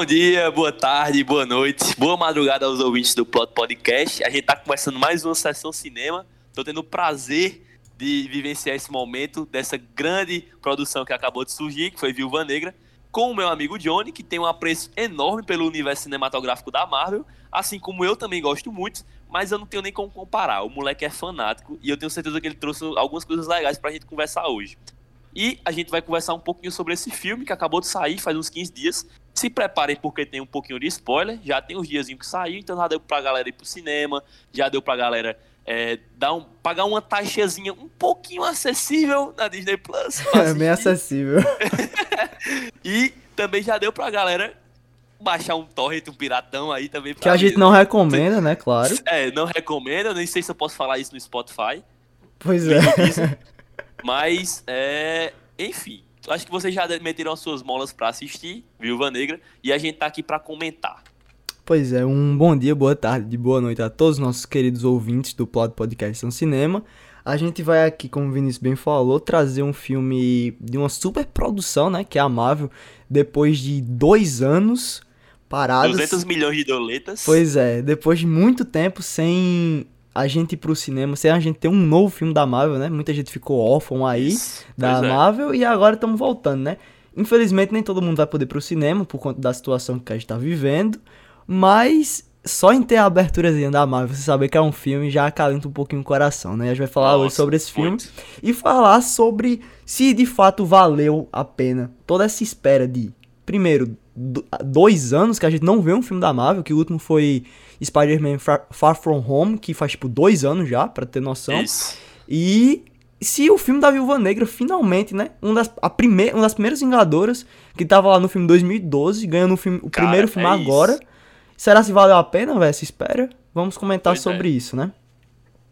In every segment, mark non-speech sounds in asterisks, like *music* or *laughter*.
Bom dia, boa tarde, boa noite, boa madrugada aos ouvintes do Plot Podcast. A gente tá começando mais uma sessão cinema. Tô tendo o prazer de vivenciar esse momento dessa grande produção que acabou de surgir, que foi Viúva Negra, com o meu amigo Johnny, que tem um apreço enorme pelo universo cinematográfico da Marvel, assim como eu também gosto muito, mas eu não tenho nem como comparar. O moleque é fanático e eu tenho certeza que ele trouxe algumas coisas legais pra gente conversar hoje. E a gente vai conversar um pouquinho sobre esse filme que acabou de sair faz uns 15 dias. Se preparem porque tem um pouquinho de spoiler. Já tem uns diazinhos que saiu, então já deu pra galera ir pro cinema, já deu pra galera é, dar um, pagar uma taxazinha um pouquinho acessível na Disney Plus. *laughs* É bem acessível. *laughs* e também já deu pra galera baixar um torrent, um piratão aí também. Que a gente não recomenda, né? Claro. *laughs* É, não recomendo. Nem sei se eu posso falar isso no Spotify. Pois é. Mas, é, enfim, acho que vocês já meteram as suas molas para assistir Viúva Negra e a gente tá aqui para comentar. Pois é, um bom dia, boa tarde, boa noite a todos os nossos queridos ouvintes do Plot Podcast no Cinema. A gente vai aqui, como o Vinícius bem falou, trazer um filme de uma super produção, né? Que é a Marvel, depois de dois anos parados. 200 milhões de doletas. Pois é, depois de muito tempo sem a gente ir pro cinema, sem a gente ter um novo filme da Marvel, né? Muita gente ficou órfão aí Isso, da pois é. Marvel e agora estamos voltando, né? Infelizmente nem todo mundo vai poder ir pro cinema por conta da situação que a gente tá vivendo, mas só em ter a aberturazinha da Marvel, você saber que é um filme já acalenta um pouquinho o coração, né? A gente vai falar hoje Nossa, sobre esse filme muito. e falar sobre se de fato valeu a pena toda essa espera de, primeiro, do- dois anos que a gente não vê um filme da Marvel, que o último foi Spider-Man Far, Far From Home, que faz tipo dois anos já, pra ter noção. Isso. E se o filme da Viúva Negra finalmente, né, um das, a prime, uma das primeiras Vingadoras, que tava lá no filme 2012, ganhando o, filme, o Cara, primeiro filme é isso. agora. Será se valeu a pena, velho, essa espera? Vamos comentar Pois é. sobre isso, né?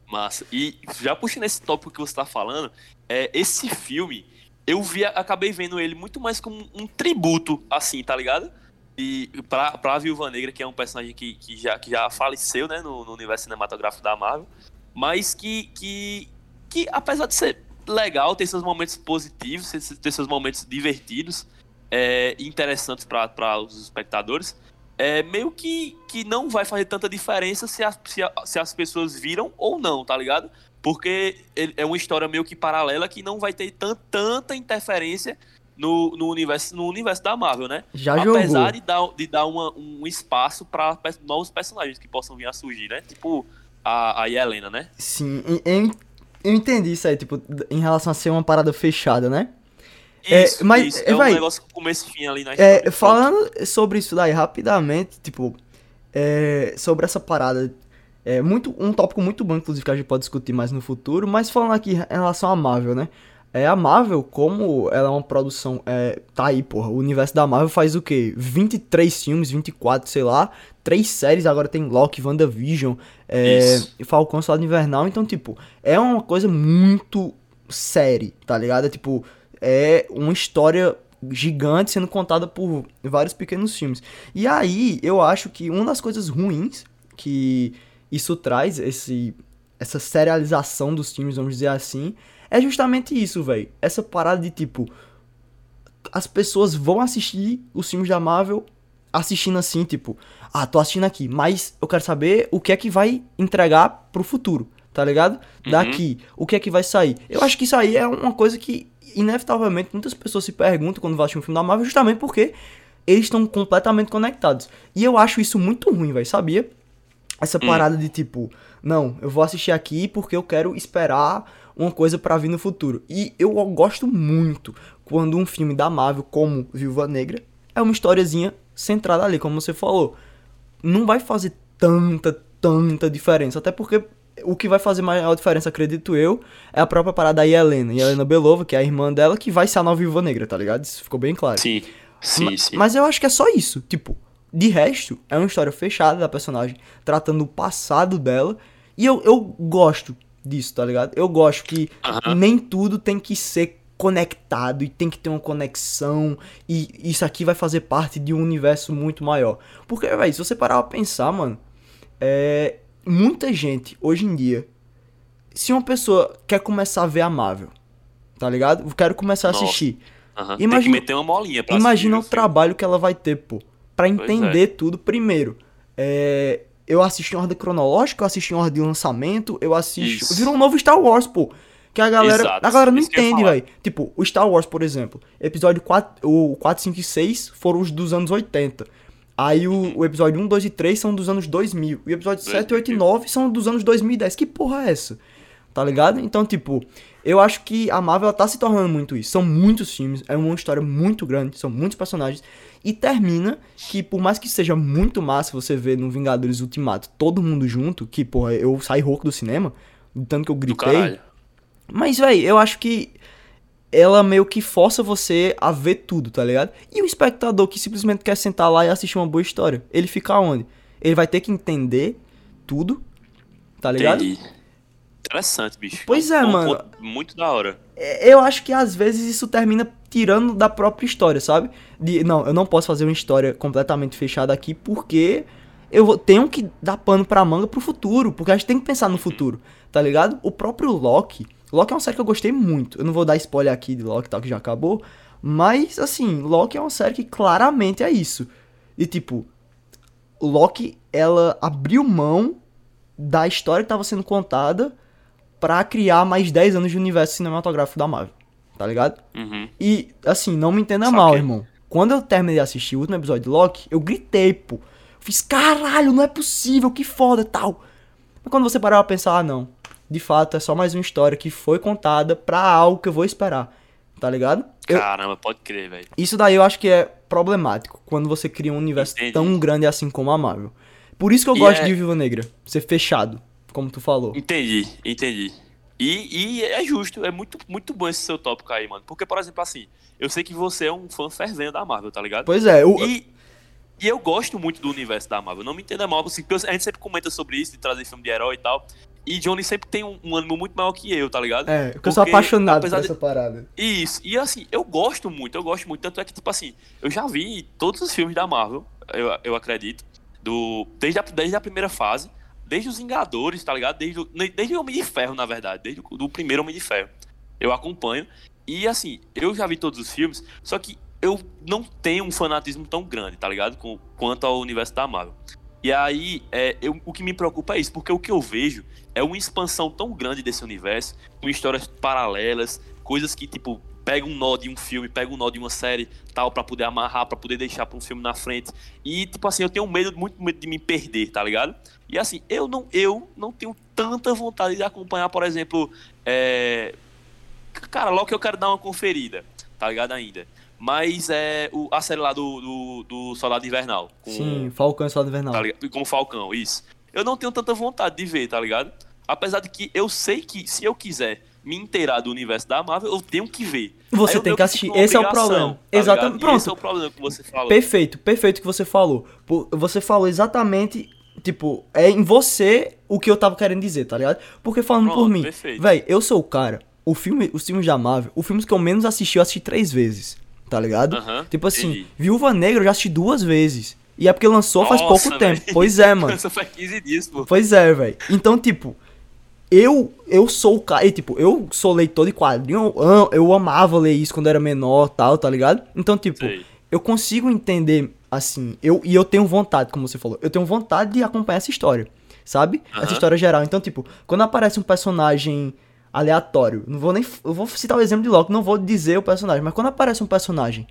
Massa. E já puxando esse tópico que você tá falando, é, esse filme, eu vi, acabei vendo ele muito mais como um tributo, assim, tá ligado? E pra, pra Viúva Negra, que é um personagem que, que, já, que já faleceu, né, no, no universo cinematográfico da Marvel, mas que, que, que, apesar de ser legal, ter seus momentos positivos, ter seus momentos divertidos, é, interessantes para os espectadores, é meio que, que não vai fazer tanta diferença se, as- se, a- se as pessoas viram ou não, tá ligado? Porque é uma história meio que paralela que não vai ter tan, tanta interferência no, no, universo, no universo da Marvel, né? Já Apesar jogou. de dar, de dar uma- um espaço para novos personagens que possam vir a surgir, né? Tipo a, a Helena, né? Sim, eu, eu entendi isso aí, tipo, em relação a ser uma parada fechada, né? É, Isso, mas, isso. É um vai- negócio com começo e fim ali na história. É, falando sobre isso daí rapidamente, tipo, é, sobre essa parada, é muito, um tópico muito bom, inclusive, que a gente pode discutir mais no futuro, mas falando aqui em relação à Marvel, né? É, a Marvel, como ela é uma produção, é, tá aí, porra, o universo da Marvel faz o quê? 23 filmes, 24, sei lá, três séries, agora tem Loki, WandaVision, é, e Falcão Soldado Invernal, então, tipo, é uma coisa muito série, tá ligado? É, tipo, é uma história gigante sendo contada por vários pequenos filmes. E aí, eu acho que uma das coisas ruins que isso traz, esse, essa serialização dos filmes, vamos dizer assim, é justamente isso, velho. Essa parada de tipo. As pessoas vão assistir os filmes da Marvel assistindo assim, tipo, ah, tô assistindo aqui, mas eu quero saber o que é que vai entregar pro futuro, tá ligado? Daqui, o que é que vai sair. Eu acho que isso aí é uma coisa que, inevitavelmente, muitas pessoas se perguntam quando vão assistir um filme da Marvel, justamente porque eles estão completamente conectados. E eu acho isso muito ruim, velho, sabia? Essa parada de tipo, não, eu vou assistir aqui porque eu quero esperar uma coisa pra vir no futuro. E eu gosto muito quando um filme da Marvel, como Viúva Negra, é uma historiazinha centrada ali, como você falou. Não vai fazer tanta, tanta diferença. Até porque o que vai fazer maior diferença, acredito eu, é a própria parada da Helena. E Helena Belova, que é a irmã dela, que vai ser a nova Viúva Negra, tá ligado? Isso ficou bem claro. Sim, sim, sim. Mas eu acho que é só isso. Tipo, de resto, é uma história fechada da personagem, tratando o passado dela. E eu, eu gosto disso, tá ligado? Eu gosto que nem tudo tem que ser conectado e tem que ter uma conexão. E isso aqui vai fazer parte de um universo muito maior. Porque, velho, se você parar pra pensar, mano, é. Muita gente, hoje em dia, se uma pessoa quer começar a ver a Marvel, tá ligado? Eu quero começar a Nossa. assistir. Aham. Tem Imagina- meter uma molinha pra Imagina o assistir, viu, trabalho que ela vai ter, pô. pra é. entender tudo primeiro. É, eu assisto em ordem cronológica, eu assisto em ordem de lançamento, eu assisto. Isso. Virou um novo Star Wars, pô. Que a galera, Exato, a galera não isso entende, velho. Tipo, o Star Wars, por exemplo, episódio 4, o 4, 5 e 6 foram os dos anos 80. Aí o, o episódio 1, 2 e 3 são dos anos 2000. E o episódio 7, 8 e 9 são dos anos 2010. Que porra é essa? Tá ligado? Então, tipo, eu acho que a Marvel ela tá se tornando muito isso. São muitos filmes, é uma história muito grande, são muitos personagens. E termina que, por mais que seja muito massa você ver no Vingadores Ultimato todo mundo junto, que, porra, eu saí rouco do cinema, tanto que eu gritei. Mas, véi, eu acho que ela meio que força você a ver tudo, tá ligado? E o espectador que simplesmente quer sentar lá e assistir uma boa história, ele fica onde? Ele vai ter que entender tudo, tá ligado? Entendi. Interessante, bicho. Pois é, um mano. ponto Muito da hora. É, Eu acho que às vezes isso termina tirando da própria história, sabe? De, não, eu não posso fazer uma história completamente fechada aqui porque eu vou- tenho que dar pano pra manga pro futuro, porque a gente tem que pensar no futuro, tá ligado? O próprio Loki, Loki é uma série que eu gostei muito. Eu não vou dar spoiler aqui de Loki, tal, que já acabou, mas assim, Loki é uma série que claramente é isso. E tipo, Loki, ela abriu mão da história que estava sendo contada pra criar mais 10 anos de universo cinematográfico da Marvel, tá ligado? Uhum. E, assim, não me entenda Saquei. mal, irmão. Quando eu terminei de assistir o último episódio de Loki, eu gritei, pô. Fiz, caralho, não é possível, que foda, tal. Mas quando você parar pra pensar, ah, não. De fato, é só mais uma história que foi contada pra algo que eu vou esperar, tá ligado? Eu- Caramba, pode crer, velho. isso daí eu acho que é problemático, quando você cria um universo Entendi. tão grande assim como a Marvel. Por isso que eu E gosto é- de Viúva Negra, ser fechado, como tu falou. Entendi, entendi. E, e é justo, é muito, muito bom esse seu tópico aí, mano. Porque, por exemplo, assim, eu sei que você é um fã fervendo da Marvel, tá ligado? Pois é, o, E, e eu gosto muito do universo da Marvel. Não me entenda mal, assim, porque a gente sempre comenta sobre isso, de trazer filme de herói e tal. E Johnny sempre tem um, um ânimo muito maior que eu, tá ligado? é, porque eu sou apaixonado por apesar de- essa parada. Isso, e assim, eu gosto muito, eu gosto muito. Tanto é que, tipo assim, eu já vi todos os filmes da Marvel, eu, eu acredito, do, desde, a, desde a primeira fase, desde os Vingadores, tá ligado? Desde, desde o Homem de Ferro, na verdade, desde o primeiro Homem de Ferro. Eu acompanho. E assim, eu já vi todos os filmes, só que eu não tenho um fanatismo tão grande, tá ligado? Com, quanto ao universo da Marvel. E aí, é, eu- o que me preocupa é isso, porque o que eu vejo é uma expansão tão grande desse universo, com histórias paralelas, coisas que, tipo, pega um nó de um filme, pega um nó de uma série, tal, pra poder amarrar, pra poder deixar pra um filme na frente. E, tipo assim, eu tenho medo, muito medo de me perder, tá ligado? E assim, eu não, eu não tenho tanta vontade de acompanhar, por exemplo, é... Cara, logo que eu quero dar uma conferida, tá ligado ainda. Mas é o, a série lá do, do, do Soldado Invernal. Com, Sim, Falcão e Soldado Invernal. tá ligado? Com o Falcão, isso. Eu não tenho tanta vontade de ver, tá ligado? Apesar de que eu sei que se eu quiser me inteirar do universo da Marvel, eu tenho que ver. Você Aí tem que assistir. Esse é o problema. tá Exatamente. E Esse é Pronto. o problema que você falou. Perfeito, perfeito o que você falou. Você falou exatamente, tipo, é em você o que eu tava querendo dizer, tá ligado? Porque falando Pronto, por mim, perfeito. véi, eu sou o cara, o filme, os filmes da Marvel, os filmes que eu menos assisti, eu assisti três vezes, tá ligado? Aham, tipo assim. Viúva Negra eu já assisti duas vezes. E é porque lançou faz Nossa, pouco tempo. Pois é, mano. *laughs* Isso faz 15 dias, pô. Pois é, velho. Então, tipo, eu eu sou o cara, e, tipo, eu sou leitor de quadrinho, eu, eu amava ler isso quando era menor, tal, tá ligado? Então, tipo, Sei. Eu consigo entender assim, eu e eu tenho vontade, como você falou. Eu tenho vontade de acompanhar essa história, sabe? Essa Aham. história geral. Então, tipo, quando aparece um personagem aleatório, não vou nem eu vou citar o exemplo de Loki, não vou dizer o personagem, mas quando aparece um personagem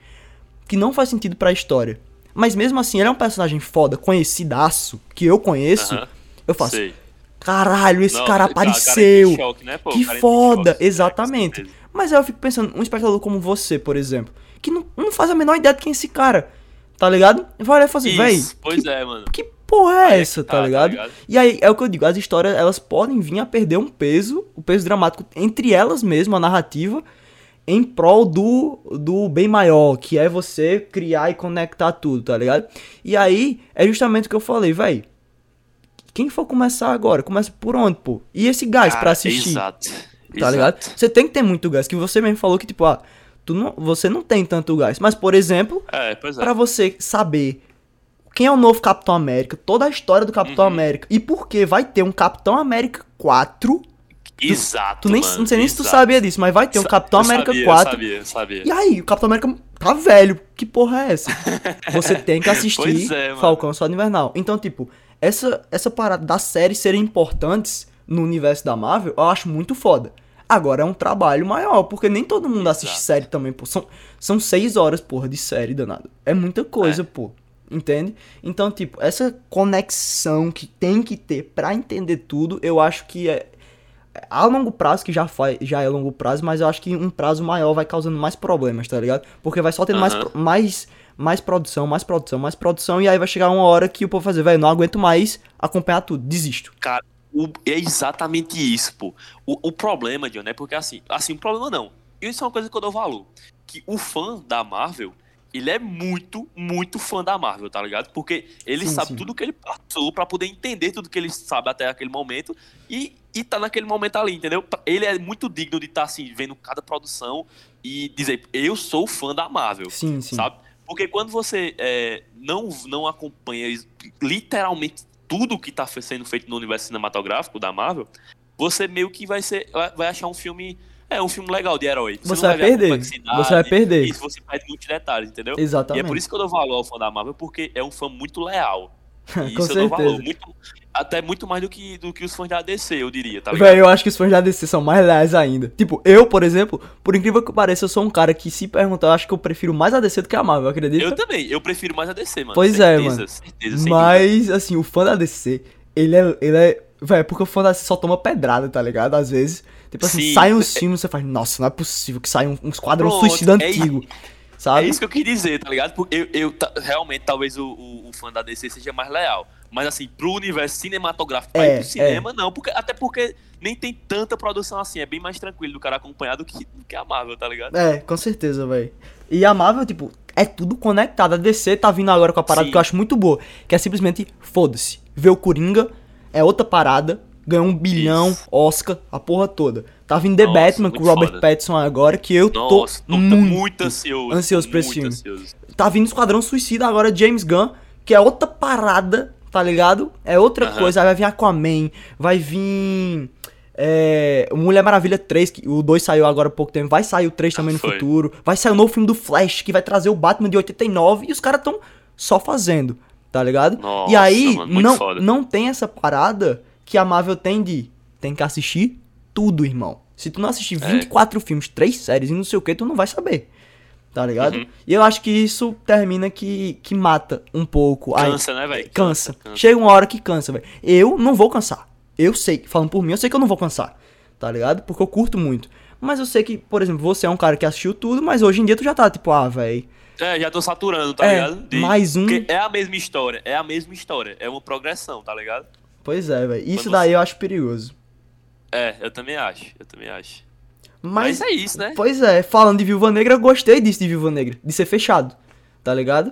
que não faz sentido pra história, mas mesmo assim ele é um personagem foda, conhecidaço, que eu conheço, Aham. eu faço, Sei. Caralho, esse Não, cara cara em apareceu. choque, né, que cara foda, choque, né, exatamente. Mas aí eu fico pensando, um espectador como você, por exemplo, que não, não faz a menor ideia de quem é esse cara, tá ligado? Vai olhar e fala assim, véi, pois é, mano. que porra é Aí é que essa, tá, tá, tá ligado? ligado? E aí é o que eu digo, as histórias elas podem vir a perder um peso, o peso dramático entre elas mesmo, a narrativa, em prol do, do bem maior, que é você criar e conectar tudo, tá ligado? E aí é justamente o que eu falei, véi. Quem for começar agora, começa por onde, pô? E esse gás pra Cara, assistir? Exato. tá exato. ligado? Você tem que ter muito gás, que você mesmo falou que, tipo, ah, tu não, você não tem tanto gás. Mas, por exemplo, É, é. pra você saber quem é o novo Capitão América, toda a história do Capitão Uhum. América, e por que vai ter um Capitão América 4, Exato, tu nem, mano, não sei nem se tu exato. sabia disso, mas vai ter um Sa- Capitão América sabia, 4. Eu sabia, eu sabia. E aí, o Capitão América, tá velho. Que porra é essa? *laughs* Você tem que assistir é. Falcão Soldado Invernal. Então, tipo, essa, essa parada das séries serem importantes no universo da Marvel, eu acho muito foda. Agora é um trabalho maior, porque nem todo mundo assiste Exato. série também, pô. São, são seis horas, porra, de série, danado. É muita coisa, É. pô. Entende? Então, tipo, essa conexão que tem que ter pra entender tudo, eu acho que é. A longo prazo, que já, faz, já é longo prazo, mas eu acho que um prazo maior vai causando mais problemas, tá ligado? Porque vai só tendo mais, mais, mais produção, mais produção, mais produção, e aí vai chegar uma hora que o povo vai fazer, velho, não aguento mais acompanhar tudo, desisto. Cara, o- é exatamente isso, pô. O, o problema, John, é porque assim, assim, o problema não. Isso é uma coisa que eu dou valor. Que o fã da Marvel, ele é muito, muito fã da Marvel, tá ligado? Porque ele Sim, sabe sim. tudo que ele passou pra poder entender tudo que ele sabe até aquele momento e, e tá naquele momento ali, entendeu? Ele é muito digno de estar assim, vendo cada produção e dizer, eu sou fã da Marvel Sim, sim. sabe? Porque quando você é, não, não acompanha literalmente tudo que tá fe- sendo feito no universo cinematográfico da Marvel, você meio que vai ser vai- vai achar um filme é um filme legal de herói. Você não vai a perder. Você vai perder. Isso você perde muitos detalhes, entendeu? Exatamente. E é por isso que eu dou valor ao fã da Marvel, porque é um fã muito leal. *laughs* E Com isso eu dou valor. certeza. Muito, até muito mais do que, do que os fãs da DC, eu diria, tá ligado? Velho, eu acho que os fãs da DC são mais leais ainda. Tipo, eu, por exemplo, por incrível que pareça, eu sou um cara que, se perguntar, eu acho que eu prefiro mais a DC do que a Marvel, acredita? Eu também, eu prefiro mais a DC, mano. Pois é, certeza, mano. Certeza, Mas, assim, o fã da DC, ele é. Ele é Véi, porque o fã da DC só toma pedrada, tá ligado? Às vezes. Tipo assim, Sim. sai uns filmes você faz, nossa, não é possível que saia um, um esquadrão Pronto, suicida é antigo. É Sabe? isso que eu quis dizer, tá ligado? Porque eu, eu realmente, talvez o, o, o fã da DC seja mais leal. Mas assim, pro universo cinematográfico, pra É, ir pro cinema, não. Porque, até porque nem tem tanta produção assim. É bem mais tranquilo do cara acompanhar do que, que a Marvel, tá ligado? É, com certeza, velho. E a Marvel, tipo, é tudo conectado. A DC tá vindo agora com a parada Sim. que eu acho muito boa, que é simplesmente foda-se. Ver o Coringa é outra parada, ganhou um bilhão, Isso. Oscar, a porra toda. Tá vindo The Nossa, Batman com o Robert foda. Pattinson agora, que eu Nossa, tô tô muito, muito ansioso. ansioso tô pra esse filme. ansioso. Tá vindo Esquadrão Suicida agora, James Gunn, que é outra parada, tá ligado? É outra Aham. coisa. Aí vai vir Aquaman, vai vir. É, Mulher Maravilha 3, que o 2 saiu agora há pouco tempo. Vai sair o 3 também no Foi. futuro. Vai sair o novo filme do Flash, que vai trazer o Batman de 89. E os caras tão só fazendo, tá ligado? Nossa, e aí, mano, não, foda. não tem essa parada que a Marvel tem de. Tem que assistir tudo, irmão. Se tu não assistir É. 24 filmes, 3 séries e não sei o que, tu não vai saber. Tá ligado? Uhum. E eu acho que isso termina que, que mata um pouco. Aí- Cansa, né, velho? Cansa. Cansa. Chega uma hora que cansa, velho. Eu não vou cansar. Eu sei, falando por mim, eu sei que eu não vou cansar. Tá ligado? Porque eu curto muito. Mas eu sei que, por exemplo, você é um cara que assistiu tudo, mas hoje em dia tu já tá tipo, ah, velho. É, já tô saturando, tá É, ligado? mais um- Porque é a mesma história, é a mesma história. É uma progressão, tá ligado? Pois é, velho. Isso Quando daí você- eu acho perigoso. É, eu também acho, eu também acho. Mas, Mas, é isso, né? Pois é, falando de Viúva Negra, eu gostei disso de Viúva Negra. De ser fechado. Tá ligado?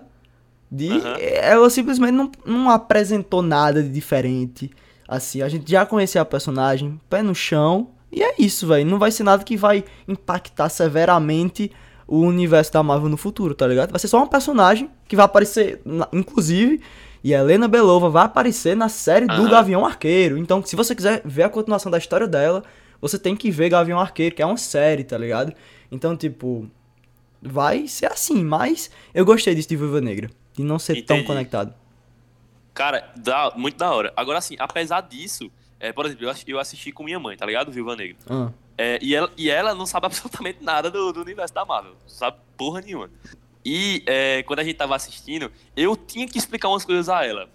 De. Aham. Ela simplesmente não, não apresentou nada de diferente. Assim, a gente já conhecia a personagem, pé no chão. E é isso, velho. Não vai ser nada que vai impactar severamente o universo da Marvel no futuro, tá ligado? Vai ser só uma personagem que vai aparecer, inclusive. E a Helena Belova vai aparecer na série do Aham. Gavião Arqueiro. Então, se você quiser ver a continuação da história dela, você tem que ver Gavião Arqueiro, que é uma série, tá ligado? Então, tipo, vai ser assim, mas eu gostei disso de Viúva Negra. De não ser tão Entendi. conectado. Cara, dá, muito da hora. Agora, assim, apesar disso, é, por exemplo, eu ass- eu assisti com minha mãe, tá ligado? Viúva Negra. Ah, É, e, ela, e ela não sabe *laughs* absolutamente nada do, do universo da Marvel. Não sabe porra nenhuma. E é, quando a gente tava assistindo, eu tinha que explicar umas coisas a ela.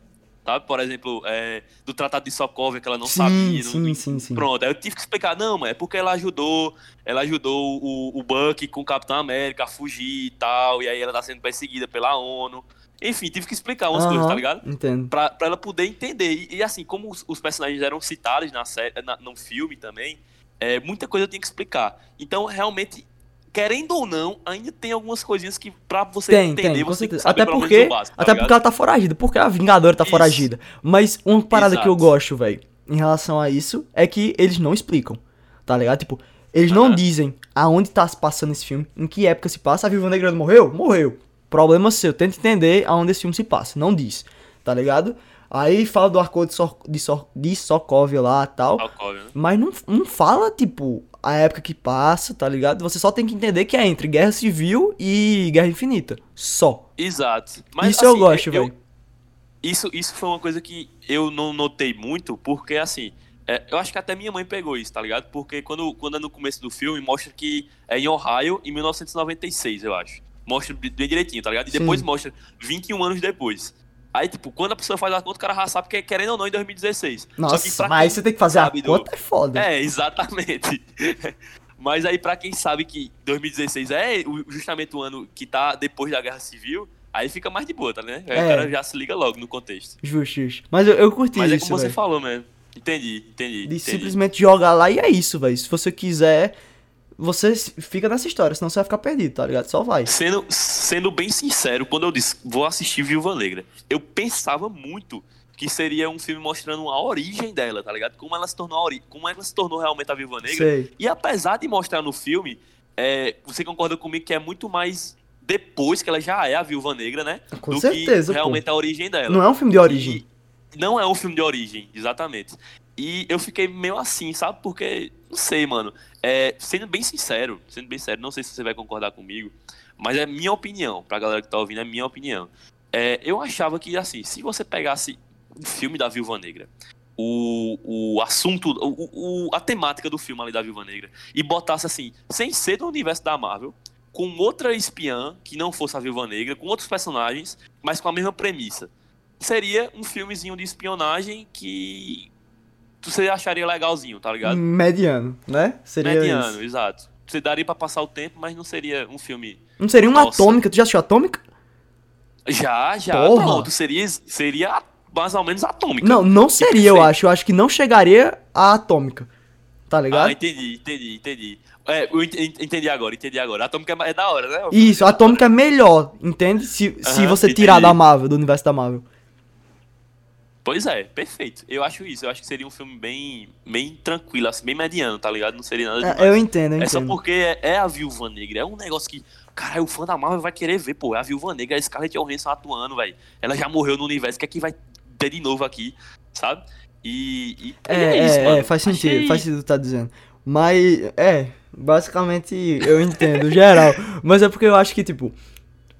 Sabe? Por exemplo, é, do Tratado de Sokovia, que ela não sim, sabia. sim, não- sim, sim. Pronto, aí eu tive que explicar, não, mas é porque ela ajudou, ela ajudou o, o Bucky com o Capitão América a fugir e tal, e aí ela tá sendo perseguida pela ONU. Enfim, tive que explicar umas coisas, tá ligado? Entendo. Pra, pra ela poder entender. E, e, assim, como os, os personagens eram citados na série, na, no filme também, é, muita coisa eu tinha que explicar. Então, realmente, querendo ou não, ainda tem algumas coisinhas que pra você Tem, entender, tem, você tem que saber Até porque, o básico, tá até ligado? porque ela tá foragida. Porque a Vingadora tá Isso. foragida. Mas uma parada que eu Exato. gosto, velho, em relação a isso, é que eles não explicam. Tá ligado? Tipo, eles não dizem aonde tá se passando esse filme, em que época se passa. A Viúva Negra morreu? Morreu. Problema seu. Tenta entender aonde esse filme se passa. Não diz. Tá ligado? Aí fala do arco de, so de, so de Sokovia lá e tal. Sokovia, né? Mas não, não fala, tipo, a época que passa, tá ligado? Você só tem que entender que é entre Guerra Civil e Guerra Infinita. Só. Exato. Mas, Isso eu assim, gosto, eu- velho. Isso, isso foi uma coisa que eu não notei muito, porque assim, é, eu acho que até minha mãe pegou isso, tá ligado? Porque quando, quando é no começo do filme, mostra que é em Ohio, em 1996, eu acho. Mostra bem direitinho, tá ligado? E depois Sim. mostra 21 anos depois. Aí, tipo, quando a pessoa faz a conta, o cara já sabe que é querendo ou não em 2016. Só que Nossa, mas quem você tem que fazer a sabe do- conta, é foda. É, exatamente. *laughs* Mas aí, pra quem sabe que 2016 é justamente o ano que tá depois da Guerra Civil, aí fica mais de boa, tá né? Aí É. o cara já se liga logo no contexto. Justo, justo. Mas eu, eu curti Mas é isso, como você velho. falou mesmo. Entendi, entendi. De entendi. simplesmente jogar lá e é isso, velho. Se você quiser, você fica nessa história, senão você vai ficar perdido, tá ligado? Só vai. Sendo, sendo bem sincero, quando eu disse vou assistir Viúva Negra, eu pensava muito que seria um filme mostrando a origem dela, tá ligado? Como ela se tornou a ori- como ela se tornou realmente a Viúva Negra. Sei. E apesar de mostrar no filme, é, você concorda comigo que é muito mais depois que ela já é a Viúva Negra, né? Com do certeza, que realmente a origem dela. Não é um filme de origem. E não é um filme de origem, exatamente. E eu fiquei meio assim, sabe? Porque, não sei, mano. É, sendo bem sincero, sendo bem sério, não sei se você vai concordar comigo, mas é minha opinião, pra galera que tá ouvindo, é minha opinião. É, eu achava que, assim, se você pegasse um filme da Viúva Negra, o, o assunto, o, o- a temática do filme ali da Viúva Negra, e botasse, assim, sem ser do universo da Marvel, com outra espiã que não fosse a Viúva Negra, com outros personagens, mas com a mesma premissa seria um filmezinho de espionagem que você acharia legalzinho, tá ligado? Mediano, né? Seria Mediano, isso. exato. Você daria pra passar o tempo, mas não seria um filme. Não seria uma Nossa. atômica? Tu já assistiu Atômica? Já, já, Porra. pronto. Seria, seria mais ou menos atômica. Não, não seria, eu acho. Eu acho que não chegaria a Atômica. Tá ligado? Ah, entendi, entendi, entendi. É, eu ent- ent- entendi agora, entendi agora. Atômica é, é da hora, né? Isso, a Atômica é melhor, entende? Se, se Aham, você tirar entendi. da Marvel, do universo da Marvel. Pois é, perfeito. Eu acho isso. Eu acho que seria um filme bem, bem tranquilo, assim, bem mediano, tá ligado? Não seria nada demais. É, eu entendo, eu É só entendo. porque é, é a Viúva Negra. É um negócio que, cara, o fã da Marvel vai querer ver, pô. É a Viúva Negra, a Scarlett Johansson atuando, velho. Ela já morreu no universo, que é que vai ter de novo aqui, sabe? E, e- e É, isso, é, mano. é, faz sentido, Achei- faz sentido o tá dizendo. Mas, é, basicamente eu entendo, *laughs* geral. Mas é porque eu acho que, tipo,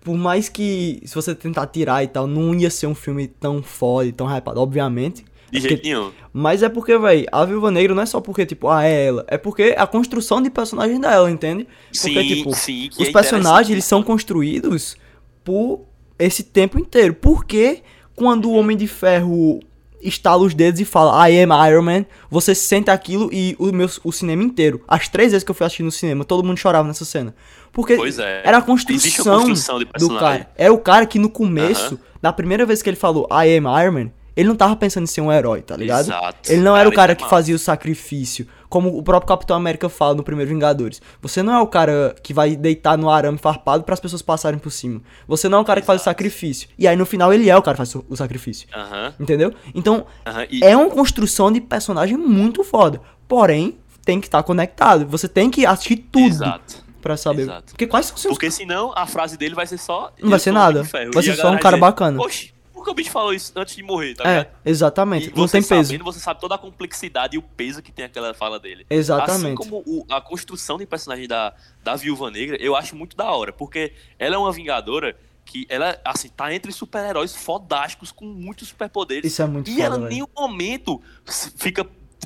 por mais que se você tentar tirar e tal, não ia ser um filme tão foda tão hypado, obviamente. De É jeito porque- nenhum. Mas é porque, véi, a Viúva Negra não é só porque, tipo, ah, é ela. É porque a construção de personagem dela, entende? Porque, Sim, tipo, sim. os é personagens, eles são construídos por esse tempo inteiro. Porque quando o Homem de Ferro estala os dedos e fala I am Iron Man, você sente aquilo e o, meu, o cinema inteiro. As três vezes que eu fui assistir no cinema, todo mundo chorava nessa cena. Porque Pois é. era a construção, construção do cara. Era o cara que no começo, Aham. na primeira vez que ele falou I am Iron Man, ele não tava pensando em ser um herói, tá ligado? Exato. Ele não era o cara que fazia o sacrifício, como o próprio Capitão América fala no primeiro Vingadores. Você não é o cara que vai deitar no arame farpado para as pessoas passarem por cima. Você não é o cara que faz o Exato. sacrifício. E aí no final ele é o cara que faz o- sacrifício. Aham, Entendeu? Então, aham. E- é uma construção de personagem muito foda. Porém, tem que estar conectado. Você tem que assistir tudo Exato. Pra saber. Exato. Porque quais são os seus Porque senão a frase dele vai ser só. Não vai "Eu ser nada. de Ferro", Vai ser só um cara dizer, bacana. Oxe, por que o bicho falou isso antes de morrer, tá ligado? É, exatamente. E Não você tem peso. sabendo, você sabe toda a complexidade e o peso que tem aquela fala dele. Exatamente. Assim como o- a construção de personagem da, da Viúva Negra, eu acho muito da hora, porque ela é uma vingadora que ela, assim, tá entre super-heróis fodásticos com muitos superpoderes. Isso é muito e foda, ela em nenhum momento fica,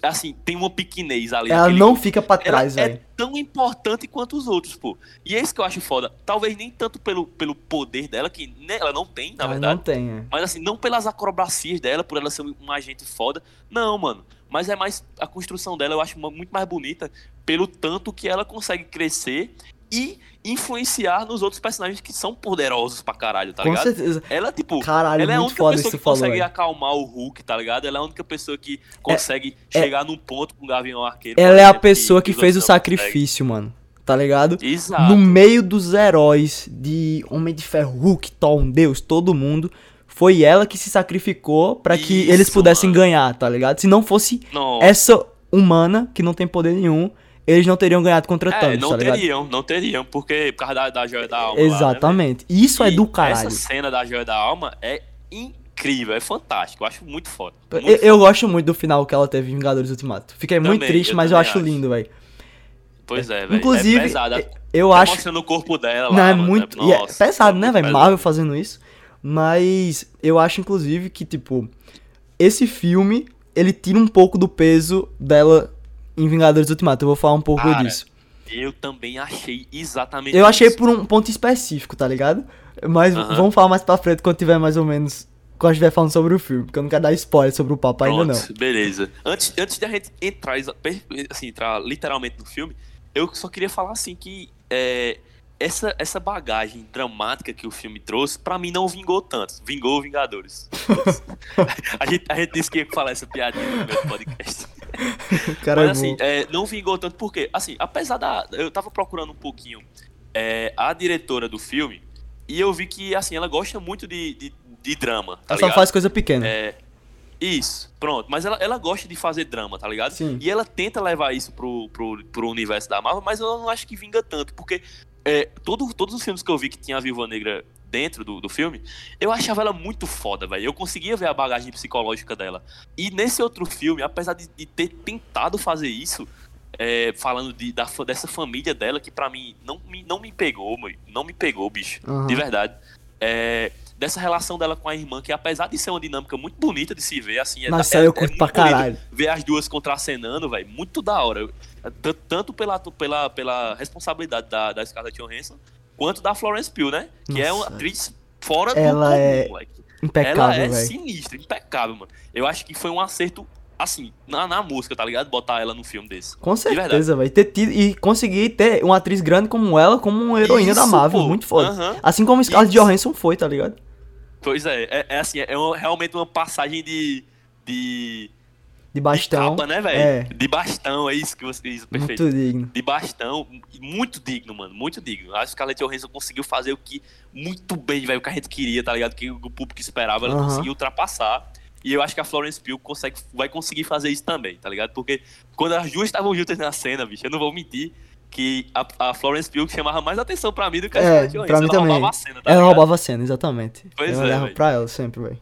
assim, tem uma pequenez ali. Ela naquele- não fica pra ela trás, é velho. tão importante quanto os outros, pô. E é isso que eu acho foda. Talvez nem tanto pelo, pelo poder dela, que né, ela não tem, na Ela verdade. não tem, é. Mas assim, não pelas acrobacias dela, por ela ser um agente foda. Não, mano. Mas é mais. A construção dela eu acho muito mais bonita pelo tanto que ela consegue crescer e influenciar nos outros personagens que são poderosos pra caralho, tá Com ligado? certeza. Ela, tipo, Caralho, ela é a única pessoa que que falou, consegue velho. acalmar o Hulk, tá ligado? Ela é a única pessoa que consegue é- chegar num ponto com o Gavião Arqueiro. Ela é a pessoa que os fez o sacrifício, mano. Tá ligado? Exato. No meio dos heróis de Homem de Ferro, Hulk, Thor, um Deus, todo mundo, foi ela que se sacrificou pra que Isso, eles pudessem mano. ganhar, tá ligado? Se não fosse Nossa. essa humana, que não tem poder nenhum, eles não teriam ganhado contra É, Thanos, não tá ligado? teriam, não teriam, porque por causa da, da joia da alma. lá, né, Exatamente. Isso é E do caralho. Essa cena da joia da alma é incrível, é fantástico. Eu acho muito foda. Muito Eu, eu gosto muito do final que ela teve em Vingadores Ultimato. Fiquei muito Também, triste, eu mas eu acho acho. lindo, velho. Pois é, velho. Inclusive, é pesado. eu Tá acho. mostrando o corpo dela Não, lá, é muito. é- e é nossa, pesado, né, muito velho? Marvel fazendo isso. Mas eu acho, inclusive, que, tipo, esse filme, ele tira um pouco do peso dela em Vingadores Ultimato. Eu vou falar um pouco Cara, disso. Eu também achei exatamente Eu achei isso. por um ponto específico, tá ligado? Mas Aham. vamos falar mais pra frente quando tiver mais ou menos. Quando estiver falando sobre o filme. Porque eu não quero dar spoiler sobre o papo ainda não. Pronto, Beleza. Antes, antes de a gente entrar, assim, entrar literalmente no filme, eu só queria falar assim que é, essa, essa bagagem dramática que o filme trouxe, pra mim não vingou tanto. Vingou Vingadores. *laughs* a, gente, a gente disse que ia falar essa piadinha no meu podcast. Cara Mas é assim, é, não vingou tanto porque, assim, apesar da. Eu tava procurando um pouquinho é, a diretora do filme e eu vi que, assim, ela gosta muito de, de, de drama. Tá Ela só ligado? faz coisa pequena. É, isso, pronto. Mas ela, ela gosta de fazer drama, tá ligado? Sim. E ela tenta levar isso pro, pro, pro universo da Marvel, mas eu não acho que vinga tanto, porque é, todo, todos os filmes que eu vi que tinha a Viúva Negra dentro do, do filme, eu achava ela muito foda, velho. Eu conseguia ver a bagagem psicológica dela. E nesse outro filme, apesar de, de ter tentado fazer isso, é, falando de, da, dessa família dela, que pra mim não me, não me pegou, mãe. Não me pegou, bicho. Aham. De verdade. É, dessa relação dela com a irmã, que apesar de ser uma dinâmica muito bonita de se ver, assim, é, Nossa, é, eu é curto muito pra caralho. ver as duas contracenando, velho, muito da hora. Tanto pela, pela, pela responsabilidade da, da Scarlett Johansson, quanto da Florence Pugh, né? Que é uma Nossa. atriz fora Ela do comum, é moleque. Impecável, Ela é velho. sinistra, impecável, mano. Eu acho que foi um acerto, assim, na, na música, tá ligado? Botar ela num filme desse. Com certeza, velho. Ter tido e conseguir ter uma atriz grande como ela, como uma heroína da Isso, Marvel, pô. muito foda. Aham. Assim como Scarlett Isso. Johansson foi, tá ligado? Pois é, é, é assim, é uma- realmente uma passagem de. de. De bastão. de capa, né, velho? É, De bastão, é isso que você diz, perfeito. muito digno. de bastão, muito digno, mano, muito digno. A Scarlett Johansson conseguiu fazer o que muito bem, velho, o que a gente queria, tá ligado? Que o público esperava, ela conseguiu ultrapassar. E eu acho que a Florence Pugh consegue, vai conseguir fazer isso também, tá ligado? Porque quando as duas estavam juntas na cena, bicho, eu não vou mentir que a, a Florence Pugh chamava mais atenção pra mim do que a É, Scarlett Johansson. pra mim ela também. roubava a cena, tá ela ligado? roubava a cena, exatamente. Pois eu é, olhava velho. pra ela sempre, velho.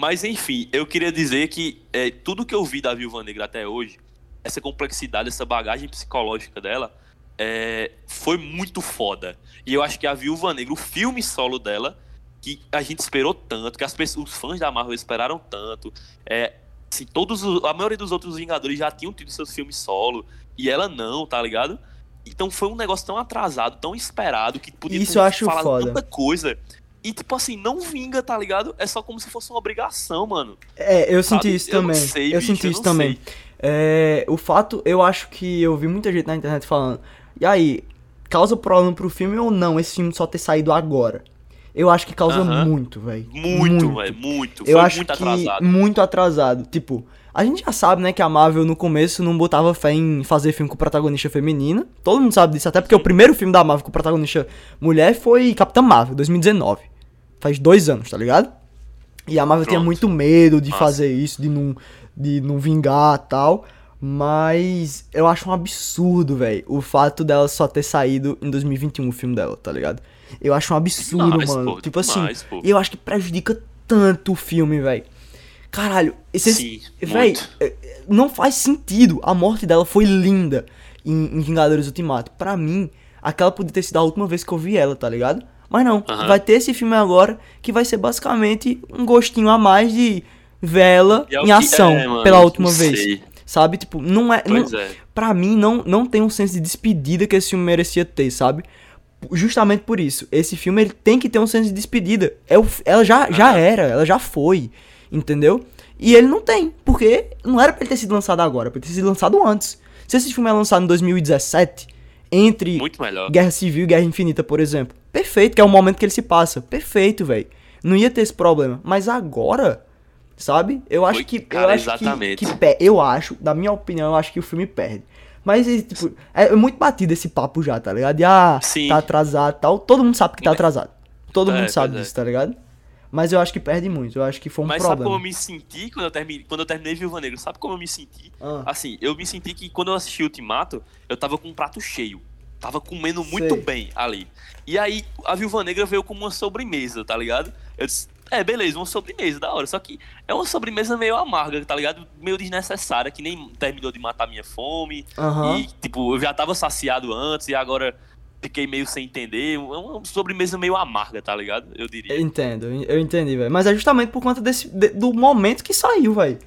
Mas enfim, eu queria dizer que é, tudo que eu vi da Viúva Negra até hoje, essa complexidade, essa bagagem psicológica dela, é, foi muito foda. E eu acho que a Viúva Negra, o filme solo dela, que a gente esperou tanto, que as pessoas, os fãs da Marvel esperaram tanto, é, assim, todos os- a maioria dos outros Vingadores já tinham tido seus filmes solo, e ela não, tá ligado? Então foi um negócio tão atrasado, tão esperado, que podia Isso ter eu acho falado foda. tanta coisa. E, tipo assim, não vinga, tá ligado? É só como se fosse uma obrigação, mano. É, eu Sabe? senti isso Eu também. sei, eu bicho, senti eu isso também. É, o fato, eu acho que eu vi muita gente na internet falando. E aí, causa problema pro filme ou não esse filme só ter saído agora? Eu acho que causa Aham. muito, velho. Muito, velho, muito. Eu Foi acho muito que atrasado. muito atrasado. Tipo, a gente já sabe, né, que a Marvel no começo não botava fé em fazer filme com protagonista feminina. Todo mundo sabe disso, até porque o primeiro filme da Marvel com protagonista mulher foi Capitã Marvel, 2019. Faz dois anos, tá ligado? E a Marvel tinha muito medo de Massa. fazer isso, de não, de não vingar tal. Mas eu acho um absurdo, velho, o fato dela só ter saído em 2021 o filme dela, tá ligado? Eu acho um absurdo, Demais, mano. pô, tipo demais, assim, pô. eu acho que prejudica tanto o filme, velho. Caralho, esse. Sim, Véi, é, não faz sentido. A morte dela foi linda em, em Vingadores Ultimato. Pra mim, aquela podia ter sido a última vez que eu vi ela, tá ligado? Mas não, Aham. vai ter esse filme agora que vai ser basicamente um gostinho a mais de ver ela E é em ação é, mano, pela última vez. sei. Sabe? Tipo, não é. Não, é. Pra mim, não, não tem um senso de despedida que esse filme merecia ter, sabe? Justamente por isso. Esse filme ele tem que ter um senso de despedida. É o, ela já, já Aham. era, ela já foi. Entendeu? E ele não tem. Porque não era pra ele ter sido lançado agora, pra ele ter sido lançado antes. Se esse filme é lançado em 2017, entre. Guerra Civil e Guerra Infinita, por exemplo. Perfeito, que é o momento que ele se passa. Perfeito, velho. Não ia ter esse problema. Mas agora, sabe? Eu acho Foi, que. cara, eu acho exatamente. que, que eu acho, na minha opinião, eu acho que o filme perde. Mas, tipo, é muito batido esse papo já, tá ligado? E, ah, Sim. tá atrasado e tal. Todo mundo sabe que tá atrasado. Todo É, mundo sabe é. disso, tá ligado? Mas eu acho que perde muito. Eu acho que foi um Mas sabe como eu problema. me senti quando eu, terminei, quando eu terminei Viúva Negra? Sabe como eu me senti? Ah. Assim, eu me senti que quando eu assisti Ultimato, eu tava com um prato cheio. Tava comendo muito Sei. bem ali. E aí, a Viúva Negra veio como uma sobremesa, tá ligado? Eu disse, É, beleza, uma sobremesa, da hora. Só que é uma sobremesa meio amarga, tá ligado? Meio desnecessária, que nem terminou de matar minha fome. E, tipo, eu já tava saciado antes e agora fiquei meio sem entender. É uma sobremesa meio amarga, tá ligado? Eu diria. Eu entendo, eu entendi, velho. Mas é justamente por conta desse, de- do momento que saiu, velho.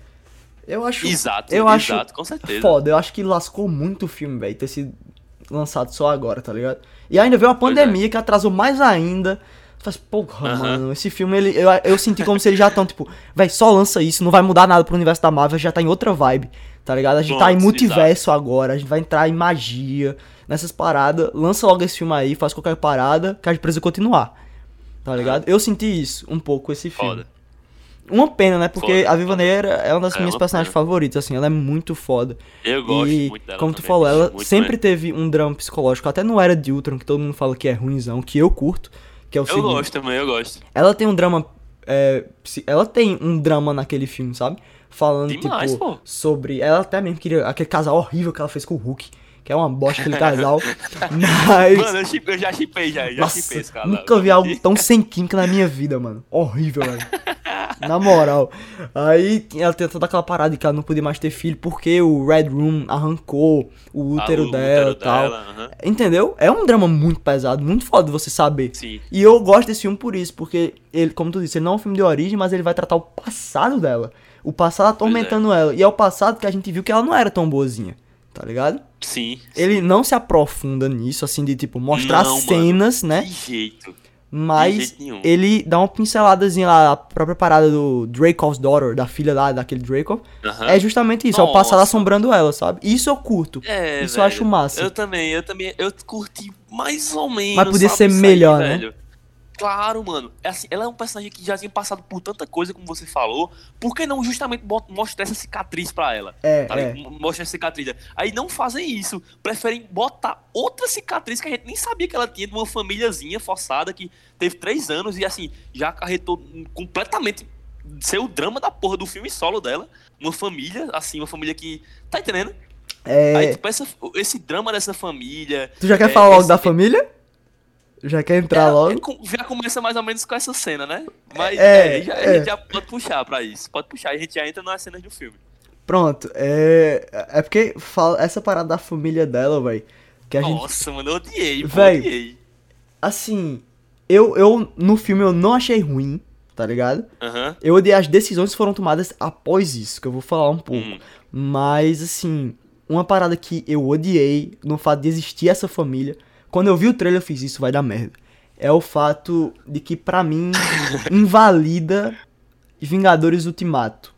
Eu acho. Exato, eu acho exato, com certeza. Foda, eu acho que lascou muito o filme, velho, ter sido lançado só agora, tá ligado? E ainda veio a é. pandemia que atrasou mais ainda. Faz, porra, Aham. mano, esse filme, ele, eu, eu senti como se eles já estão, tipo, velho, só lança isso, não vai mudar nada pro universo da Marvel, já tá em outra vibe, tá ligado? A gente tá em multiverso agora, a gente vai entrar em magia, nessas paradas, lança logo esse filme aí, faz qualquer parada, que a gente precisa continuar, tá ligado? Eu senti isso um pouco esse filme. Foda. Uma pena, né? Porque Foda, a Viva Negra é uma das É, minhas uma personagens pena. favoritas, assim, ela é muito foda. Eu gosto e, muito dela. como tu também, falou, bicho, ela sempre teve um drama psicológico, até no Era de Ultron, que todo mundo fala que é ruimzão, que eu curto, que é o Eu seguinte. gosto também, eu gosto. Ela tem um drama. é, ela tem um drama naquele filme, sabe? Falando, Demais, tipo, pô. sobre. Ela até mesmo queria. Aquele casal horrível que ela fez com o Hulk. Que é uma bosta aquele casal. *laughs* Mas. Mano, eu, chip- eu já chipei já, já Nossa, chipei esse cara. nunca vi algo tão sem química na minha vida, mano. Horrível, velho. *laughs* Na moral. Aí ela tem toda aquela parada de que ela não podia mais ter filho porque o Red Room arrancou o útero dela e tal. aham. Entendeu? É um drama muito pesado, muito foda você saber. Sim. E eu gosto desse filme por isso, porque ele, como tu disse, ele não é um filme de origem, mas ele vai tratar o passado dela. O passado atormentando ela. E é o passado que a gente viu que ela não era tão boazinha. Tá ligado? Sim. Ele não se aprofunda nisso, assim, de tipo, mostrar Não, mano. cenas, né? De jeito. Mas jeito nenhum. ele dá uma pinceladazinha lá, a própria parada do Dracov's Daughter, da filha lá, daquele Dracov. Aham. É justamente isso, é o passado Nossa. assombrando ela, sabe? Isso eu curto. É, Isso eu velho. acho massa. Eu também, eu também, eu curti mais ou menos. Mas podia ser isso aí, melhor, né? velho. Claro, mano. É assim, ela é um personagem que já tinha passado por tanta coisa, como você falou. Por que não justamente mostrar essa cicatriz pra ela? É, Tá é. ligado? Mostra essa cicatriz. Aí não fazem isso. Preferem botar outra cicatriz que a gente nem sabia que ela tinha de uma famíliazinha forçada que teve três anos e assim, já acarretou completamente ser o drama da porra do filme solo dela. Uma família, assim, uma família que. Tá entendendo? É, Aí, tipo, essa- esse drama dessa família. Tu já quer é, falar esse- da família? Já quer entrar é, logo? é com- já começa mais ou menos com essa cena, né? Mas É, é, já, a é. gente já pode puxar pra isso. Pode puxar, a gente já entra nas cenas do filme. Pronto, é. É porque fala, essa parada da família dela, velho. Que a gente. Nossa, mano, eu odiei, Véi. odiei. Assim, eu, eu no filme eu não achei ruim, tá ligado? Aham. Eu odiei as decisões que foram tomadas após isso, que eu vou falar um pouco. Hum. Mas, assim, uma parada que eu odiei no fato de existir essa família. Quando eu vi o trailer, eu fiz isso, vai dar merda. É o fato de que, pra mim, *laughs* invalida Vingadores Ultimato.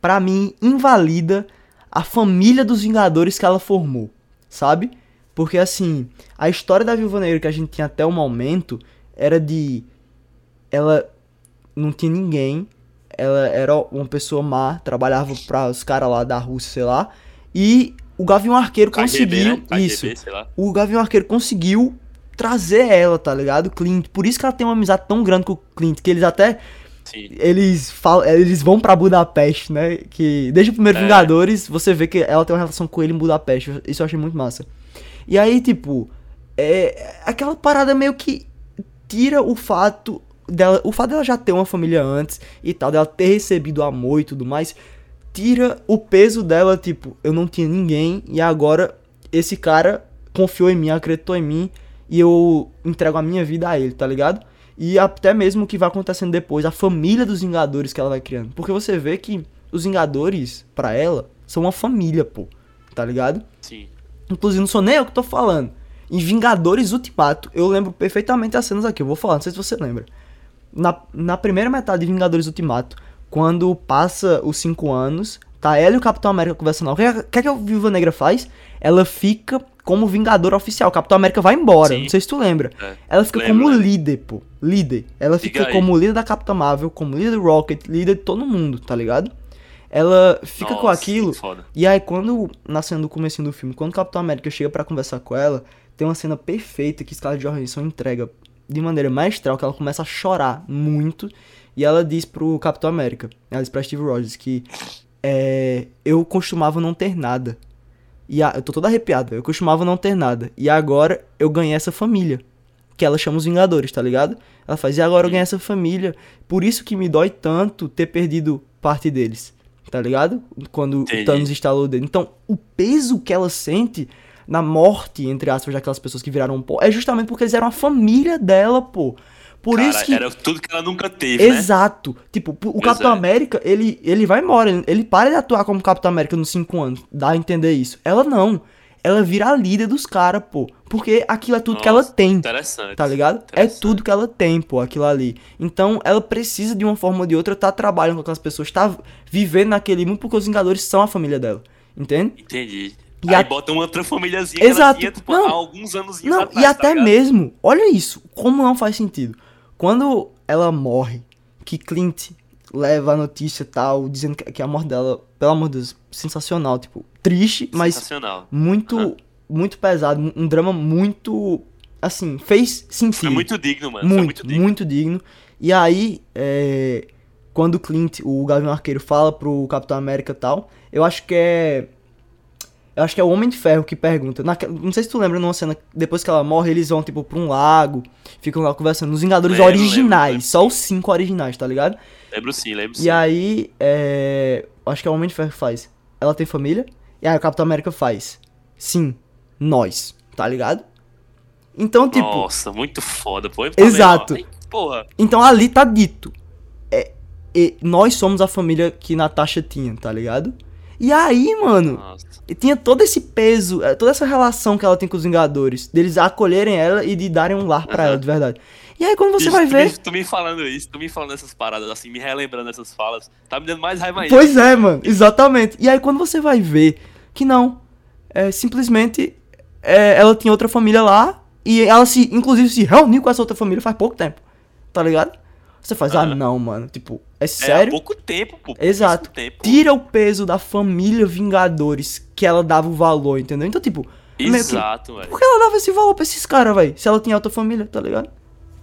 Pra mim, invalida a família dos Vingadores que ela formou, sabe? Porque, assim, a história da Viúva Negra que a gente tinha até o momento era de. Ela não tinha ninguém, ela era uma pessoa má, trabalhava para os caras lá da Rússia, sei lá, e o Gavião Arqueiro conseguiu né? KGB, isso. lá. O Gavião Arqueiro conseguiu trazer ela, tá ligado? Clint. Por isso que ela tem uma amizade tão grande com o Clint, que eles até Sim. eles falam, eles vão pra Budapeste, né? Que desde o primeiro É. Vingadores, você vê que ela tem uma relação com ele em Budapeste. Isso eu achei muito massa. E aí, tipo, é aquela parada meio que tira o fato dela, o fato dela já ter uma família antes e tal, dela ter recebido amor e tudo mais, tira o peso dela, tipo, eu não tinha ninguém e agora esse cara confiou em mim, acreditou em mim e eu entrego a minha vida a ele, tá ligado? E até mesmo o que vai acontecendo depois, a família dos Vingadores que ela vai criando. Porque você vê que os Vingadores, pra ela, são uma família, pô. Tá ligado? Sim. Inclusive, não sou nem eu que tô falando. Em Vingadores Ultimato, eu lembro perfeitamente as cenas aqui. Eu vou falar, não sei se você lembra. Na, na primeira metade de Vingadores Ultimato, quando passa os cinco anos, tá ela e o Capitão América conversando. O que, é- que é que a Viúva Negra faz? Ela fica como Vingadora oficial. O Capitão América vai embora. Sim. Não sei se tu lembra. É. Ela fica Lembro, como líder, pô. Líder. Ela Diga fica aí. como líder da Capitã Marvel, como líder do Rocket, líder de todo mundo, tá ligado? Ela fica com Nossa, aquilo. que foda. E aí, quando, na cena do comecinho do filme, quando o Capitão América chega pra conversar com ela, tem uma cena perfeita que Scarlett Johansson entrega de maneira maestral, que ela começa a chorar muito, e ela diz pro Capitão América, ela diz pra Steve Rogers que é, eu costumava não ter nada. E a- eu tô todo arrepiado, eu costumava não ter nada. E agora eu ganhei essa família, que ela chama os Vingadores, tá ligado? Ela faz, e agora eu ganhei essa família. Por isso que me dói tanto ter perdido parte deles, tá ligado? Quando Entendi. o Thanos instalou o dedo. Então, o peso que ela sente na morte, entre aspas, daquelas pessoas que viraram pó, é justamente porque eles eram a família dela, pô. Por Cara, isso que. era tudo que ela nunca teve, né? Exato. Tipo, o Pois Capitão é. América, ele, ele vai embora. Ele, ele para de atuar como Capitão América nos 5 anos. Dá a entender isso. Ela não. Ela vira a líder dos caras, pô. Porque aquilo é tudo que ela Nossa, tem. Interessante. Tá ligado? É Interessante. tudo que ela tem, pô, aquilo ali. Então, ela precisa de uma forma ou de outra estar trabalhando com aquelas pessoas, tá vivendo naquele mundo, porque os Vingadores são a família dela. Entende? Entendi. E Aí a- bota uma outra famíliazinha Exato. tinha, tipo, Não. há alguns anos Não, atrás, e até tá mesmo, olha isso, como não faz sentido. Quando ela morre, que Clint leva a notícia e tal, dizendo que, a morte dela, pelo amor de Deus, sensacional, tipo, triste, mas Sensacional. muito, Aham. muito pesado, um- drama muito, assim, fez sentido. Foi muito digno, mano. Muito, muito muito, digno. digno. E aí, é, quando o Clint, o Gavião Arqueiro, fala pro Capitão América e tal, eu acho que é. Eu acho que é o Homem de Ferro que pergunta. naque- não sei se tu lembra numa cena, depois que ela morre, eles vão, tipo, pra um lago, ficam lá conversando. Os Vingadores Lembro, originais, lembro, só os cinco originais, tá ligado? Lembro sim, lembro sim. E aí, é. Acho que é o Homem de Ferro que faz. Ela tem família? E aí o Capitão América faz. Sim, nós, tá ligado? Então, tipo. Nossa, muito foda, pô. Exato. Ai, Porra. Então ali tá dito. É, e nós somos a família que Natasha tinha, tá ligado? E aí, mano, Nossa. e tinha todo esse peso, é, toda essa relação que ela tem com os Vingadores, deles acolherem ela e de darem um lar pra Aham. ela, de verdade. E aí quando você Bicho, vai ver. Tu me falando isso, tu me falando essas paradas, assim, me relembrando essas falas, tá me dando mais raiva ainda. Pois é, mano, exatamente. E aí quando você vai ver que não, é simplesmente é, ela tinha outra família lá e ela se, inclusive, se reuniu com essa outra família faz pouco tempo, tá ligado? Você faz, ah, Aham. não, mano, tipo, é É, há sério? pouco tempo, pô. Exato. Tempo. Tira o peso da família Vingadores que ela dava o valor, entendeu? Então, tipo, Exato, velho. por que ela dava esse valor pra esses caras, velho? Se ela tinha outra família, tá ligado?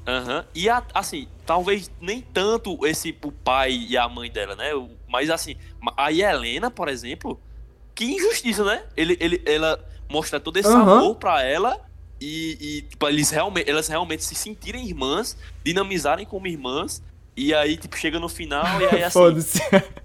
Aham. E a- assim, talvez nem tanto esse o pai e a mãe dela, né? Mas assim, a Helena, por exemplo, que injustiça, né? Ele, ele, ela mostra todo esse Aham. amor pra ela e, e tipo, eles realmente, elas realmente se sentirem irmãs, dinamizarem como irmãs. E aí, tipo, chega no final *laughs* e aí assim. Foda-se.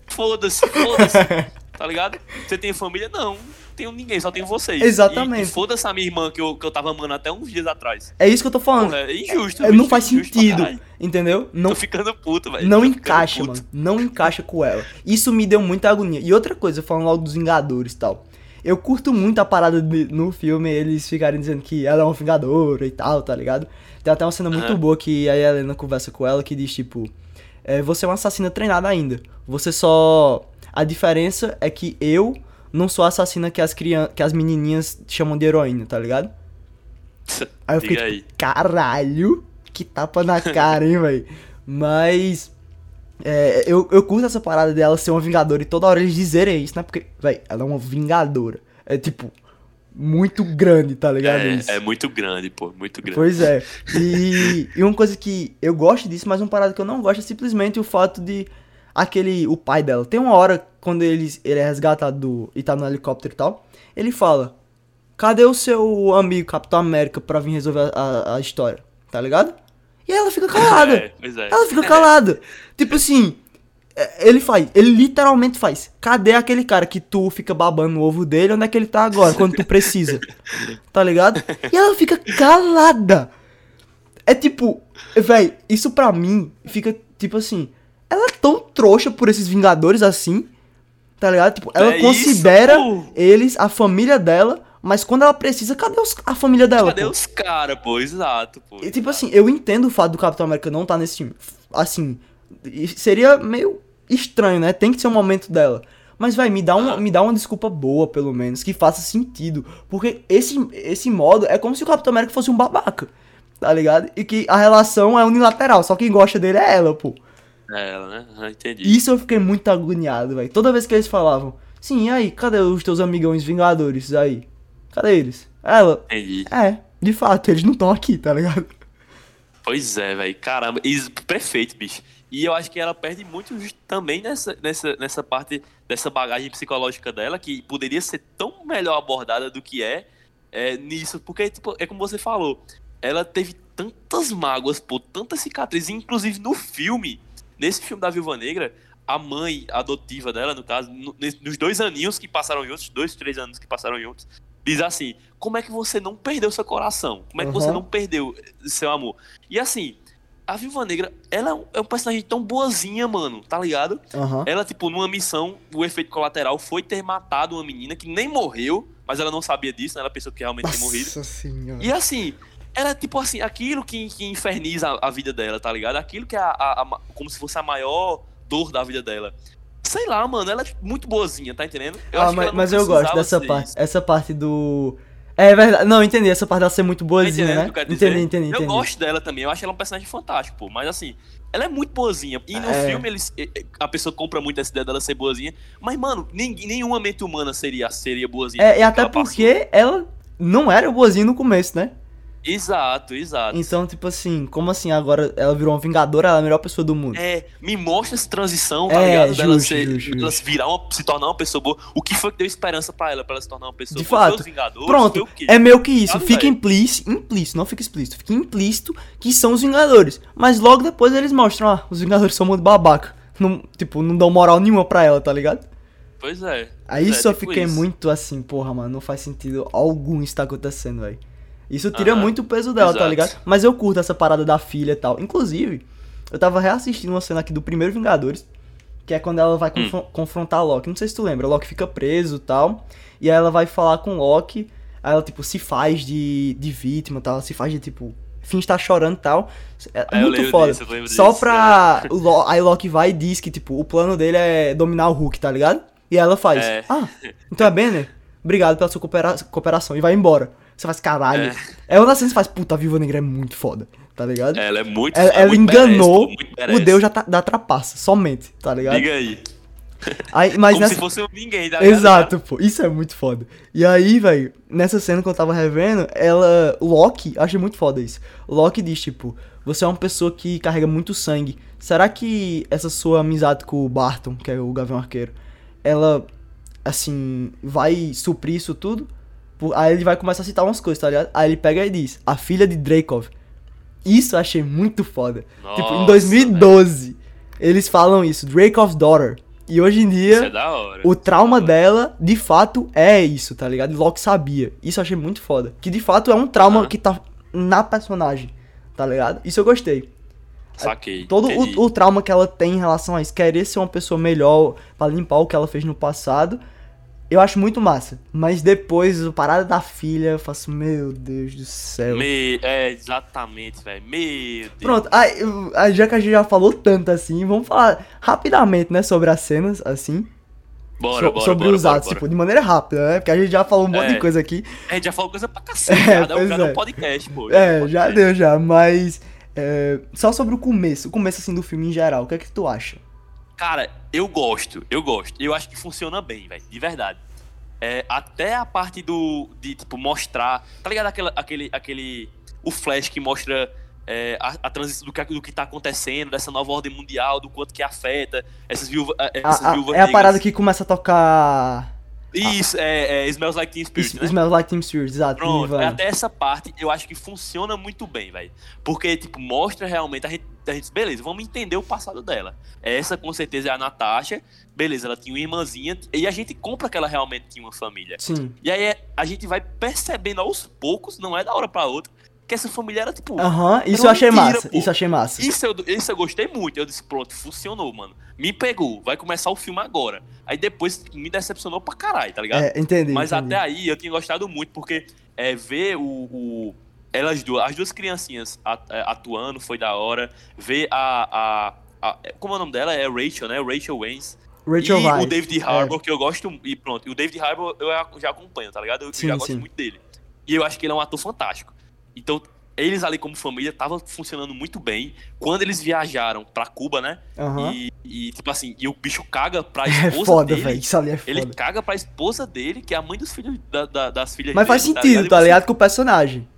Foda-se, foda-se. *laughs* tá ligado? Você tem família? Não. Não tenho ninguém, só tenho vocês. Exatamente. E, e foda-se a minha irmã que eu, que eu tava amando até uns dias atrás. É isso que eu tô falando. Porra, é injusto. É, bicho, não faz sentido, entendeu? Não Tô ficando puto, velho. Não encaixa, puto. mano. Não encaixa com ela. Isso me deu muita agonia. E outra coisa, falando logo dos Vingadores e tal. Eu curto muito a parada de- no filme, eles ficarem dizendo que ela é uma Vingadora e tal, tá ligado? Tem até uma cena muito boa que a Helena conversa com ela que diz, tipo... é, você é uma assassina treinada ainda. Você só... A diferença é que eu não sou a assassina que as, crian... que as menininhas chamam de heroína, tá ligado? *laughs* Aí eu fiquei tipo, caralho, que tapa na *laughs* cara, hein, velho. Mas é, eu, eu curto essa parada dela ser uma vingadora e toda hora eles dizerem isso, né? Porque, velho, ela é uma vingadora. É tipo, muito grande, tá ligado? isso? É, é muito grande, pô. Muito grande. Pois é. E, e uma coisa que eu gosto disso, mas uma parada que eu não gosto é simplesmente o fato de aquele o pai dela. Tem uma hora quando ele, ele é resgatado do, e tá no helicóptero e tal, ele fala: "Cadê o seu amigo Capitão América pra vir resolver a, a- a história?" Tá ligado? E ela fica calada. *laughs* É, pois é. Ela fica calada. *laughs* tipo assim, é, ele faz, ele literalmente faz. Cadê aquele cara que tu fica babando no ovo dele? Onde é que ele tá agora, quando tu precisa? *laughs* Tá ligado? E ela fica calada. É tipo, véi, isso pra mim fica tipo assim. Ela é tão trouxa por esses Vingadores assim, tá ligado? Tipo, ela É considera isso, eles a família dela, mas quando ela precisa, cadê os- a família dela? Cadê pô? os caras, pô? Exato, pô. E tipo assim, eu entendo o fato do Capitão América não estar nesse time. Assim, seria meio estranho, né? Tem que ser um momento dela. Mas vai, me dá uma, me dá uma desculpa boa, pelo menos, que faça sentido. Porque esse, esse modo é como se o Capitão América fosse um babaca. Tá ligado? E que a relação é unilateral, só quem gosta dele é ela, pô. É ela, né? Ah, entendi. Isso eu fiquei muito agoniado, velho. Toda vez que eles falavam, sim, e aí, cadê os teus amigões Vingadores aí? Cadê eles? Ela, Entendi. é, de fato, eles não estão aqui, tá ligado? Pois é, velho. Caramba, isso- perfeito, bicho. E eu acho que ela perde muito também nessa, nessa, nessa parte dessa bagagem psicológica dela, que poderia ser tão melhor abordada do que é, é nisso. Porque, tipo, é como você falou. ela teve tantas mágoas, pô, tantas cicatrizes, inclusive no filme, nesse filme da Viúva Negra, a mãe adotiva dela, no caso, no, nos dois aninhos que passaram juntos, dois, três anos que passaram juntos, diz assim: como é que você não perdeu seu coração? Como é que uhum. você não perdeu seu amor? E assim, a Viúva Negra, ela é um personagem tão boazinha, mano, tá ligado? Uhum. Ela, tipo, numa missão, o efeito colateral foi ter matado uma menina que nem morreu, mas ela não sabia disso, né? Ela pensou que realmente tinha morrido. Senhora. E assim, ela é tipo assim, aquilo que, que inferniza a, a, vida dela, tá ligado? Aquilo que é a, a, a, como se fosse a maior dor da vida dela. Sei lá, mano, ela é muito boazinha, tá entendendo? Eu ah, mas, mas eu gosto dessa parte. Isso. Essa parte do. É verdade. Não, entendi. Essa parte dela ser muito boazinha, tá né? Entendi, entendi, entendi, Eu gosto dela também. Eu acho ela um personagem fantástico, pô. Mas assim, ela é muito boazinha. E no é. filme eles, a pessoa compra muito essa ideia dela ser boazinha. Mas, mano, ninguém, nenhuma mente humana seria, seria boazinha. É, e até ela porque passou. ela não era boazinha no começo, né? Exato, exato. Então, tipo assim, como assim agora ela virou uma vingadora, ela é a melhor pessoa do mundo? É, me mostra essa transição, tá é, ligado? Justo, dela ser, justo, ela justo. virar uma, se tornar uma pessoa boa. O que foi que deu esperança pra ela, pra ela se tornar uma pessoa De boa? fato. Pronto, é meio que isso. fica implícito, implícito, não fica explícito, fica implícito que são os Vingadores. Mas logo depois eles mostram, ah, os Vingadores são muito babaca. Não, tipo, não dão moral nenhuma pra ela, tá ligado? Pois é. Aí é, só tipo fiquei isso. muito assim, porra, mano, não faz sentido algum isso tá acontecendo, velho. Isso tira uhum. muito o peso dela, tá Exato. tá ligado? Mas eu curto essa parada da filha e tal. Inclusive, eu tava reassistindo uma cena aqui do primeiro Vingadores, que é quando ela vai hum. confrontar Loki. Não sei se tu lembra, Loki fica preso e tal. E aí ela vai falar com Loki. Aí ela, tipo, se faz de, de vítima e tal. Se faz de, tipo, fim estar chorando e tal. É ah, muito foda. Disso, Só disso, pra. Lo... Aí Loki vai e diz que, tipo, o plano dele é dominar o Hulk, tá ligado? E aí ela faz. É. Ah, então é Banner? Obrigado pela sua coopera... cooperação. E vai embora. Você faz caralho. É, é cenas que faz, puta, a Viúva Negra é muito foda, tá ligado? Ela é muito Ela, ela muito enganou o deus da, da trapaça, somente, tá ligado? Diga aí. aí mas Como nessa... se fosse um ninguém, tá ligado? Exato, pô. Isso é muito foda. E aí, velho, nessa cena que eu tava revendo, ela. Loki, achei muito foda isso. Loki diz, tipo, você é uma pessoa que carrega muito sangue. Será que essa sua amizade com o Barton, que é o Gavião Arqueiro, ela, assim, vai suprir isso tudo? Aí ele vai começar a citar umas coisas, tá ligado? Aí ele pega e diz, a filha de Dracov. Isso eu achei muito foda. Nossa, tipo, em 2012, eles falam isso, Drakov's daughter. E hoje em dia, é o trauma dela, de fato, é isso, tá ligado? E Loki sabia. Isso eu achei muito foda. Que de fato é um trauma que tá na personagem, tá ligado? Isso eu gostei. Saquei. Todo o, o, trauma que ela tem em relação a isso, querer ser uma pessoa melhor para limpar o que ela fez no passado eu acho muito massa. Mas depois, o parada da filha, eu faço, meu Deus do céu. Me... É, exatamente, velho. Meu Deus. Pronto, aí, aí, já que a gente já falou tanto assim, vamos falar rapidamente, né, sobre as cenas, assim. Bora, so, bora, sobre bora, os atos, bora, tipo, de maneira rápida, né? Porque a gente já falou um monte é. de coisa aqui. A gente já falou coisa pra cacete, é, já, já é. podcast, pô. É, já deu, já, mas... É, só sobre o começo, o começo, assim, do filme em geral, o que é que tu acha? Cara, eu gosto, eu gosto. Eu acho que funciona bem, velho, de verdade. É, até a parte do. de, tipo, mostrar. Tá ligado aquela, aquele. aquele o flash que mostra é, a, a, transição do que, do que tá acontecendo, dessa nova ordem mundial, do quanto que afeta essas viúvas. Essas a, viúvas é a parada que começa a tocar isso, ah. é, é, Smells Like Teen Spirit, né? Smells Like Teen Spirit, exato. Pronto, até essa parte eu acho que funciona muito bem, velho. Porque, tipo, mostra realmente a gente, a gente, beleza, vamos entender o passado dela. Essa, com certeza, é a Natasha. Beleza, ela tinha uma irmãzinha e a gente compra que ela realmente tinha uma família. Sim. E aí a gente vai percebendo aos poucos, não é da hora pra outra, que essa família era tipo. Aham, isso eu achei mentira, massa. Pô. Isso eu achei massa. Isso eu, isso eu gostei muito. Eu disse, pronto, funcionou, mano. Me pegou, vai começar o filme agora. Aí depois me decepcionou pra caralho, tá ligado? É, entendi. Mas entendi. até aí eu tinha gostado muito, porque é, ver o, o. elas duas, as duas criancinhas é, atuando foi da hora. Ver a. a, a como é o nome dela? É Rachel, né? Rachel Waynes. Rachel e Weiss, o David Harbour, é. que eu gosto. E pronto, e o David Harbour eu já acompanho, tá ligado? Eu, sim, já gosto sim. muito dele. E eu acho que ele é um ator fantástico. Então, eles ali como família estavam funcionando muito bem. Quando eles viajaram pra Cuba, né? Uhum. E, e, tipo assim, e o bicho caga pra *laughs* esposa é foda, dele. Véio, isso ali é foda. Ele caga pra esposa dele, que é a mãe dos filhos da, da, das filhas Mas faz tá sentido, tá ligado? Com o personagem.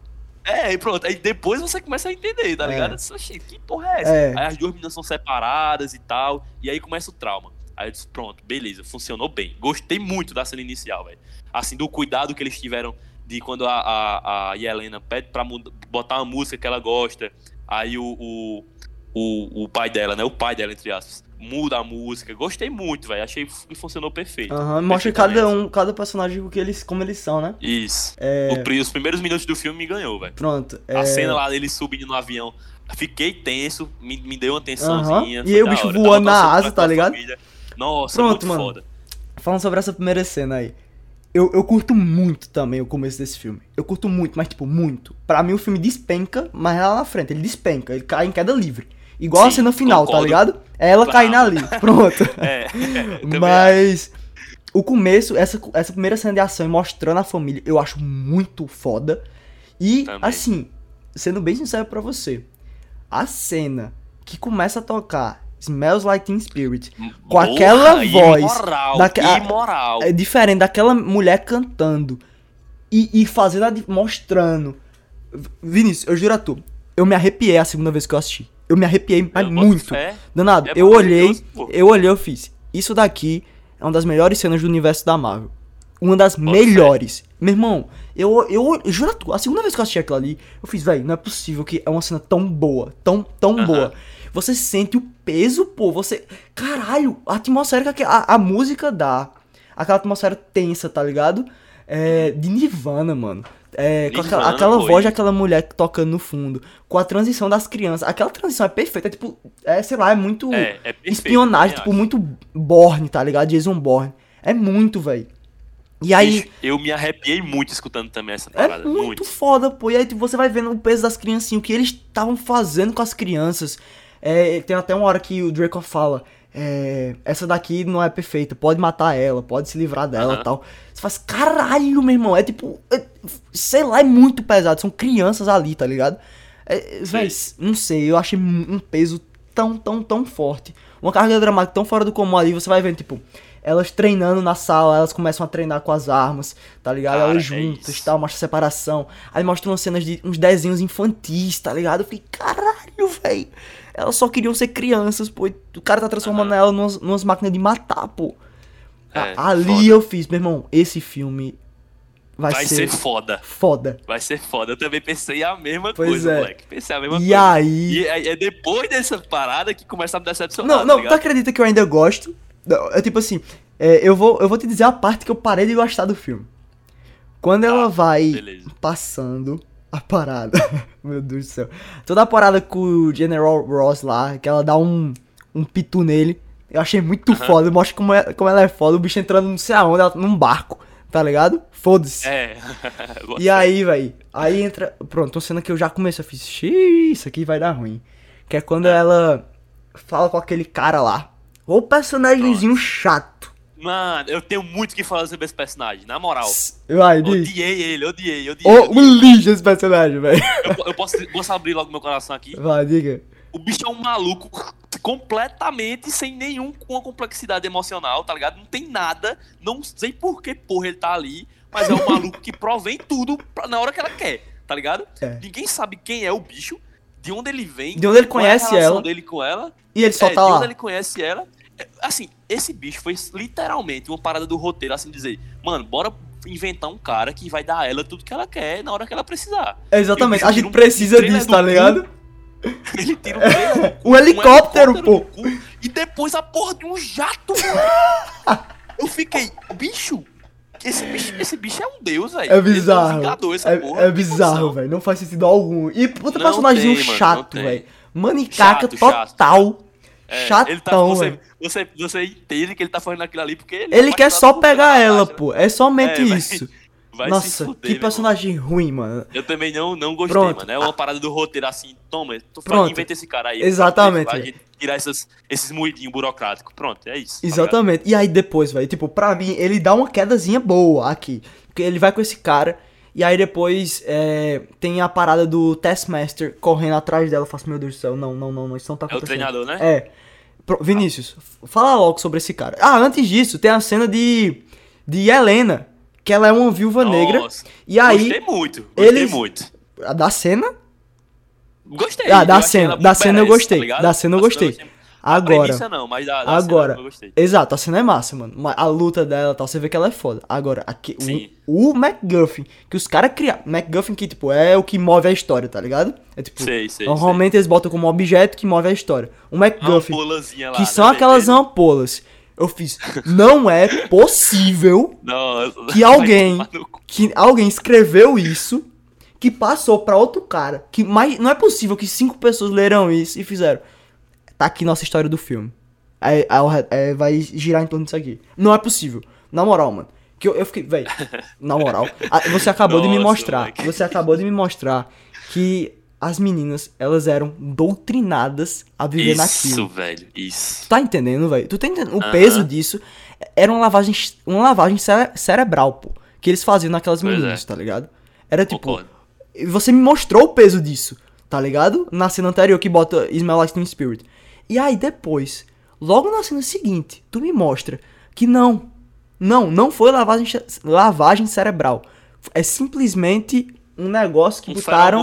É, e pronto. Aí depois você começa a entender, tá é. ligado? Que porra é essa? É. Aí as duas meninas são separadas e tal. E aí começa o trauma. Aí eu disse, pronto, beleza, funcionou bem. Gostei muito da cena inicial, velho. Assim, do cuidado que eles tiveram de quando a, a, a Yelena pede pra botar uma música que ela gosta, aí o, o, o, o pai dela, né? O pai dela, entre aspas, muda a música. Gostei muito, velho. Achei que funcionou perfeito. Aham, mostra cada um, cada personagem que eles, como eles são, né? Isso. É, O os primeiros minutos do filme me ganhou, velho. pronto. É, A cena lá dele subindo no avião. Fiquei tenso, me, me deu uma tensãozinha. e foi aí o bicho voando na asa, tá ligado? família. Nossa, Pronto, muito mano. foda. Falando sobre essa primeira cena aí. Eu, eu curto muito também o começo desse filme. Eu curto muito, mas tipo, muito. Pra mim o filme despenca, mas lá na frente, ele despenca, ele cai em queda livre. Igual a Sim, cena final, tá concordo. ligado? É ela caindo ali. Pronto. *laughs* É, Mas o começo, essa, essa primeira cena de ação e mostrando a família, eu acho muito foda. E, Também. assim, sendo bem sincero pra você, a cena que começa a tocar Smells Like Teen Spirit com Porra, aquela voz Imoral, daque- a- imoral. é diferente daquela mulher cantando e, e fazendo, a, mostrando. Vinícius, eu juro a tu, eu me arrepiei a segunda vez que eu assisti. Eu me arrepiei, mas Eu muito. fé. Danado, É eu olhei, eu olhei, eu fiz. Isso daqui é uma das melhores cenas do universo da Marvel. Uma das Bota melhores. Meu irmão, eu, eu, eu juro a tu, a segunda vez que eu assisti aquilo ali, eu fiz, velho, não é possível que é uma cena tão boa, tão, tão Aham. boa. Você sente o peso, pô, você... Caralho, a atmosfera que a, a música dá, aquela atmosfera tensa, tá ligado? É, de Nirvana, mano. É, com aquela, Nirvana, aquela pô, voz daquela mulher tocando no fundo, com a transição das crianças. Aquela transição é perfeita, é tipo, é, sei lá, é muito É, é perfeito, espionagem, tipo, acho. muito Borne, tá ligado? Jason Bourne. É muito, velho. E aí, eu me arrepiei muito escutando também essa é parada. muito, muito. foda, pô. E aí tipo, você vai vendo o peso das criancinhas, o que eles estavam fazendo com as crianças. É, tem até uma hora que o Draco fala: é, essa daqui não é perfeita, pode matar ela, pode se livrar dela e Aham. tal. Você faz, caralho, meu irmão. É tipo, é- sei lá, é muito pesado. São crianças ali, tá ligado? É, véi, não sei, eu achei um peso tão, tão, tão forte. Uma carga dramática tão fora do comum ali, você vai vendo, tipo, elas treinando na sala, elas começam a treinar com as armas, tá ligado? Cara, elas é juntas e tal, mostra separação. Aí mostra umas cenas de uns desenhos infantis, tá ligado? Eu fiquei, caralho, velho. Elas só queriam ser crianças, pô. O cara tá transformando ela numas, numas máquinas de matar, pô. É, ali foda. eu fiz, meu irmão, esse filme vai, Vai ser foda. foda. Vai ser foda. Eu também pensei a mesma Pois coisa, é. moleque. Pensei a mesma E coisa. aí- E é, é depois dessa parada que começa a me decepcionar. Não, tá não, tu ligado? acredita que eu ainda gosto? É tipo assim, é, eu, vou, eu vou te dizer a parte que eu parei de gostar do filme. Quando ela Tá, vai beleza. passando a parada, *laughs* meu Deus do céu. Toda a parada com o General Ross lá, que ela dá um, um pitu nele, eu achei muito foda. Mostra como, é- como ela é foda, o bicho entrando não sei aonde, ela, num barco, tá ligado? Foda-se. É. *laughs* E aí, véi, aí entra. Pronto, uma cena que eu já comecei a fiz, xiii, isso aqui vai dar ruim. Que é quando ela fala com aquele cara lá. O personagemzinho chato. Mano, eu tenho muito o que falar sobre esse personagem, na moral. Vai, diz. Odiei ele, odiei, odiei. Ô, odiei. um lixo esse personagem, velho. Eu, eu posso, posso abrir logo meu coração aqui? Vai, diga. O bicho é um maluco completamente sem nenhuma complexidade emocional, tá ligado? Não tem nada, não sei por que porra ele tá ali, mas é um maluco que provém tudo pra- na hora que ela quer, tá ligado? É. Ninguém sabe quem é o bicho, de onde ele vem, De onde ele é a conhece relação ela. dele com ela, E ele só é, tá de lá. onde ele conhece ela. É, Assim, esse bicho foi literalmente uma parada do roteiro, assim dizer, mano, bora inventar um cara que vai dar a ela tudo que ela quer na hora que ela precisar. Exatamente, a gente um precisa trailer disso, tá ligado? *laughs* Ele tira um trailer Um helicóptero, do pô. cu e depois a porra de um jato. *laughs* Eu fiquei, bicho, esse bicho, esse bicho é um deus, velho. É Ele um bizarro. vingador, essa É, porra, é bizarro, velho. Não faz sentido algum. E puta mano, chato, velho. Manicaca Chato, chato. É, Chatão, ele tá, você, você, você entende que ele tá fazendo aquilo ali porque ele, Ele quer só pegar ela, pô. É somente É, vai- isso. *laughs* Vai se Nossa, fuder, que personagem ruim, mano. Eu também não, não gostei, Pronto. mano. É uma parada do roteiro assim, toma, tu Pronto. inventa esse cara aí. Exatamente, Pra gente tirar essas, esses moidinhos burocráticos. Pronto, é isso. tá? Exatamente. E aí depois, velho, tipo, pra mim, ele dá uma quedazinha boa aqui. Porque ele vai com esse cara. E aí depois é, tem a parada do Taskmaster correndo atrás dela. Eu faço, meu Deus do céu, não, não, não, não, isso não tá É o acontecendo. treinador, né? É. Pro- Vinícius, f- fala logo sobre esse cara. Ah, antes disso, tem a cena de. de Helena. Que ela é uma viúva negra. Nossa, E aí. Gostei muito. Gostei eles- muito. A da cena? Gostei. Ah, da eu achei cena, ela da cena eu gostei, tá da cena eu Da gostei. A Agora, premissa não, mas da, da agora, cena eu gostei. exato, a cena é massa, mano. Ma- A luta dela e tal, você vê que ela é foda. Agora, aqui, Sim. o, o MacGuffin, que os caras criaram. MacGuffin que, tipo, é o que move a história, tá ligado? É tipo, Sei, sei, normalmente eles botam como objeto que move a história. O MacGuffin, lá, que né, são aquelas ampolas. Eu fiz, não é possível *laughs* que alguém que alguém escreveu isso, que passou pra outro cara, que mais não é possível que cinco pessoas leram isso e fizeram. Tá aqui nossa história do filme. O re- é, vai girar em torno disso aqui. Não é possível. Na moral, mano. Que eu, eu fiquei, véi, *laughs* na moral, você acabou de me Nossa, mostrar, moleque. você acabou de me mostrar que as meninas, elas eram doutrinadas a viver naquilo. Isso, velho, isso. Tá entendendo, velho? Tu tá entendendo? O Aham. peso disso era uma lavagem, uma lavagem cere- cerebral, pô. Que eles faziam naquelas Pois meninas, é. tá ligado? Era tipo. Concordo. Você me mostrou o peso disso, tá ligado? Na cena anterior que bota Smell Like Teen Spirit. E aí depois, logo na cena seguinte, tu me mostra que não. Não, não foi lavagem, lavagem cerebral. É simplesmente um negócio que Um botaram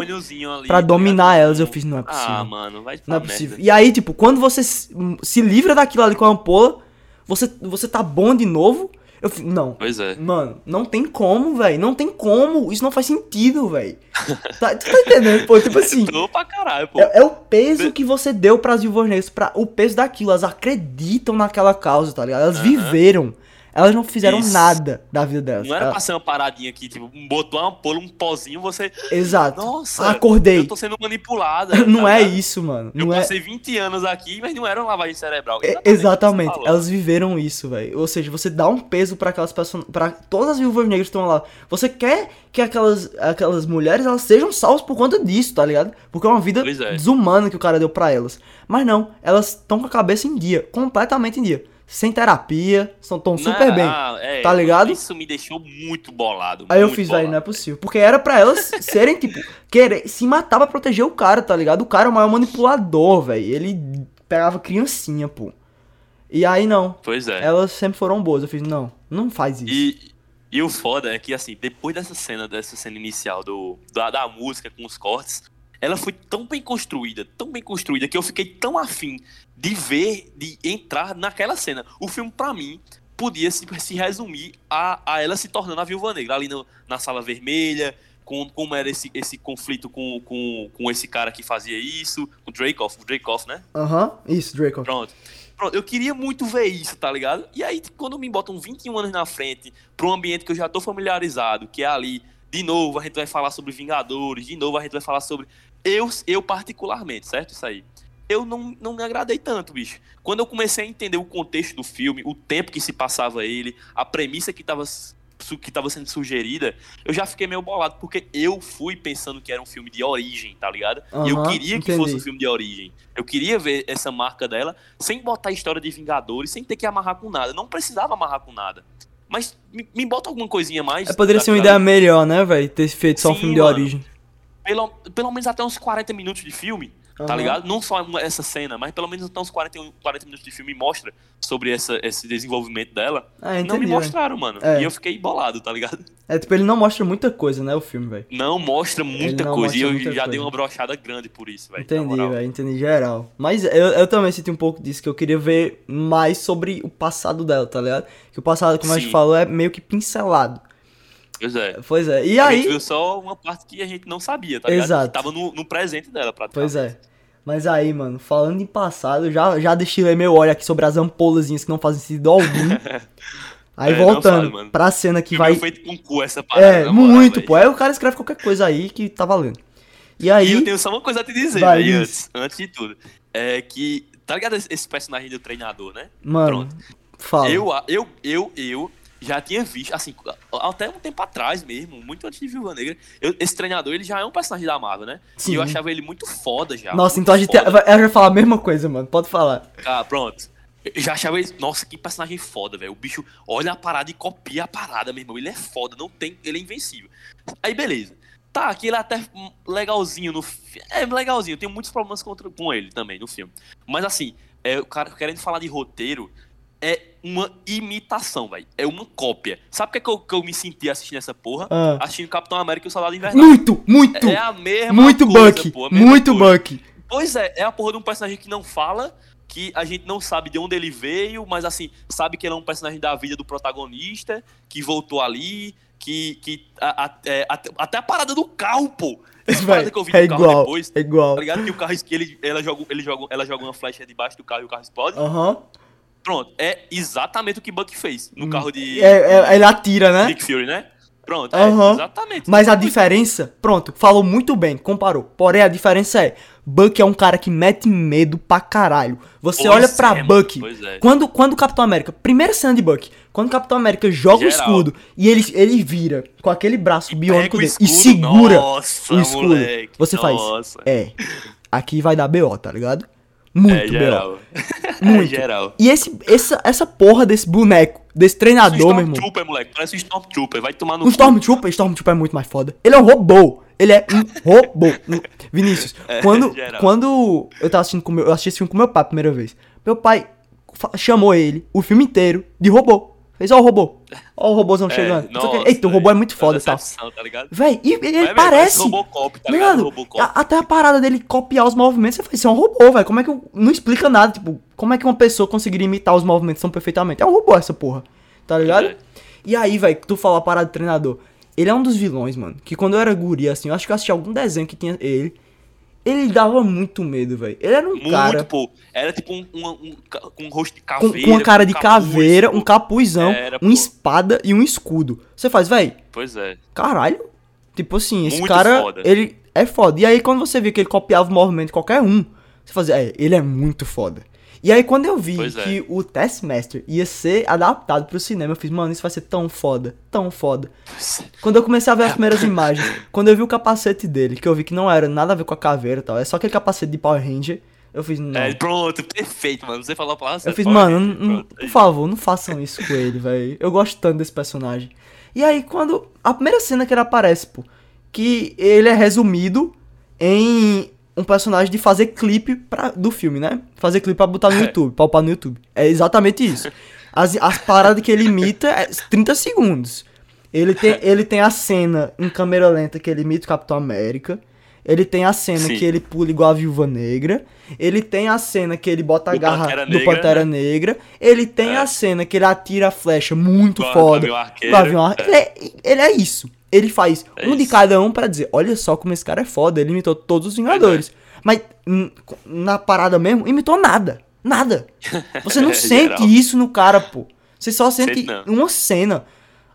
pra tá dominar ligado? elas. Eu fiz, não é possível. Ah, mano, vai Não é possível. merda. E aí, tipo, quando você se, se livra daquilo ali com a ampola, você, você tá bom de novo. Eu fico, não. Pois é. Mano, não tem como, velho. Não tem como. Isso não faz sentido, velho. *laughs* Tá, tu tá entendendo? Pô, tipo assim. Tô pra caralho, pô. É, é o peso que você deu pras viúvas negras, pra, o peso daquilo. Elas acreditam naquela causa, tá ligado? Elas viveram. Elas não fizeram Isso. nada da vida delas. Não era Ela- pra ser uma paradinha aqui, tipo, botou uma ampola, um pozinho, você. Exato. Nossa, Acordei. eu tô sendo manipulada. *laughs* Não tá é ligado? isso, mano. Eu Não é... passei 20 anos aqui, mas não era uma lavagem cerebral. É, Exatamente, falou. elas viveram isso, velho. Ou seja, você dá um peso pra aquelas pessoas, para todas as viúvas negras que estão lá. Você quer que aquelas, aquelas mulheres elas sejam salvas por conta disso, tá ligado? Porque é uma vida é. desumana que o cara deu pra elas. Mas não, elas estão com a cabeça em dia, completamente em dia. Sem terapia, estão tão super Não, bem. é, tá ligado? Isso me deixou muito bolado. Aí eu muito fiz, velho, não é possível. Porque era pra elas *laughs* serem, tipo, querer se matar pra proteger o cara, tá ligado? O cara é o maior manipulador, velho. Ele pegava criancinha, pô. E aí não. Pois é. Elas sempre foram boas. Eu fiz, não, não faz isso. E, e o foda é que, assim, depois dessa cena, dessa cena inicial do, da, da música com os cortes, ela foi tão bem construída, tão bem construída, que eu fiquei tão afim de ver, de entrar naquela cena. O filme, pra mim, podia se, se resumir a, a ela se tornando a Viúva Negra, ali no- na Sala Vermelha, com, como era esse, esse conflito com, com, com esse cara que fazia isso, o Dracoff, o Dracoff, né? Aham, isso, Draco. Pronto. Pronto, eu queria muito ver isso, tá ligado? E aí, quando me botam 21 anos na frente, pra um ambiente que eu já tô familiarizado, que é ali, de novo a gente vai falar sobre Vingadores, de novo a gente vai falar sobre. Eu, eu particularmente, certo? Isso aí. Eu não, não me agradei tanto, bicho. Quando eu comecei a entender o contexto do filme, o tempo que se passava ele, a premissa que tava, su- que sendo sugerida, eu já fiquei meio bolado, porque eu fui pensando que era um filme de origem, tá ligado? e eu queria que entendi. fosse um filme de origem. Eu queria ver essa marca dela sem botar a história de Vingadores, sem ter que amarrar com nada. Não precisava amarrar com nada. Mas me, me bota alguma coisinha mais. É, poderia ser uma ideia melhor, né, velho? Ter feito só um Sim, filme de mano. origem. Pelo, pelo menos até uns 40 minutos de filme, tá Aham. ligado? Não só essa cena, mas pelo menos até uns 40, 40 minutos de filme mostra sobre essa, esse desenvolvimento dela. Ah, não entendi. me velho. mostraram, mano. É. E eu fiquei bolado, tá ligado? É, tipo, ele não mostra muita coisa, né, o filme, velho. Não mostra muita não coisa. e mostra eu muita já coisa. dei uma brochada grande por isso, velho. Entendi, velho, entendi geral. Mas eu, eu também senti um pouco disso, que eu queria ver mais sobre o passado dela, tá ligado? Que o passado, como a gente Sim. falou, é meio que pincelado. Pois é. Pois é. E a aí. gente viu só uma parte que a gente não sabia, tá ligado? Exato. Que tava no, no presente dela, praticamente. Pois é. Mas aí, mano, falando em passado, já, já destilei meu olho aqui sobre as ampolazinhas que não fazem sentido algum. *laughs* Aí É, voltando mano. pra cena que vai. feito com cu essa parada. É, na moral, muito, pô. Aí o cara escreve qualquer coisa aí que tá valendo. E E aí. eu tenho só uma coisa a te dizer, Vai, diz. antes, antes de tudo. É que, tá ligado esse personagem do treinador, né? Mano, Pronto. fala. Eu, eu, eu, eu já tinha visto, assim, até um tempo atrás mesmo, muito antes de Viúva Negra, eu- esse treinador, ele já é um personagem da Marvel, né? Sim. E eu achava ele muito foda já. Nossa, então a gente. foda. Eu já falar a mesma coisa, mano. Pode falar. Ah, pronto. Eu já achava ele. Nossa, que personagem foda, velho. O bicho olha a parada e copia a parada, meu irmão. Ele é foda, não tem. Ele é invencível. Aí, beleza. Tá, aqui ele é até legalzinho no. É legalzinho, eu tenho muitos problemas contra, com ele também no filme. Mas assim, é, o cara querendo falar de roteiro. É uma imitação, velho. É uma cópia. Sabe o que, é que, eu, que eu me senti assistindo essa porra? Ah. Assistindo Capitão América e o Soldado Invernal. Muito, muito! É a mesma muito coisa, Buck! pô, Muito coisa. Buck! Pois é, é a porra de um personagem que não fala, que a gente não sabe de onde ele veio, mas assim, sabe que ele é um personagem da vida do protagonista, que voltou ali, que. que a- a- é, até, até a parada do carro, pô. Essa Vai, parada que eu vi é do carro igual, depois, é igual. tá ligado? Que o carro que ele, ela, joga, ele joga, ela joga uma flecha debaixo do carro e o carro explode. Aham. Pronto, é exatamente o que Buck fez no carro de É, é, ele atira, né? Nick Fury, né? Pronto, Aham. é, exatamente. Mas a diferença, pronto, falou muito bem, comparou. Porém, a diferença é, Buck é um cara que mete medo pra caralho. Você Pois olha pra é, Buck, pois é. quando, quando o Capitão América, primeira cena de Buck, quando o Capitão América joga o Geral. escudo e ele, ele vira com aquele braço biônico Pega dele o e escudo, segura nossa, o escudo, moleque, você nossa. faz, é, aqui vai dar BO, tá ligado? Muito É BO. geral. *laughs* Muito. É geral. E esse, essa, essa porra desse boneco, desse treinador, meu irmão. Stormtrooper, moleque. Parece um Stormtrooper. Vai tomar no cu. Stormtrooper, Stormtrooper é muito mais foda. Ele é um robô. Ele é um *laughs* robô. Um- Vinícius, quando, geral. quando eu tava assistindo com meu, eu assisti esse filme com meu pai a primeira vez. Meu pai chamou ele, o filme inteiro, de robô. Fez, ó o robô. Ó o robôzão É, chegando. Nossa, Eita, o robô é muito velho. foda. Decepção, tá ligado? Véi, e ele, Mas, parece. Robocop, tá ligado? Robocop. A- até a parada dele copiar os movimentos, você faz, isso é um robô, velho. Como é que. eu- Não explica nada, tipo, como é que uma pessoa conseguiria imitar os movimentos tão perfeitamente? É um robô essa porra. Tá ligado? É. E aí, velho, tu falou a parada do treinador. Ele é um dos vilões, mano. Que quando eu era guri, assim, eu acho que eu assisti algum desenho que tinha ele. Ele dava muito medo, velho. Ele era um Muito, cara pô. Era tipo um, um, um, com um rosto de com, caveira. com uma cara de capuz, caveira, pô. um capuzão, Era, uma espada e um escudo. Você faz, velho, Pois é. caralho. Tipo assim, esse Muito cara, foda. ele é foda. E aí quando você via que ele copiava o movimento de qualquer um, você fazia, é, ele é muito foda. E aí quando eu vi é. que o Taskmaster ia ser adaptado pro cinema, eu fiz, mano, isso vai ser tão foda, tão foda. Quando eu comecei a ver as primeiras imagens, quando eu vi o capacete dele, que eu vi que não era nada a ver com a caveira e tal, é só aquele capacete de Power Ranger, eu fiz, não. É, pronto, perfeito, mano. Você falou a palavra Eu fiz, mano, pronto. por favor, não façam isso com ele, velho. Eu gosto tanto desse personagem. E aí, quando. A primeira cena que ele aparece, pô, que ele é resumido em um personagem de fazer clipe pra, do filme, né? Fazer clipe pra botar no. *laughs* YouTube, pra upar no YouTube. É exatamente isso. As, as paradas que ele imita é 30 segundos. Ele tem, *laughs* ele tem a cena em câmera lenta que ele imita o Capitão América. Ele tem a cena Sim. que ele pula igual a Viúva Negra. Ele tem a cena que ele bota a Do garra Pantera do Negra, Pantera né? Negra. Ele tem É. a cena que ele atira a flecha muito Igual foda. Gavião Arqueiro, Ar- é. Ele, é, ele é isso. Ele faz É um de cada um pra dizer, olha só como esse cara é foda. Ele imitou todos os Vingadores. Mas hum, na parada mesmo, imitou nada. Nada. Você não *laughs* É, sente geral. isso no cara, pô. Você só sente não. uma cena.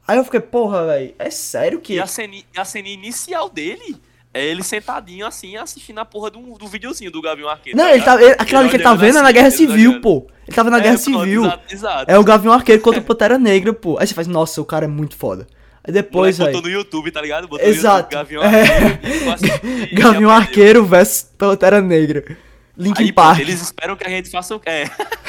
Aí eu fiquei, porra, velho, é sério que. E a cena, a cena inicial dele é ele sentadinho assim, assistindo a porra do, do videozinho do Gavião Arqueiro. Não, ele tá, ele, aquilo que ele tá vendo é na assim, Guerra ele Civil, pô. Ele tava na É, Guerra Civil. Exato, exato. É o Gavião Arqueiro contra o Pantera Negra, pô. Aí você faz, nossa, o cara é muito foda. Aí depois, velho. botou no YouTube, tá ligado? Botou Exato. no YouTube, Gavião É. *laughs* Arqueiro. eu assisti e Gavião. Arqueiro versus Pantera Negra. Linkin Aí, Park. eles esperam que a gente faça o quê? É.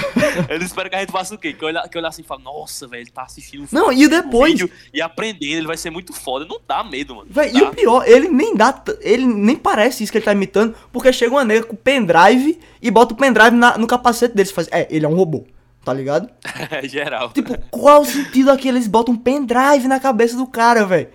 *laughs* eles esperam que a gente faça o quê? Que olhar, que olhar assim e falar, nossa, velho, ele tá assistindo Não, e depois. e aprendendo, ele vai ser muito foda. Não dá medo, mano. Véi, Não e dá. o pior, ele nem dá. Ele nem parece isso que ele tá imitando, porque chega uma nega com pendrive e bota o pendrive na- no capacete dele. Faz, é, ele é um robô, tá ligado? É *laughs* geral. Tipo, qual o sentido aqui? Eles botam um pendrive na cabeça do cara, velho.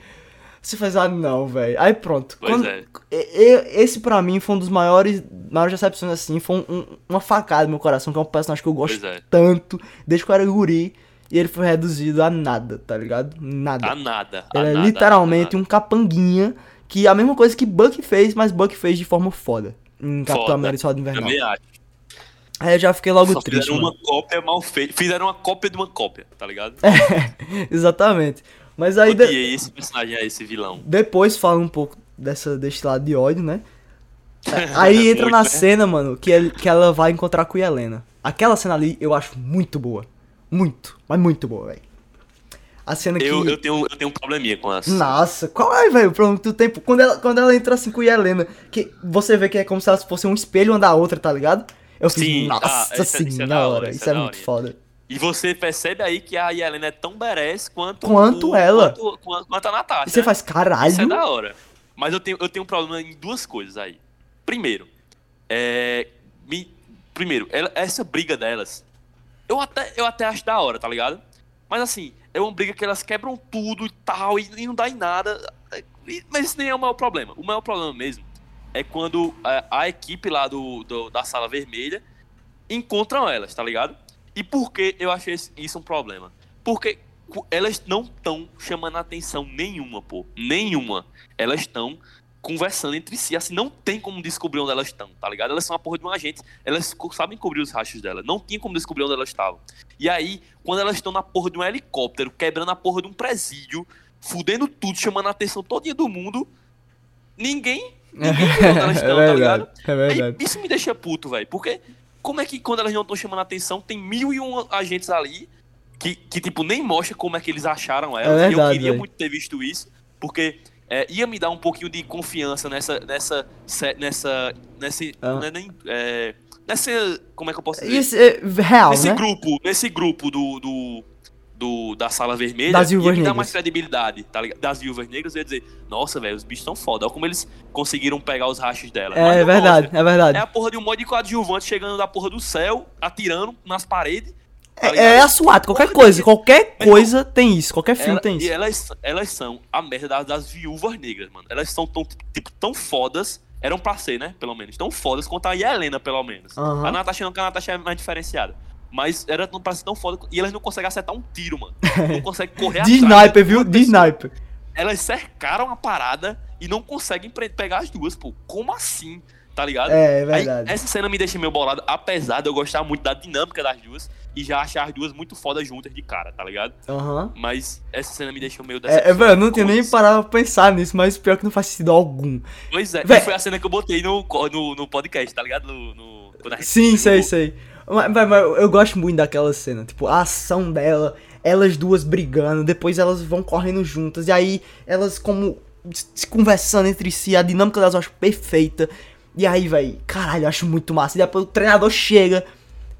Você faz, ah, não, velho. Aí pronto. Pois Quando- é. Esse pra mim foi um dos maiores, maiores decepções assim. Foi um- um- uma facada no meu coração, que é um personagem que eu gosto é. tanto, desde que eu era guri. E ele foi reduzido a nada, tá ligado? Nada. A nada. a Ele é nada, literalmente um capanguinha que é a mesma coisa que Buck fez, mas Buck fez de forma foda. Em Capitão. América Soldado. Invernal. Também acho. Aí eu já fiquei logo Só triste, fizeram mano. uma cópia mal feita. Fizeram uma cópia de uma cópia, tá ligado? *laughs* Exatamente. Mas aí de- Odiei esse personagem aí, esse vilão. depois fala um pouco dessa, desse lado de ódio, né? *laughs* Aí entra Muito, na né? cena, mano, que, ele- que ela vai encontrar com a Helena. Aquela cena ali eu acho muito boa. Muito, mas muito boa, velho. A cena que. Eu, eu, tenho, eu tenho um probleminha com as. Nossa, qual é, velho, o problema que tu tem? Quando ela, quando ela entra assim com a Helena, que você vê que é como se elas fossem um espelho uma da outra, tá ligado? Eu fiz, Sim, nossa ah, isso é- isso é senhora, isso, é, é muito hora. foda. E você percebe aí que a Yelena é tão badass quanto. Quanto o- ela. Quanto, quanto, quanto a Natasha. E você né? faz, caralho. Isso é da hora. Mas eu tenho, eu tenho um problema em duas coisas aí. Primeiro, é. Me, primeiro, ela- essa briga delas. Eu até, eu até acho da hora, tá ligado? Mas assim, é uma briga que elas quebram tudo e tal, e, e não dá em nada. E- mas isso nem é o maior problema. O maior problema mesmo é quando a, a equipe lá do, do- da sala vermelha encontram elas, tá ligado? E por que eu achei isso um problema? Porque elas não estão chamando atenção nenhuma, pô. Nenhuma. Elas estão conversando entre si, assim, não tem como descobrir onde elas estão, tá ligado? Elas são a porra de um agente, elas sabem cobrir os rachos dela, não tinha como descobrir onde elas estavam. E aí, quando elas estão na porra de um helicóptero, quebrando a porra de um presídio, fudendo tudo, chamando a atenção todinha do mundo, ninguém, ninguém *laughs* É tá verdade, ligado? é verdade. Aí, isso me deixa puto, velho, porque como é que quando elas não estão chamando a atenção, tem mil e um agentes ali que, que, tipo, nem mostra como é que eles acharam elas. É e eu verdade, queria véi. muito ter visto isso, porque é, ia me dar um pouquinho de confiança nessa. nessa. nessa. nesse. Ah. não é nem- é, nessa. Como é que eu posso dizer? Isso é real, nesse né? grupo, nesse grupo do. do do- da sala vermelha Das me dar negras. mais credibilidade, tá ligado? Das viúvas negras, eu ia dizer, nossa, velho, os bichos são foda. Olha como eles conseguiram pegar os rachos dela. É não verdade, mostra. é verdade. É a porra de um monte de coadjuvante chegando da porra do céu, atirando nas paredes. tá É, é a SWAT, qualquer Porra, coisa, ninguém- qualquer coisa tem isso, qualquer filme Ela- tem E isso. elas, elas são a merda das, das viúvas negras, mano. Elas são tão, tipo, tão fodas. Eram pra ser, né? Pelo menos. Tão fodas quanto a Helena, pelo menos. Aham. A Natasha não, que a Natasha é mais diferenciada. Mas era pra ser tão foda. E elas não conseguem acertar um tiro, mano. Não conseguem correr *laughs* De atrás sniper, viu? uma De sniper. Elas cercaram a parada e não conseguem pegar as duas, pô. Como assim? Tá ligado? É, é Aí, verdade. essa cena me deixa meio bolado, apesar de eu gostar muito da dinâmica das duas e já achar as duas muito fodas juntas de cara, tá ligado? Aham. Mas essa cena me deixou meio É, é, velho, eu não tinha nem Como parado pra pensar nisso, mas pior que não faz sentido algum. Pois é, foi a cena que eu botei no, no, no podcast, tá ligado? No, no- Sim, sei, sei. Mas, mas- mas eu gosto muito daquela cena. Tipo, a ação dela, elas duas brigando, depois elas vão correndo juntas, e aí elas como se conversando entre si, a dinâmica delas eu acho perfeita. E aí, velho, caralho, eu acho muito massa. E depois o treinador chega.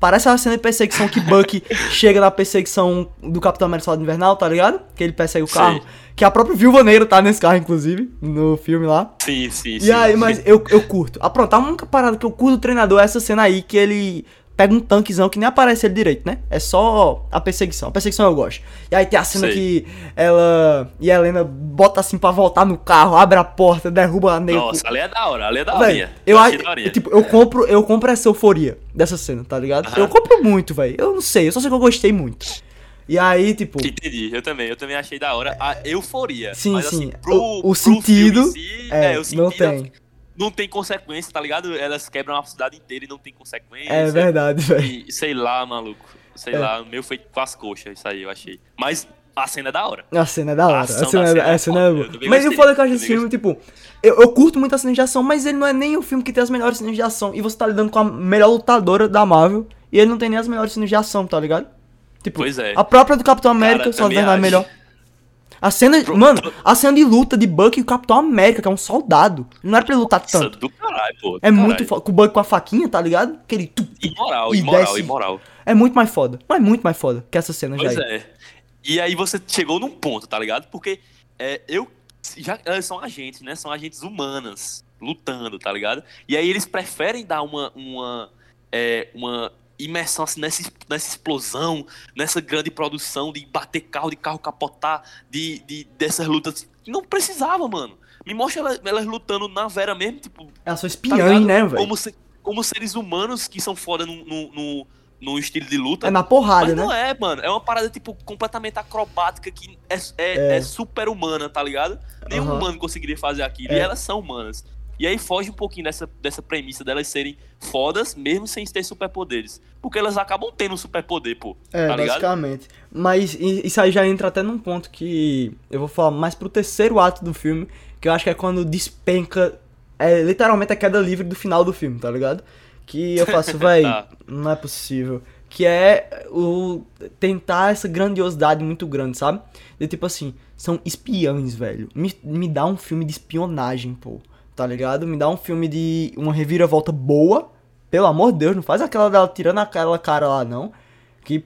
Parece uma cena de perseguição que Buck *laughs* chega na perseguição do Capitão América Soldado Invernal, tá ligado? Que ele persegue o carro. Sei. Que a própria Viúva Negra tá nesse carro, inclusive, no filme lá. Sim, sim, sim. E aí, mas eu, eu curto. Ah, pronto, a única parada que eu curto do treinador é essa cena aí que ele pega um tanquezão que nem aparece ele direito, né? É só a perseguição. A perseguição eu gosto. E aí tem a cena Sei. que ela e a Helena bota assim pra voltar no carro, abre a porta, derruba a negra. Nossa, ali é da hora, ali é da hora. eu acho, daorinha. tipo, eu compro, eu compro essa euforia dessa cena, tá ligado? Aham. Eu compro muito, velho. Eu não sei, eu só sei que eu gostei muito. E aí, tipo, Entendi, eu também, eu também achei da hora a euforia. Sim, mas, sim. assim, pro, O- o pro sentido, filme em si, é, o não sentido tem. Não tem consequência, tá ligado? Elas quebram a cidade inteira e não tem consequência. é verdade, velho. Sei lá, maluco. Sei É. lá, o meu foi com as coxas, isso aí eu achei. Mas a cena é da hora. A cena é da hora. A ação cena, é, cena é a cena é boa. eu Mas o gostei, foda que eu acho esse filme, tipo, eu, eu curto muito as cenas de ação, mas ele não é nem o filme que tem as melhores cenas de ação. E você tá lidando com a melhor lutadora da Marvel, e ele não tem nem as melhores cenas de ação, tá ligado? Tipo, Pois é. a própria do Capitão América, Cara, só verdade acho. melhor. A cena, Pro- mano, a cena de luta de Buck e o Capitão América, que é um soldado. Não era pra ele lutar Nossa, tanto. do caralho, pô. do É muito caralho. foda. Com o Buck com a faquinha, tá ligado? Aquele. tu, tu, Imoral, e imoral, desce. imoral. É muito mais foda. Mas muito mais foda que essa cena Pois já. é. E aí você chegou num ponto, tá ligado? Porque é, eu. Já, elas são agentes, né? São agentes humanas lutando, tá ligado? E aí eles preferem dar uma. uma, é, uma imersão assim, nessa, es- nessa explosão, nessa grande produção de bater carro, de carro capotar, de, de, dessas lutas. Não precisava, mano. Me mostra elas, elas lutando na vera mesmo, tipo, Elas são tá espiãs, ligado? né, velho? Como, se- como seres humanos que são foda no, no, no, no estilo de luta. É na porrada, Mas né? não é, mano. É uma parada, tipo, completamente acrobática que é, é, É. é super humana, tá ligado? Nenhum Aham. humano conseguiria fazer aquilo. É. E elas são humanas. E aí foge um pouquinho dessa, dessa premissa delas serem fodas, mesmo sem ter superpoderes. Porque elas acabam tendo um superpoder, pô. É, tá basicamente. Mas isso aí já entra até num ponto que eu vou falar mais pro terceiro ato do filme, que eu acho que é quando despenca. É literalmente a queda livre do final do filme, tá ligado? Que eu *laughs* faço, véi, Tá. não é possível. Que é o tentar essa grandiosidade muito grande, sabe? De tipo assim, são espiões, velho. Me, me dá um filme de espionagem, pô. Tá ligado? Me dá um filme de uma reviravolta boa. Pelo amor de Deus, não faz aquela dela tirando aquela cara lá, não. Que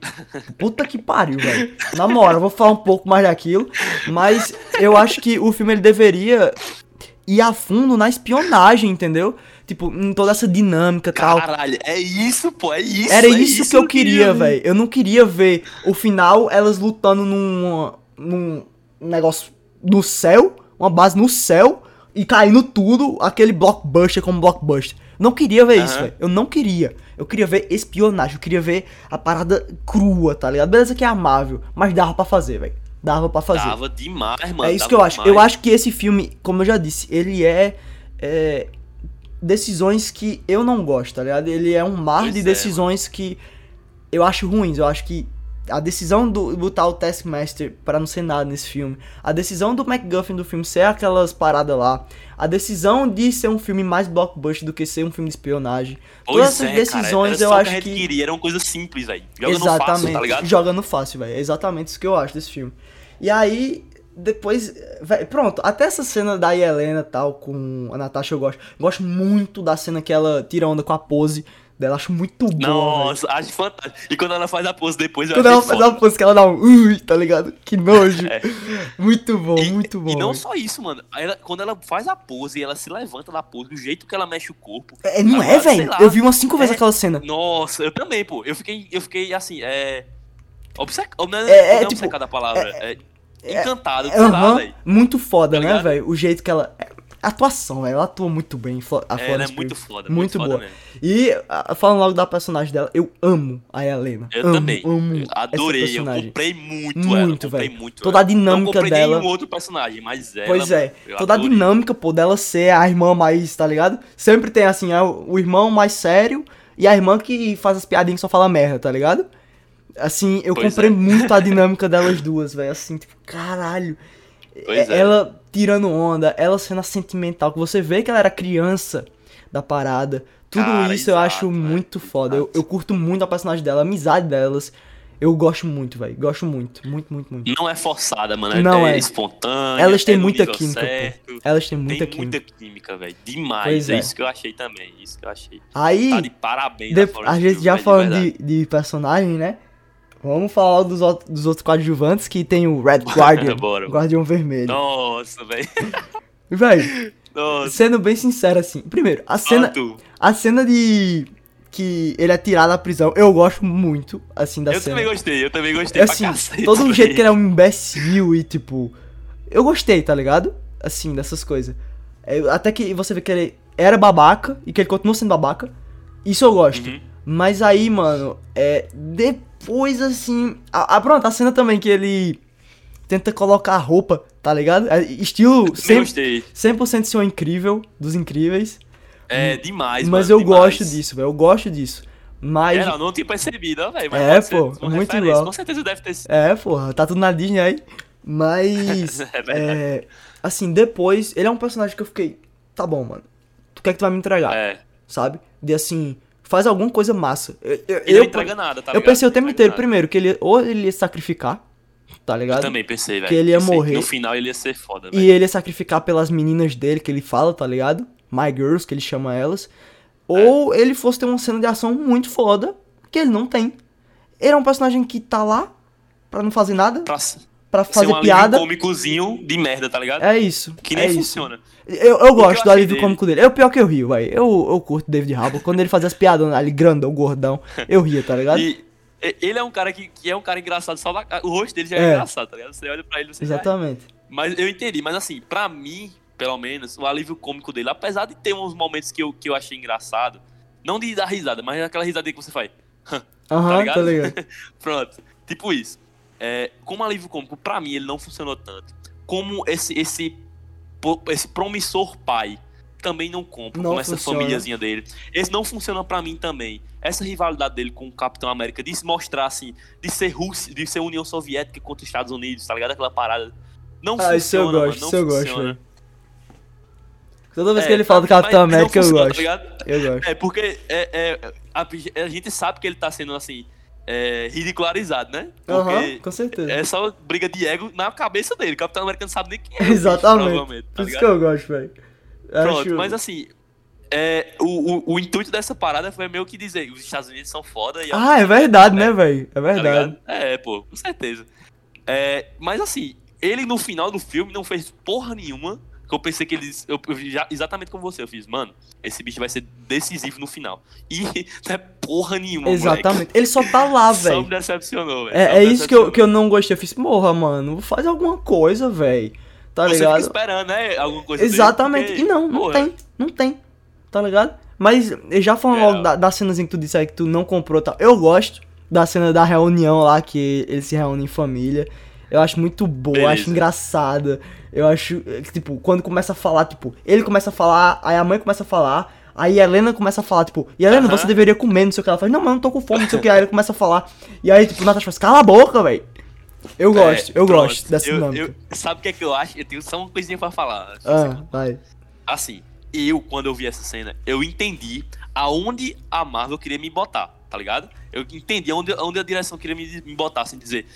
puta que pariu, velho. Na moral, eu vou falar um pouco mais daquilo. Mas eu acho que o filme ele deveria ir a fundo na espionagem, entendeu? Tipo, em toda essa dinâmica e tal. Caralho, é isso, pô. É isso. Era é isso, que eu queria, velho. Eu não queria ver o final, elas lutando num, num negócio no céu, uma base no céu, e caindo tudo, aquele blockbuster como blockbuster. Não queria ver isso, Aham. velho. Eu não queria. Eu queria ver espionagem, eu queria ver a parada crua, tá ligado? Beleza que é amável, mas dava pra fazer, velho. Dava pra fazer. Dava demais, mano. é isso que eu acho. demais. Eu acho que esse filme, como eu já disse, ele é, é, decisões que eu não gosto, tá ligado? Ele é um mar Pois de é, decisões que eu acho ruins. Eu acho que a decisão do botar o Taskmaster pra não ser nada nesse filme, a decisão do MacGuffin do filme ser aquelas paradas lá, a decisão de ser um filme mais blockbuster do que ser um filme de espionagem. Pois Todas essas é, decisões cara, eu acho que que queria, era uma coisa simples, velho. Joga no Exatamente. fácil, tá ligado? Jogando fácil, velho. É exatamente isso que eu acho desse filme. E aí, depois. véi, pronto, até essa cena da Helena e tal, com a Natasha eu gosto. Gosto muito da cena que ela tira onda com a pose dela. Acho muito bom. Nossa, acho fantástico. E quando ela faz a pose depois, eu Quando ela faz foda. uma pose que ela dá um. Ui, tá ligado? Que nojo. *laughs* É. Muito bom, E- muito bom. E não velho. só isso, mano. Ela- quando ela faz a pose e ela se levanta da pose, o jeito que ela mexe o corpo. É, não é, velho? Eu vi umas cinco vezes É. aquela cena. Nossa, eu também, pô. Eu fiquei, eu fiquei assim, é. Obcecado. Não é, É, não é, é tipo, obcecado a palavra. É, encantado, sei Aham, lá, muito foda, Tá né, velho? O jeito que ela. Atuação, velho. Ela atua muito bem. A É, ela é muito foda, Muito muito foda boa. mesmo. E a- falando logo da personagem dela, eu amo a Helena. Eu amo, também. Amo Eu adorei. Eu comprei muito, Muito, ela. Comprei velho. muito. Toda a ela. dinâmica Não comprei dela- nenhum outro personagem, mas ela. Pois é, toda a dinâmica, pô, dela ser a irmã mais, tá ligado? Sempre tem assim, o irmão mais sério e a irmã que faz as piadinhas que só fala merda, tá ligado? Assim, eu Pois comprei é. muito a *laughs* dinâmica delas duas, velho. Assim, tipo, caralho. Pois É- é. Tirando onda, ela sendo sentimental, que você vê que ela era criança da parada. Tudo Cara, isso eu exato, acho velho, muito foda. Eu, eu curto muito a personagem dela, a amizade delas. Eu gosto muito, velho. Gosto muito, muito, muito, muito. Não é forçada, mano. Não é, é. espontânea. Elas têm é muita química, certo. Elas têm Tem muita química. muita química, velho. Demais. Pois é. é. isso que eu achei também. Isso que eu achei. Aí, Tá de parabéns, de- a gente já falando de, de personagem, né? Vamos falar dos, dos outros coadjuvantes que tem o Red *laughs* Guardian. Bora. Guardião Vermelho. Nossa, velho. Velho, sendo bem sincero assim. Primeiro, a cena, Tanto. a cena de que ele é tirado da prisão, eu gosto muito, assim, da Eu cena. também gostei, eu também gostei assim, pra cacete. todo o velho. jeito que ele é um imbecil e, tipo... Eu gostei, tá ligado? Assim, dessas coisas. É, até que você vê que ele era babaca e que ele continua sendo babaca. Isso eu gosto. Uhum. Mas aí, mano, é... Depois, assim... Ah, pronto, a cena também que ele tenta colocar a roupa, tá ligado? É estilo *laughs* Eu 100%, gostei. 100% Senhor Incrível, dos Incríveis. É demais, mas mano, eu demais. gosto disso, velho. Eu gosto disso. Mas... É, não, não tinha percebido, velho. É, ser pô, muito igual. Com certeza deve ter sido. É, porra, tá tudo na Disney aí. Mas, *laughs* É é, assim, depois, ele é um personagem que eu fiquei, tá bom, mano. Tu quer que tu vai me entregar, É. sabe? De assim, faz alguma coisa massa. Eu, eu, Ele não entrega nada, tá eu ligado? pensei o tempo inteiro, nada. primeiro, que ele ou ele ia sacrificar, tá ligado? Eu também pensei, velho. que ele ia Pensei morrer. No final ele ia ser foda, E velho. ele ia sacrificar pelas meninas dele, que ele fala, tá ligado? My Girls, que ele chama elas. É. Ou ele fosse ter uma cena de ação muito foda, que ele não tem. Ele é um personagem que tá lá pra não fazer nada, Pra ser pra fazer um alívio piada. cômicozinho de merda, tá ligado? É isso. Que nem é funciona. Eu, eu gosto eu do alívio dele- cômico dele. É o pior que eu rio, velho. Eu, eu curto David Harbour. Quando ele fazia as piadas ali, grandão, gordão, eu ria, tá ligado? E ele é um cara que, que é um cara engraçado, só da, o rosto dele já é, É. engraçado, tá ligado? Você olha pra ele, você já... Exatamente. Mas eu entendi, mas assim, pra mim, pelo menos, o alívio cômico dele, apesar de ter uns momentos que eu, que eu achei engraçado, não de dar risada, mas aquela risadinha que você faz. *laughs* Aham, ligado? tá ligado? *laughs* Pronto. Tipo isso. É, como alívio cômico, pra mim, ele não funcionou tanto. Como esse, esse, esse promissor pai também não compro Não com essa funciona. famíliazinha dele. Esse não funciona pra mim também. Essa rivalidade dele com o Capitão América, de se mostrar assim, de ser Rússia, de ser União Soviética contra os Estados Unidos, tá ligado? Aquela parada. Não Ah, isso eu funciona, mano, gosto, não isso eu gosto, funciona. velho. Toda vez É, que ele fala do Capitão América, eu funciona, gosto. tá eu gosto. É, porque é, é, a, a gente sabe que ele tá sendo, assim, é, ridicularizado, né? Porque com certeza. é só briga de ego na cabeça dele. O Capitão América não sabe nem quem é. bicho, Exatamente. provavelmente, tá Por isso que eu gosto, velho. Pronto, Acho- mas assim, é, o, o, o intuito dessa parada foi meio que dizer os Estados Unidos são foda e... Ah, é verdade, né, velho? É tá verdade. ligado? É, pô, com certeza. É, mas assim, ele no final do filme não fez porra nenhuma. Que eu pensei que eles. Eu, eu já, exatamente como você, eu fiz, mano, esse bicho vai ser decisivo no final. E *laughs* não é porra nenhuma, Exatamente. Ele só tá lá, moleque. Só me velho. decepcionou, velho. É, é isso que eu, que eu não gostei. Eu fiz, morra, mano, faz alguma coisa, velho. tá Você ligado? fica esperando, né? Alguma coisa dele, Exatamente. porque, E não, não porra, tem. Não tem. Tá ligado? Mas já falando É. logo da, das cenas em que tu disse aí que tu não comprou tal. Eu gosto da cena da reunião lá, que eles se reúnem em família. Eu acho muito boa, eu acho Beleza. engraçada. Eu acho, eh, que, tipo, quando começa a falar, tipo, ele começa a falar, aí a mãe começa a falar, aí a Helena começa a falar, tipo, e Helena, Aham. você deveria comer, não sei o que. Ela fala, não, mas eu não tô com fome, não sei o que. Aí ele começa a falar. E aí, tipo, o Natasha fala, cala a boca, velho. Eu gosto, é, eu pronto. gosto dessa Eu- dinâmica. eu- Sabe o que é que eu acho? Eu tenho só uma coisinha pra falar. Ah, vai. Assim, eu, quando eu vi essa cena, eu entendi aonde a Marvel queria me botar, tá ligado? Eu entendi aonde, aonde a direção queria me, me botar, assim, dizer.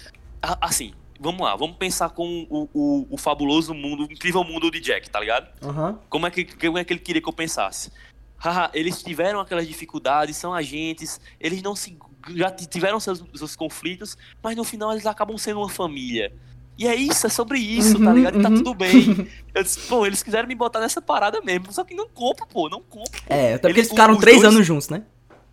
Assim, vamos lá, vamos pensar com o, o, o fabuloso mundo, o incrível mundo de Jack, tá ligado? Aham. Como é que, como é que ele queria que eu pensasse? Haha, eles tiveram aquelas dificuldades, são agentes, eles não se. já tiveram seus, seus conflitos, mas no final eles acabam sendo uma família. E é isso, é sobre isso, tá Uhum, ligado? E tá uhum. tudo bem. *laughs* Eu disse, pô, eles quiseram me botar nessa parada mesmo, só que não compro, pô, não compro. É, até porque Eles- ficaram três dois- anos juntos, né?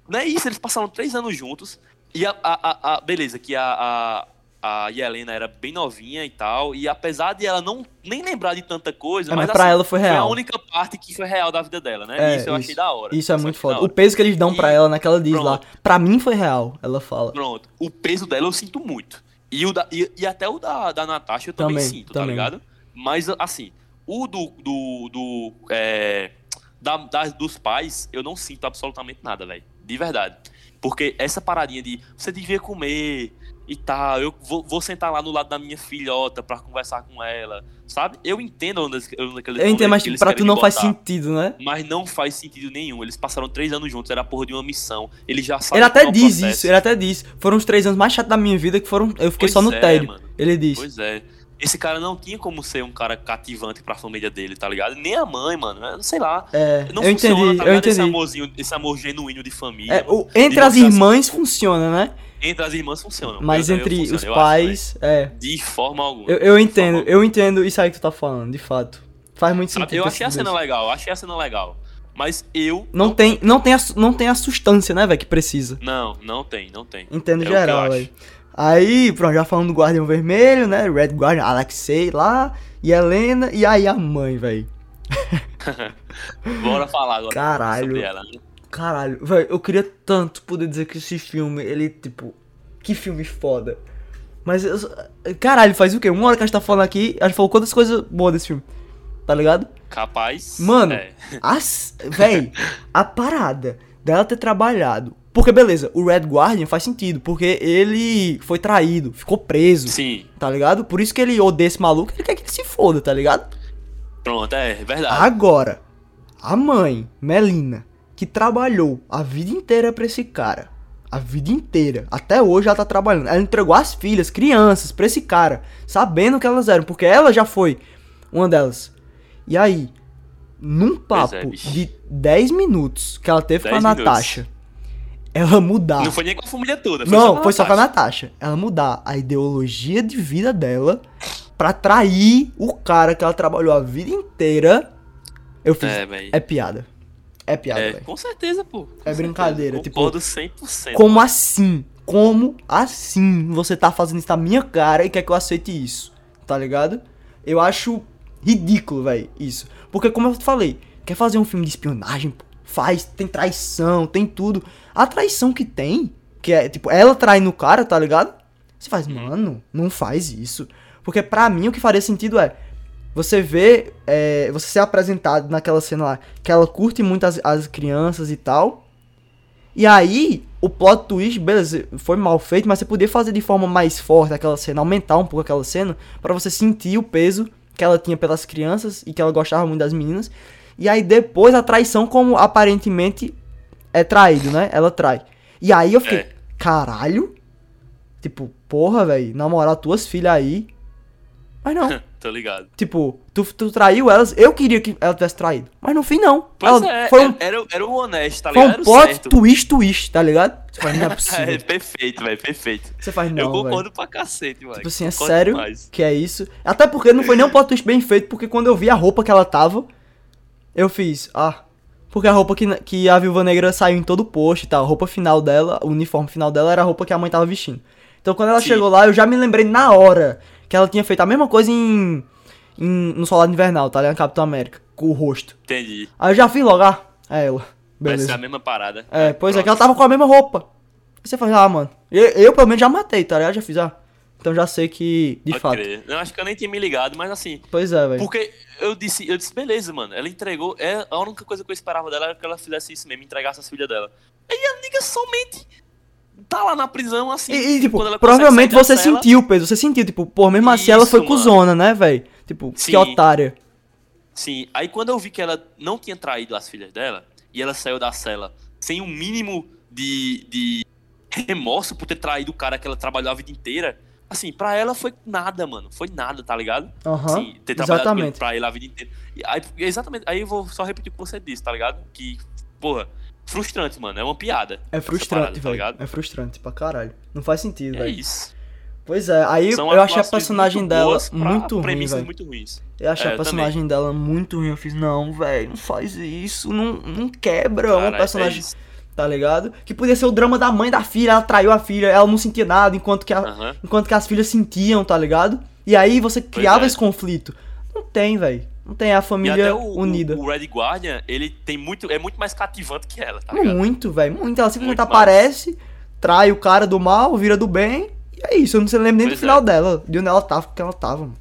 Não é isso, eles passaram três anos juntos. E a. a, a- a- beleza, que a, a, a Yelena era bem novinha e tal. E apesar de ela não nem lembrar de tanta coisa, É, mas, mas pra assim, ela foi Foi a real. única parte que foi real da vida dela, né? É, isso eu achei da hora. Isso é muito foda. da O peso que eles dão pra E- ela naquela diz lá, Pronto. pra mim foi real, ela fala. Pronto. O peso dela eu sinto muito. E, o da, e, e até o da, da Natasha eu também, Também, sinto, também. tá ligado? Mas, assim, o do. do, do é, da, das- dos pais, eu não sinto absolutamente nada, velho. De verdade. Porque essa paradinha de você devia comer e tal, eu vou, vou sentar lá no lado da minha filhota pra conversar com ela, sabe? Eu entendo onde, onde Eu entendo, mas pra tu não faz botar. sentido, né? Mas não faz sentido nenhum. Eles passaram três anos juntos, era a porra de uma missão. Eles já sabem Ele até diz isso, ele até diz. Foram os três anos mais chatos da minha vida que foram. Eu fiquei Pois só no é, tédio. mano. Ele diz. Pois é. Esse cara não tinha como ser um cara cativante pra família dele, tá ligado? Nem a mãe, mano. É, Sei lá. É, Não eu funciona, entendi, tá eu ligado? Esse entendi. amorzinho, esse amor genuíno de família. É, mano. entre De as você, assim, irmãs funciona, né? Entre as irmãs funciona. Mas entre funciona, os eu acho, pais, é. de forma alguma. Eu, eu entendo, forma eu entendo isso aí que tu tá falando, de fato. Faz muito alguma. sentido. Eu achei a cena isso. legal, achei a cena legal. Mas eu. Não tem, não tem a, não tem a sustância, né, velho, que precisa. Não, não tem, não tem. Entendo É geral, velho. Aí, pronto, já falando do Guardião Vermelho, né? Red Guardian, Alexei lá, e Helena, e aí a mãe, velho. *laughs* Bora falar agora Caralho. ela. né? Caralho, velho, eu queria tanto poder dizer que esse filme, ele, tipo, que filme foda. Mas, eu, caralho, faz o quê? Uma hora que a gente tá falando aqui, a gente falou quantas coisas boas desse filme, tá ligado? Capaz. Mano, é. as, véi, a parada dela ter trabalhado. Porque, beleza, o Red Guardian faz sentido, porque ele foi traído, ficou preso, Sim, tá ligado? Por isso que ele odeia esse maluco, ele quer que ele se foda, tá ligado? pronto, é verdade. Agora, a mãe, Melina, que trabalhou a vida inteira pra esse cara, a vida inteira, até hoje ela tá trabalhando, ela entregou as filhas, crianças, pra esse cara, sabendo que elas eram, porque ela já foi uma delas. E aí, num papo é, de 10 minutos que ela teve com a 10 minutos. Ela mudar. Não foi nem com a família toda. Foi Não, só foi só com a Natasha. Ela mudar a ideologia de vida dela pra trair o cara que ela trabalhou a vida inteira. Eu fiz. É, É, piada. É piada, É, com certeza, pô. Com É brincadeira, tipo, Concordo 100%. Como assim? Como assim você tá fazendo isso na minha cara e quer que eu aceite isso? Tá ligado? Eu acho ridículo, velho, isso. Porque, como eu falei, quer fazer um filme de espionagem? pô, Faz, tem traição, tem tudo. A traição que tem, que é, tipo, ela trai no cara, tá ligado? Você faz, mano, não faz isso. Porque pra mim o que faria sentido é. Você vê, é, você ser apresentado naquela cena lá, que ela curte muito as, as crianças e tal. E aí, o plot twist, beleza, foi mal feito, mas você podia fazer de forma mais forte aquela cena, aumentar um pouco aquela cena, pra você sentir o peso que ela tinha pelas crianças e que ela gostava muito das meninas. E aí depois a traição, como aparentemente é traído, né? Ela trai. E aí eu fiquei, É. caralho? Tipo, porra, velho, na moral, tuas filhas aí. Mas não. *laughs* Tô ligado. Tipo, tu, tu traiu elas, eu queria que ela tivesse traído. Mas no fim, não. Pois Ela- é, foi um, era, era o honesto, tá foi ligado? um Era o plot certo. twist twist, tá ligado? Você faz, não é *laughs* É, possível. perfeito, velho, perfeito. Você faz, eu não, velho. concordo pra cacete, mano. Tipo assim, é sério demais. que é isso. Até porque não foi nem um plot twist bem feito, porque quando eu vi a roupa que ela tava, eu fiz, ah. Porque a roupa que, que a Viúva Negra saiu em todo o post e tal, a roupa final dela, o uniforme final dela era a roupa que a mãe tava vestindo. Então quando ela Sim. chegou lá, eu já me lembrei na hora que ela tinha feito a mesma coisa em, em- no Soldado Invernal, tá ligado? Capitão América, com o rosto. Entendi. Aí eu já fiz logo, ah, é ela. Vai ser Beleza. a mesma parada. É, pois é, que Pronto. ela tava com a mesma roupa. Aí você fala, ah, mano, eu, eu pelo menos já matei, tá ligado? Já fiz, ah. Então já sei que, de Pode fato. crer. Eu acho que eu nem tinha me ligado, mas assim, Pois é, velho. Porque eu disse, eu disse, beleza, mano. Ela entregou. É, a única coisa que eu esperava dela era que ela fizesse isso mesmo, entregasse as filhas dela. Aí a nigga somente tá lá na prisão, assim. E, e, tipo, provavelmente você cela. sentiu, Pedro. Você sentiu, tipo, pô, mesmo assim ela foi mano. cuzona, né, velho? Tipo, que Sim. otária. Sim. Aí quando eu vi que ela não tinha traído as filhas dela, e ela saiu da cela sem um mínimo de, de remorso por ter traído o cara que ela trabalhou a vida inteira. Assim, pra ela foi nada, mano. Foi nada, tá ligado? Aham, Assim, ter trabalhado exatamente. pra ele a vida inteira. Aí, exatamente. Aí eu vou só repetir o que você disse, tá ligado? Que, porra, frustrante, mano. É uma piada. É frustrante, parada, tá velho. ligado? é frustrante pra caralho. Não faz sentido, É velho. isso. Pois é, aí São eu achei a personagem muito dela muito ruim, premissas velho. muito ruins. Eu achei É, a personagem dela muito ruim. Eu fiz, não, velho, não faz isso. Não, não quebra. É uma Caralho, personagem, é. Tá ligado? Que podia ser o drama da mãe da filha. Ela traiu a filha, ela não sentia nada, enquanto que, a- Aham. enquanto que as filhas sentiam, tá ligado? E aí você criava é. esse conflito. Não tem, velho. Não tem a família o, unida. o, o Red Guardian, ele tem muito, é muito mais cativante que ela, tá ligado? Muito, velho. Muito. Ela simplesmente Muito aparece, trai o cara do mal, vira do bem. E é isso. Eu não sei lembro nem Pois do final é. dela. De onde ela tava, porque ela tava, mano.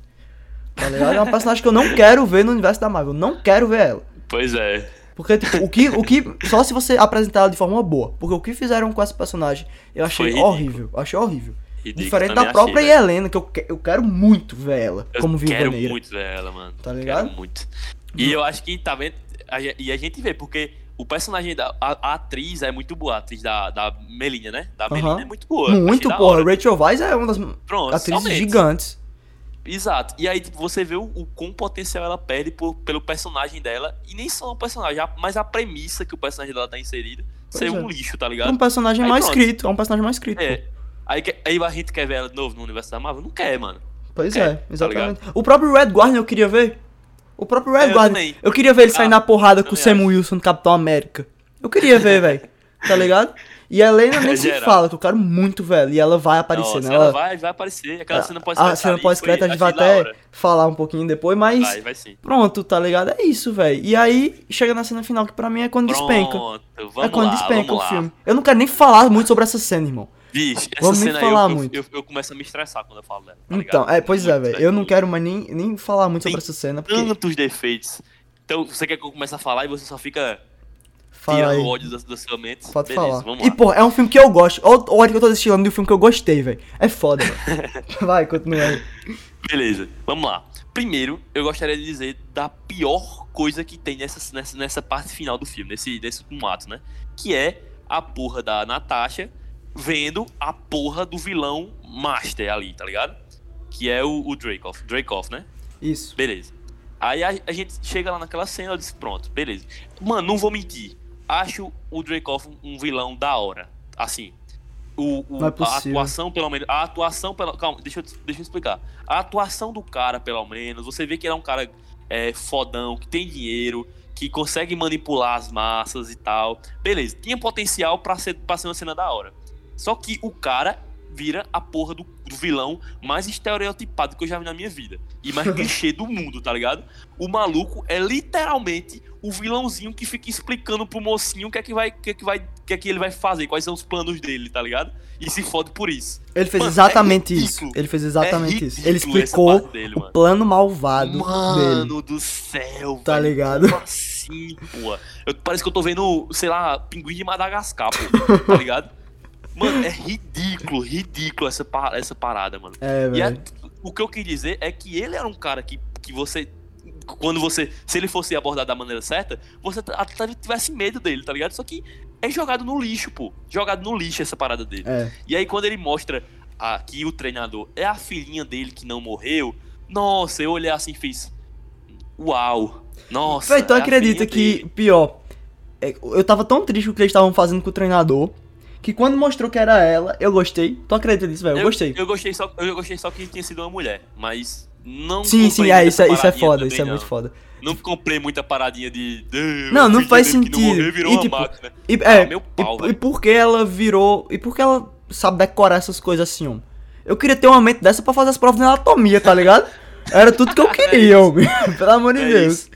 Tá ligado? É uma personagem que eu não quero ver no universo da Marvel. Não quero ver ela. Pois é. Porque, tipo, o que, o que. Só se você apresentar ela de forma boa. Porque o que fizeram com essa personagem eu achei horrível. Eu achei horrível. Ridículo, Diferente da própria achei. Helena, que eu, que- eu quero muito ver ela Eu como quero vivaneira. muito ver ela, mano. Tá ligado? Quero muito. E eu acho que, tá vendo? A gen- e a gente vê, porque o personagem da. A, a atriz é muito boa, a atriz da, da Melina, né? Da Aham. Melina é muito boa. Muito, hora. Rachel Weisz é uma das Pronto, atrizes somente. gigantes. Exato. E aí tipo, você vê o, o quão potencial ela perde por- pelo personagem dela. E nem só o personagem, a- mas a premissa que o personagem dela tá inserido ser é. um lixo, tá É um ligado? personagem Aí mais pronto. escrito. É um personagem mais escrito. É. Aí, aí a gente quer ver ela de novo no universo da Marvel? Não quer, mano. Pois É, é, tá exatamente. o próprio Red Guardian eu queria ver. O próprio Red É, eu Guardian. também. Eu queria ver ele sair Ah, na porrada com o Sam acho. Wilson do Capitão América. Eu queria ver, *laughs* velho. Tá ligado? E a Helena nem se Geral. fala, que eu quero muito, velho. E ela vai aparecer, Nossa, né? ela vai, vai aparecer. Aquela cena a pós-crédito. cena ali pós-crédito foi- a gente vai até falar um pouquinho depois, mas. Vai, vai sim. Pronto, tá ligado? É isso, velho. E aí, chega na cena final, que pra mim é quando despenca. Pronto, vamos É quando lá, despenca o lá. filme. Eu não quero nem falar muito sobre essa cena, irmão. Bicho, essa Vamos nem cena falar eu, muito. eu, eu, eu começo a me estressar quando eu falo dela. tá Então, é, pois é, Muito, velho. Eu não quero mais nem, nem falar muito sobre Tem essa cena, porque. Tantos defeitos. Então, você quer que eu comece a falar e você só fica Fala tirando aí. o ódio da, da sua mente? Pode Beleza, falar. vamos E, lá. pô, é um filme que eu gosto. Olha olha que eu tô destilando de um filme que eu gostei, velho. É foda. *laughs* Vai, continua aí. Beleza, vamos lá. Primeiro, eu gostaria de dizer da pior coisa que tem nessa, nessa, nessa parte final do filme, nesse, nesse último ato, né? Que é a porra da Natasha vendo a porra do vilão Master ali, tá ligado? Que é o, o Dracoff. Dracoff, né? Isso. Beleza. Aí a, a gente chega lá naquela cena e disse, pronto, beleza. Mano, não vou mentir. Acho o Dracoff um, um vilão da hora. Assim. O, o- é a atuação, pelo menos. A atuação, pela, calma, deixa eu, deixa eu explicar. A atuação do cara, pelo menos, você vê que ele é um cara é, fodão, que tem dinheiro, que consegue manipular as massas e tal. Beleza, tinha potencial pra ser, pra ser uma cena da hora. Só que o cara vira a porra do, do vilão mais estereotipado que eu já vi na minha vida. E mais *laughs* clichê do mundo, tá ligado? O maluco é literalmente o vilãozinho que fica explicando pro mocinho o que é que vai, o que é que vai, o que é que ele vai fazer, quais são os planos dele, tá ligado? E se fode por isso. Ele fez Mano, exatamente é isso. Ele fez exatamente É isso. Ele explicou dele, o mano. plano malvado Mano dele. do céu, Tá velho. ligado? Como assim, pô? Eu, parece que eu tô vendo, sei lá, pinguim de Madagascar, pô. Tá ligado? *laughs* Mano, é ridículo, ridículo essa, pa- essa parada, mano. É, E a- velho. o que eu quis dizer é que ele era um cara que, que você. Quando você. Se ele fosse abordado da maneira certa, você até tivesse medo dele, tá ligado? Só que é jogado no lixo, pô. Jogado no lixo essa parada dele. É. E aí, quando ele mostra a- que o treinador é a filhinha dele que não morreu, nossa, eu olhei assim e fiz. Uau! Nossa! Tu é acredita que, dele. pior, é, eu tava tão triste com o que eles estavam fazendo com o treinador, que quando mostrou que era ela, eu gostei. Tu acredita nisso, velho? Eu, gostei. Eu gostei, só, eu gostei só que tinha sido uma mulher, mas não. sim, sim, é, isso, é, isso é foda, também, isso é não. muito foda. Não comprei muita paradinha de. "Ah, Não, não faz que não sentido. morreu virou E, tipo, máquina. E, é, Ah, meu pau, e, e por que ela virou. E por que ela sabe decorar essas coisas assim, homem? Eu queria ter uma mente dessa pra fazer as provas de anatomia, tá ligado? *laughs* Era tudo que eu queria, homem. *laughs* Pelo amor de É Deus. isso.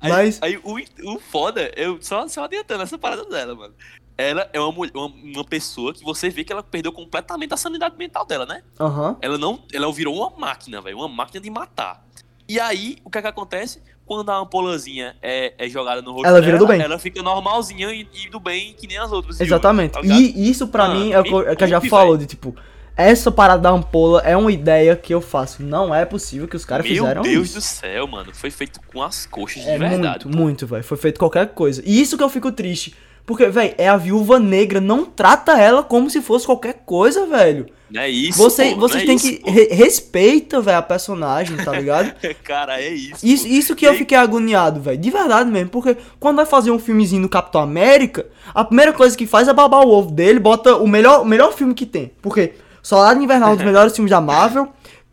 Aí, Mas. aí o, o foda, eu só, só adiantando essa parada dela, mano. Ela é uma, uma, uma pessoa que você vê que ela perdeu completamente a sanidade mental dela, né? Aham. Ela não. Ela virou uma máquina, velho. Uma máquina de matar. E aí, o que é que acontece? Quando a ampolazinha é, é jogada no rosto Ela vira dela, do bem. ela fica normalzinha e, e do bem que nem as outras. Exatamente. tá ligado? e isso pra Ah, mim é o que, é que eu já falou, de tipo, essa parada da ampola é uma ideia que eu faço. Não é possível que os caras Meu fizeram Deus isso. do céu, mano. Foi feito com as coxas de É verdade. muito, muito, velho. Foi feito qualquer coisa. E isso que eu fico triste. Porque, velho, é a viúva negra. Não trata ela como se fosse qualquer coisa, velho. Não é isso. Você, pô, vocês é têm que. re- respeita, velho, a personagem, tá ligado? *laughs* Cara, é isso. Isso, isso que E eu fiquei agoniado, velho. De verdade mesmo. Porque quando vai fazer um filmezinho do Capitão América, a primeira coisa que faz é babar o ovo dele, bota o melhor, o melhor filme que tem. Porque Soldado Invernal é um dos *laughs* melhores filmes da Marvel.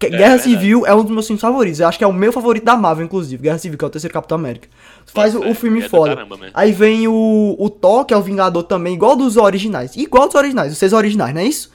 Que- Guerra verdade. Civil é um dos meus filmes favoritos. Eu acho que é o meu favorito da Marvel, inclusive. Guerra Civil, que é o terceiro Capitão América. Faz o, Nossa, o filme é do foda. caramba. Aí vem o, o Thor, que é o Vingador também, igual dos originais. Igual dos originais, os seis originais, não é isso?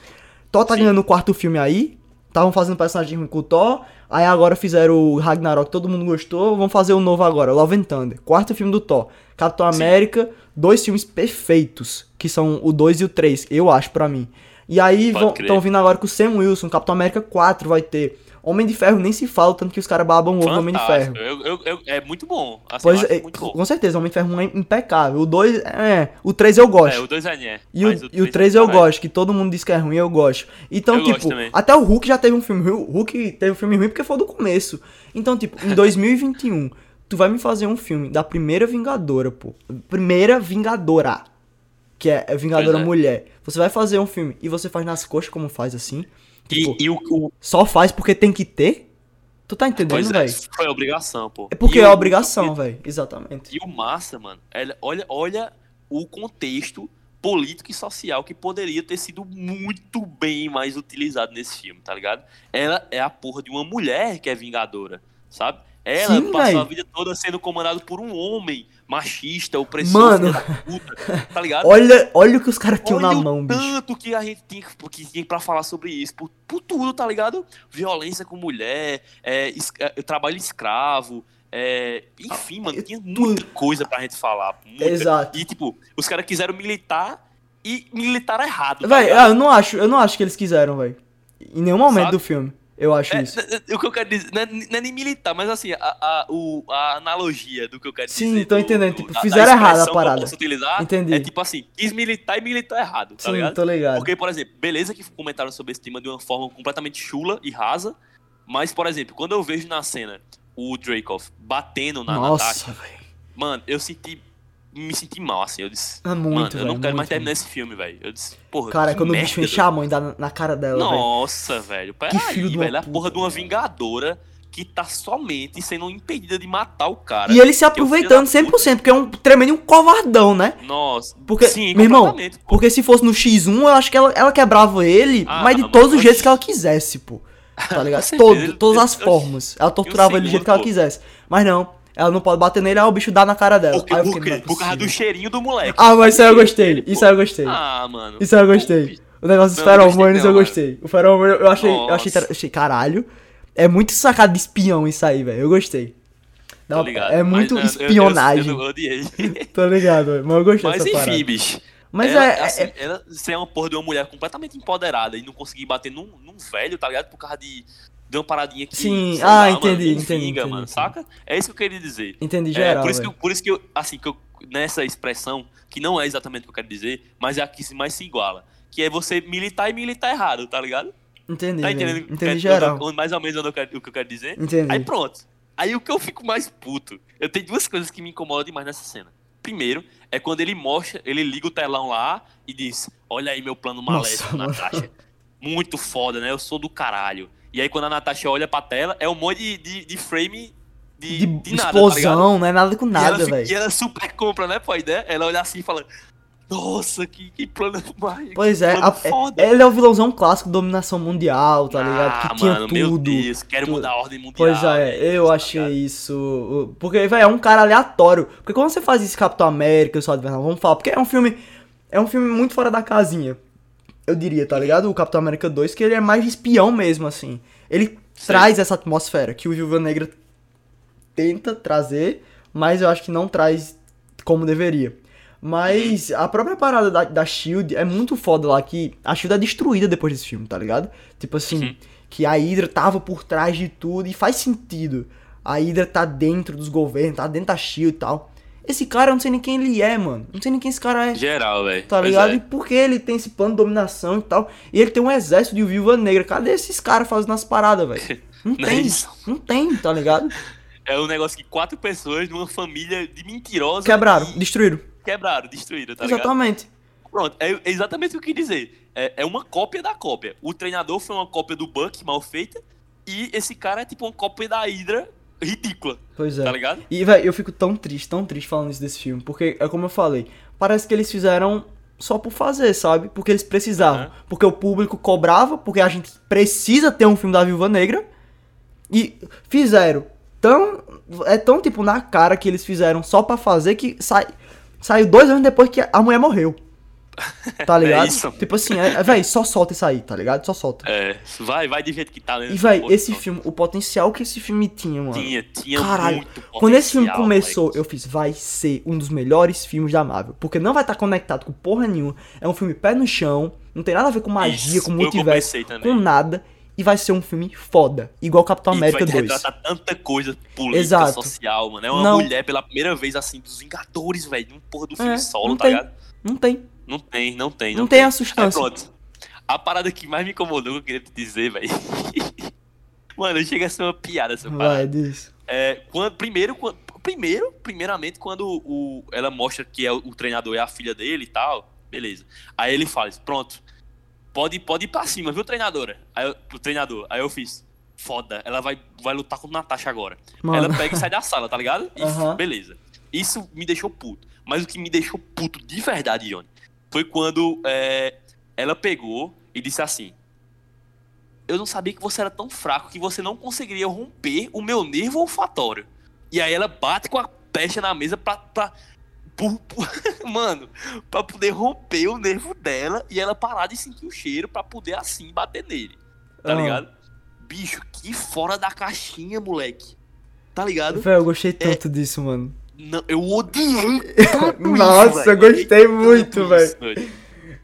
Thor tá Sim. ganhando o quarto filme aí. Estavam fazendo personagem ruim com o Thor. Aí agora fizeram o Ragnarok, todo mundo gostou. Vão fazer o novo agora, Love and Thunder. Quarto filme do Thor. Capitão Sim. América, dois filmes perfeitos. Que são o 2 e o 3, eu acho, pra mim. E aí estão vindo agora com o Sam Wilson, Capitão América 4 vai ter. Homem de Ferro nem se fala, tanto que os caras babam o ovo do Homem de Ferro. Eu, eu, eu- é muito bom. Assim, Pois é, muito bom. com certeza, Homem de Ferro 1 é impecável. O 2 é. O 3 eu gosto. É, o 2 é né. E o, e o três 3 é eu caralho. gosto, que todo mundo diz que é ruim, eu gosto. Então, Eu gosto tipo, também. até o Hulk já teve um filme ruim. O Hulk teve um filme ruim porque foi do começo. Então, tipo, em *laughs* 2021, tu vai me fazer um filme da primeira Vingadora, pô. Primeira Vingadora. Que é, é Vingadora é. Mulher. Você vai fazer um filme e você faz nas coxas como faz assim. Tipo, E, e o, o- só faz porque tem que ter? Tu tá entendendo, é, velho? foi obrigação, pô. É porque E é o- obrigação, velho. Exatamente. E o massa, mano, olha, olha o contexto político e social que poderia ter sido muito bem mais utilizado nesse filme, tá ligado? Ela é a porra de uma mulher que é vingadora, sabe? Ela Sim, passou véi. a vida toda sendo comandada por um homem machista, opressor, Mano. puta, tá ligado? Olha, olha o que os caras tinham na Olha o mão, bicho. tanto que a gente tinha, que tinha pra falar sobre isso, por, por tudo, tá ligado? Violência com mulher, é, es- é, trabalho escravo, é, enfim, mano, tinha muita coisa pra gente falar. muita. Exato. E, tipo, os caras quiseram militar e militar errado. tá Véi, ah, eu não acho, eu não acho que eles quiseram, velho. Em nenhum momento Sabe? do filme. Eu acho É, isso. o que eu quero dizer, não é, não é nem militar, mas assim, a, a, o- a analogia do que eu quero Sim, dizer. tô do- entendendo, do- tipo, fizeram errado a que parada. posso utilizar Entendi. É tipo assim, quis militar e militar errado, tá Sim, ligado? tô ligado. Porque, por exemplo, beleza que comentaram sobre esse tema de uma forma completamente chula e rasa, mas, por exemplo, quando eu vejo na cena o Dracoff batendo na Nossa, Natasha, mano, eu senti. Me senti mal, assim. Eu disse. É muito, mano, eu não quero mais muito, terminar esse filme, velho. Eu disse, porra. Cara, que quando o merda, bicho enche a mãe dá na- cara dela. Nossa, velho. Peraí, filho de uma velho. A puta, porra de uma vingadora que tá somente sendo impedida de matar o cara. E ele se Que é o filho aproveitando da puta. 100%, porque é um tremendo um covardão, né? Nossa. Porque, Sim, meu irmão, pô. porque se fosse no X1, eu acho que ela, ela quebrava ele, Ah, mas de todos os jeitos que ela quisesse, pô. Tá *laughs* ligado? Todo, todas as formas. Ela torturava ele do jeito que ela quisesse. Mas não, ela não pode bater nele, aí o bicho dá na cara dela. Por, quê? Aí eu por, fiquei, não é Por causa do cheirinho do moleque. Ah, mas isso aí eu gostei. Isso aí eu gostei. Ah, mano. Isso aí eu gostei. O negócio dos Não, não feromônios não, eu gostei. O feromônio eu achei, eu achei, achei caralho. É muito sacado de espião isso aí, velho. Eu gostei. Ligado. é muito Mas, espionagem. Eu, eu, *laughs* eu. Tô ligado, velho. Mas eu gostei Mas enfim, parada. bicho. Mas ela, é, assim, é- ela ser uma porra de uma mulher completamente empoderada e não conseguir bater num, num velho, tá ligado? Por causa de, de uma paradinha que. Sim, ah, lá, entendi, mano, entendi, vinga, entendi, mano, entendi. saca? É isso que eu queria dizer. Entendi É, geral, por, isso que, eu- por isso que eu, assim, que eu, nessa expressão, que não é exatamente o que eu quero dizer, mas é a que mais se iguala. Que é você militar e militar errado, tá ligado? Entendi, Tá entendendo? eu Entendi quero- geral. onde- mais ou menos eu o que eu quero dizer? Entendi. Aí pronto. Aí o que eu fico mais puto. Eu tenho duas coisas que me incomodam demais nessa cena. Primeiro, é quando ele mostra, ele liga o telão lá e diz: Olha aí meu plano maléfico, mano. Natasha. Muito foda, né? Eu sou do caralho. E aí quando a Natasha olha pra tela, é um monte de, de, de frame de, De, de nada, tá explosão, não é nada com nada, velho. E ela super compra, né, pô, a ideia? Ela olha assim e fala: Nossa, que, que plano *laughs* mágico. Pois é, a- é- ele é o vilãozão clássico, dominação mundial, tá ligado? Ah, Que tinha mano, tudo. meu Deus, quero tudo. mudar a ordem mundial. Pois é, eu tá achei ligado? isso. Porque, velho, é um cara aleatório. Porque quando você faz esse Capitão América, o Soldado Invernal, vamos falar, porque é um filme. É um filme muito fora da casinha. Eu diria, tá ligado? O Capitão América 2, que ele é mais espião mesmo, assim. Ele traz essa atmosfera que o Viúva Negra tenta trazer, mas eu acho que não traz como deveria. Mas a própria parada da, da Shield é muito foda lá que a Shield é destruída depois desse filme, tá ligado? Tipo assim, Uhum. que a Hydra tava por trás de tudo e faz sentido. A Hydra tá dentro dos governos, tá dentro da Shield e tal. Esse cara, eu não sei nem quem ele é, mano. Não sei nem quem esse cara é. Geral, velho. Tá Pois ligado? é. E por que ele tem esse plano de dominação e tal? E ele tem um exército de viúva negra. Cadê esses caras fazendo as paradas, velho? *laughs* Não Não é tem. isso? Não tem, tá ligado? É um negócio que quatro pessoas de uma família de mentirosa. Quebraram, e destruíram. Quebraram, destruíram, tá ligado? Exatamente. Pronto, é é exatamente o que eu quis dizer. É, é uma cópia da cópia. O treinador foi uma cópia do Buck, mal feita. E esse cara é tipo uma cópia da Hydra ridícula, Pois é. tá ligado? E, velho, eu fico tão triste, tão triste falando isso desse filme. Porque, é como eu falei, parece que eles fizeram só por fazer, sabe? Porque eles precisavam. Aham. Porque o público cobrava, porque a gente precisa ter um filme da Viúva Negra. E fizeram. Tão, é tão, tipo, na cara que eles fizeram só pra fazer que sai, saiu dois anos depois que a mulher morreu. Tá ligado? isso. Tipo assim, é, é, véi, só solta isso aí, tá ligado? Só solta. É, vai, vai do jeito que tá, né? E, véi, Pô, esse filme, o potencial que esse filme tinha, mano. Tinha, tinha Caralho, quando esse filme começou, eu fiz, vai ser um dos melhores filmes da Marvel. Porque não vai estar conectado com porra nenhuma. É um filme pé no chão, não tem nada a ver com magia, Isso, com multiverso, com nada. E vai ser um filme foda. Igual Capitão E América vai 2. retratar tanta coisa política, Exato. social, mano. É uma Não. mulher pela primeira vez, assim, dos Vingadores, velho. Um porra do filme É, solo, tá tem. ligado? Não tem. Não tem, não tem. Não tem a Aí pronto. A parada que mais me incomodou, que eu queria te dizer, velho. *laughs* Mano, chega a ser uma piada essa parada. Vai, diz. É, quando, primeiro, quando, primeiro, primeiramente, quando o, ela mostra que é o, treinador é a filha dele e tal, beleza. Aí ele fala, pronto, pode, pode ir pra cima, viu, treinadora? Aí eu, o treinador, aí eu fiz, foda, ela vai, vai lutar com Natasha agora. Mano. Ela pega e sai da sala, tá ligado? E Aham. beleza. Isso me deixou puto. Mas o que me deixou puto de verdade, Johnny, foi quando é, ela pegou e disse assim: Eu não sabia que você era tão fraco que você não conseguiria romper o meu nervo olfatório. E aí ela bate com a peste na mesa pra. pra por- por- *laughs* mano, pra poder romper o nervo dela e ela parar de sentir o cheiro pra poder assim bater nele. Tá Ah. ligado? Bicho, que fora da caixinha, moleque. Tá ligado? Velho, eu gostei tanto disso, mano. Não, eu odiei *laughs* tanto Nossa, isso, eu gostei Tanto muito, velho.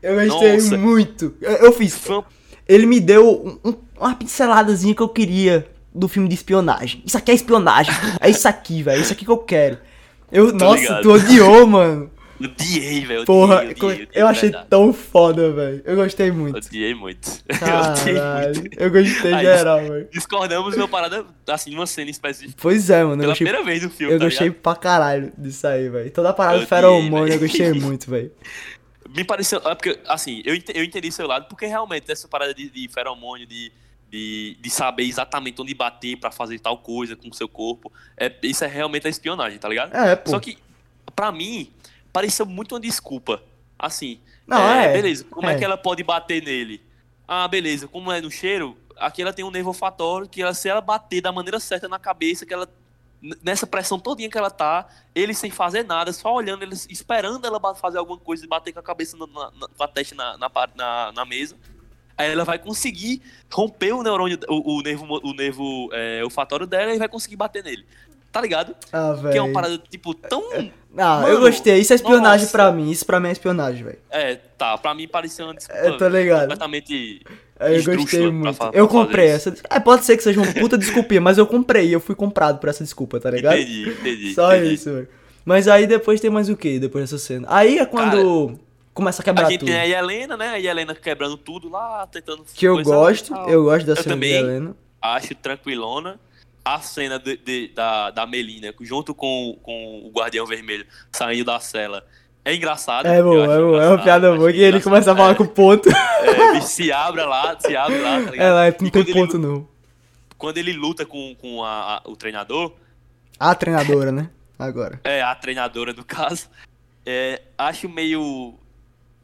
Eu gostei Nossa. muito. Eu, eu fiz. Uma- Ele me deu um- um- uma pinceladazinha que eu queria do filme de espionagem. Isso aqui é espionagem. É isso aqui, velho. Isso aqui que eu quero. Eu, nossa, ligado. tu odiou, mano. Odiei, velho. Porra, odiei, odiei, odiei, eu achei verdade. tão foda, velho. Eu gostei muito. Odiei muito. *laughs* Eu odiei Caralho. muito. Eu gostei Aí, geral, velho. Discordamos de uma parada, assim, numa cena específica. Pois é, mano. Eu Pela gostei, primeira vez no filme, eu tá gostei ligado? pra caralho disso aí, velho. Toda a parada do feromônio eu gostei muito, velho. *laughs* Me pareceu. É porque, assim, eu, eu entendi seu lado, porque realmente essa parada de, de feromônio, de, de, de saber exatamente onde bater pra fazer tal coisa com o seu corpo, é, isso é realmente a espionagem, tá ligado? É, pô. Só que, pra mim, pareceu muito uma desculpa. Assim, Não, é, beleza, como é. é. que ela pode bater nele? Ah, beleza, como é no cheiro, aqui ela tem um nervo olfatório que ela, se ela bater da maneira certa na cabeça, que ela nessa pressão todinha que ela tá, ele sem fazer nada, só olhando, ele esperando ela fazer alguma coisa e bater com a cabeça na, na, com a testa na, na, na, mesa. Aí ela vai conseguir romper o neurônio, o, o nervo, o nervo é, olfatório dela e vai conseguir bater nele. Tá ligado? Ah, Que é uma velho. parada, tipo, tão. Ah, Mano, eu gostei. Isso é espionagem nossa. pra mim. Isso pra mim é espionagem, velho. É, tá, pra mim parecia uma desculpa Eu tô ligado. completamente. É, Eu gostei pra muito. Eu pra fazer comprei isso. essa. É, pode ser que seja uma puta desculpinha, mas eu comprei. Eu fui comprado por essa desculpa, tá ligado? Entendi, entendi. Só entendi. isso, velho. Mas aí depois tem mais o que depois dessa cena? Aí é quando começa a quebrar A gente tudo. tem a Helena, né? A Helena quebrando tudo lá, tentando. Que eu gosto, eu gosto da Eu cena também. de Helena. Acho tranquilona. A cena de- de- da, da Melina, junto com, com o Guardião Vermelho, saindo da cela. É engraçado. É bom, é bom. É uma piada boa que ele começa a falar É, com o ponto. é, se abre lá, se abre lá, tá ligado? É, E não tem ele- ponto não. Quando ele luta com, com a- a- o treinador, A treinadora, né? Agora. é a treinadora no caso, é, acho meio.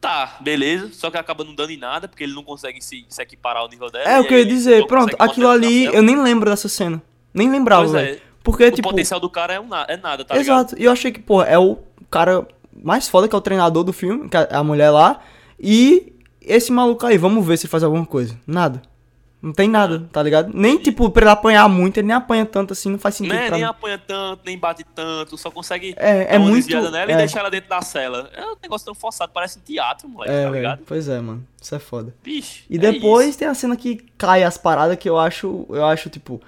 Tá, beleza, só que acaba não dando em nada, porque ele não consegue se, se equiparar ao nível dela. É o que eu ia dizer. Pronto, aquilo ali, eu nem lembro dessa cena. Nem lembrava, Pois velho. é, Porque, o tipo. potencial do cara é, um na- é nada, tá ligado? Exato. E eu achei que, pô, é o cara mais foda que é o treinador do filme, que é a mulher lá. E esse maluco aí, vamos ver se faz alguma coisa. Nada. Não tem nada, tá ligado? Nem, tipo, pra ele apanhar muito, ele nem apanha tanto assim, não faz sentido Né? Nem mim. apanha tanto, nem bate tanto, só consegue É, é muito... nela é, e deixar ela dentro da cela. É um negócio tão forçado, parece um teatro, moleque, é, tá ligado? Pois é, mano. Isso é foda. Bicho. E é depois tem a cena que cai as paradas que eu acho, eu acho, tipo...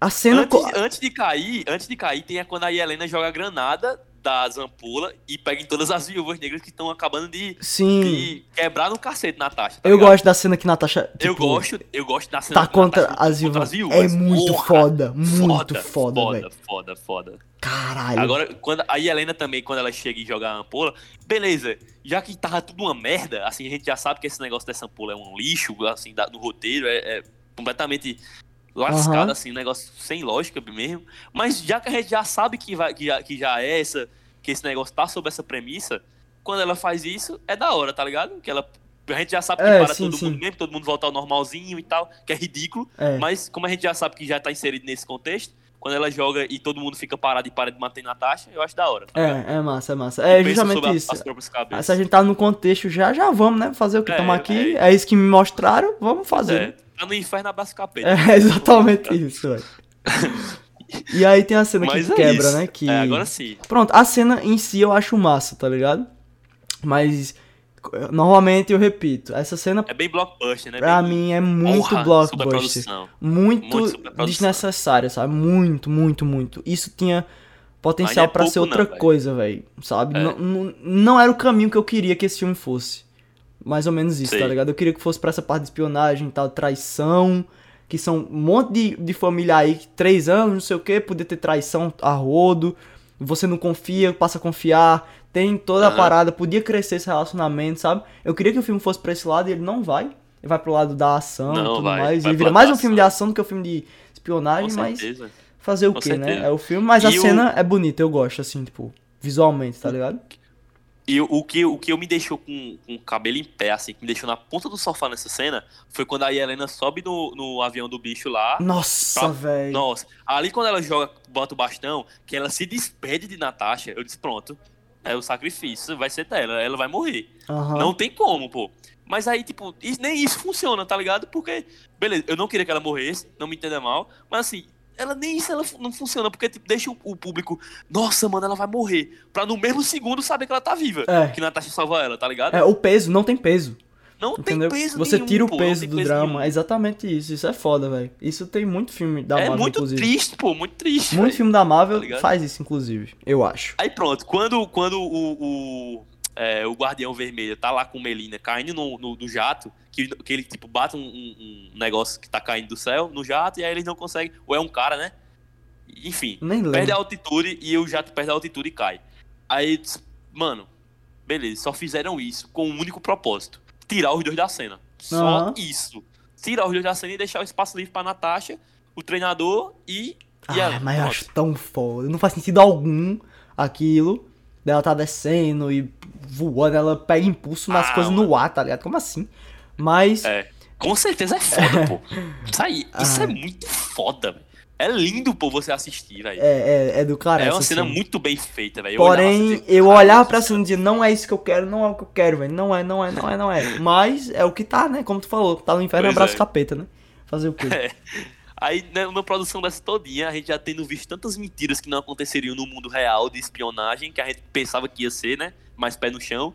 A cena... Antes, co- antes de cair, antes de cair, tem a quando a Helena joga a granada das ampolas e pega em todas as viúvas negras que estão acabando de, Sim, de quebrar no cacete Natasha. tá eu ligado? gosto da cena que Natasha, tipo... Eu gosto, eu gosto da cena Tá que contra Natasha as luta viúvas. É muito Porra, foda, muito foda, foda, velho. foda, foda. Caralho. Agora, quando a Helena também, quando ela chega e joga a ampola, beleza, já que tava tudo uma merda, assim, a gente já sabe que esse negócio dessa ampola é um lixo, assim, da- no roteiro, é, é completamente lascado, Aham. assim, um negócio sem lógica mesmo. Mas já que a gente já sabe que, vai, que, já, que já é essa, que esse negócio tá sob essa premissa, quando ela faz isso, é da hora, tá ligado? Que ela. A gente já sabe que É, para sim, todo sim. mundo mesmo, todo mundo volta ao normalzinho e tal, que é ridículo. É. Mas como a gente já sabe que já tá inserido nesse contexto, quando ela joga e todo mundo fica parado e para de matar Natasha, eu acho da hora. tá? É, é massa, é massa. É justamente isso. Se a gente tá no contexto já, já vamos, né? Fazer o que É, estamos aqui. é. É isso que me mostraram, vamos fazer. É, né? Tá no inferno abraço capeta. É *laughs* exatamente isso, velho. E aí tem a cena Mas que é quebra, isso. né? Que... É, agora sim. Pronto, a cena em si eu acho massa, tá ligado? Mas, normalmente eu repito, essa cena É bem blockbuster, né? pra bem... mim é muito Porra, blockbuster. Muito, Muito desnecessária, sabe? Muito, muito, muito. Isso tinha potencial é pra ser outra não, coisa, velho. Sabe? É. Não, não, não era o caminho que eu queria que esse filme fosse. Mais ou menos isso, Sei. tá ligado? Eu queria que fosse pra essa parte de espionagem e tal, traição. Que são um monte de, de família aí, três anos, não sei o que, poder ter traição a rodo. Você não confia, passa a confiar. Tem toda a parada, podia crescer esse relacionamento, sabe? Eu queria que o filme fosse pra esse lado e ele não vai. Ele vai pro lado da ação e Não, tudo vai. mais. Vai ele pro vira mais um filme de ação do que um filme de Com espionagem, mas certeza. fazer o Com quê, né? certeza. É o filme, mas a E o- cena é bonita, eu gosto, assim, tipo, visualmente, tá ligado? E o- que, o que eu me deixou com, com o cabelo em pé, assim, que me deixou na ponta do sofá nessa cena, foi quando a Helena sobe no, no avião do bicho lá. Nossa, velho. Nossa, ali quando ela joga, bota o bastão, que ela se despede de Natasha, eu disse, pronto, é o sacrifício, vai ser dela, ela vai morrer. Aham. Não tem como, pô. Mas aí, tipo, isso- nem isso funciona, tá ligado? Porque, beleza, eu não queria que ela morresse, não me entenda mal, mas assim, ela nem isso ela não funciona, porque tipo, deixa o, o público, nossa, mano, ela vai morrer. Pra no mesmo segundo saber que ela tá viva. É. Que Natasha salva ela, tá ligado? É, o peso, não tem peso. não Entendeu? tem peso Você nenhum, tira o pô, peso do peso drama. nenhum. É exatamente isso. Isso é foda, velho. Isso tem muito filme da É Marvel, muito inclusive. triste, pô, muito triste. Muito velho. filme da Marvel Tá faz isso, inclusive. Eu acho. Aí pronto, quando, quando o, o, é, o Guardião Vermelho tá lá com Melina caindo no, no, no jato, que, que ele tipo bate um, um- um negócio que tá caindo do céu no jato, e aí eles não conseguem. Ou é um cara, né? Enfim, perde a altitude e o jato perde a altitude e cai. Aí, mano, beleza, só fizeram isso com um único propósito: tirar os dois da cena. Só Aham. isso. Tirar os dois da cena e deixar o espaço livre pra Natasha, o treinador e. e Ah, ela. mas eu acho tão foda. Não faz sentido algum aquilo. Dela tá descendo e voando, ela pega impulso nas Ah, coisas no ar, tá ligado? Como assim? Mas. É. Com certeza é foda, pô. Isso aí, isso Ah. é muito foda, velho. É lindo, pô, você assistir, velho. É, é, é do cara. É uma cena muito bem feita, velho. Eu olhava Porém, assim, eu "Caralho, olhava pra isso cima e dizia, não é isso que eu quero, não é o que eu quero, velho. Não é, não é, não é, não é. Mas é o que tá, né? Como tu falou, tá no inferno, Pois abraço é. capeta, né? Fazer o quê? *laughs* É. Aí, né, numa produção dessa todinha, a gente já tendo visto tantas mentiras que não aconteceriam no mundo real de espionagem, que a gente pensava que ia ser, né? Mais pé no chão.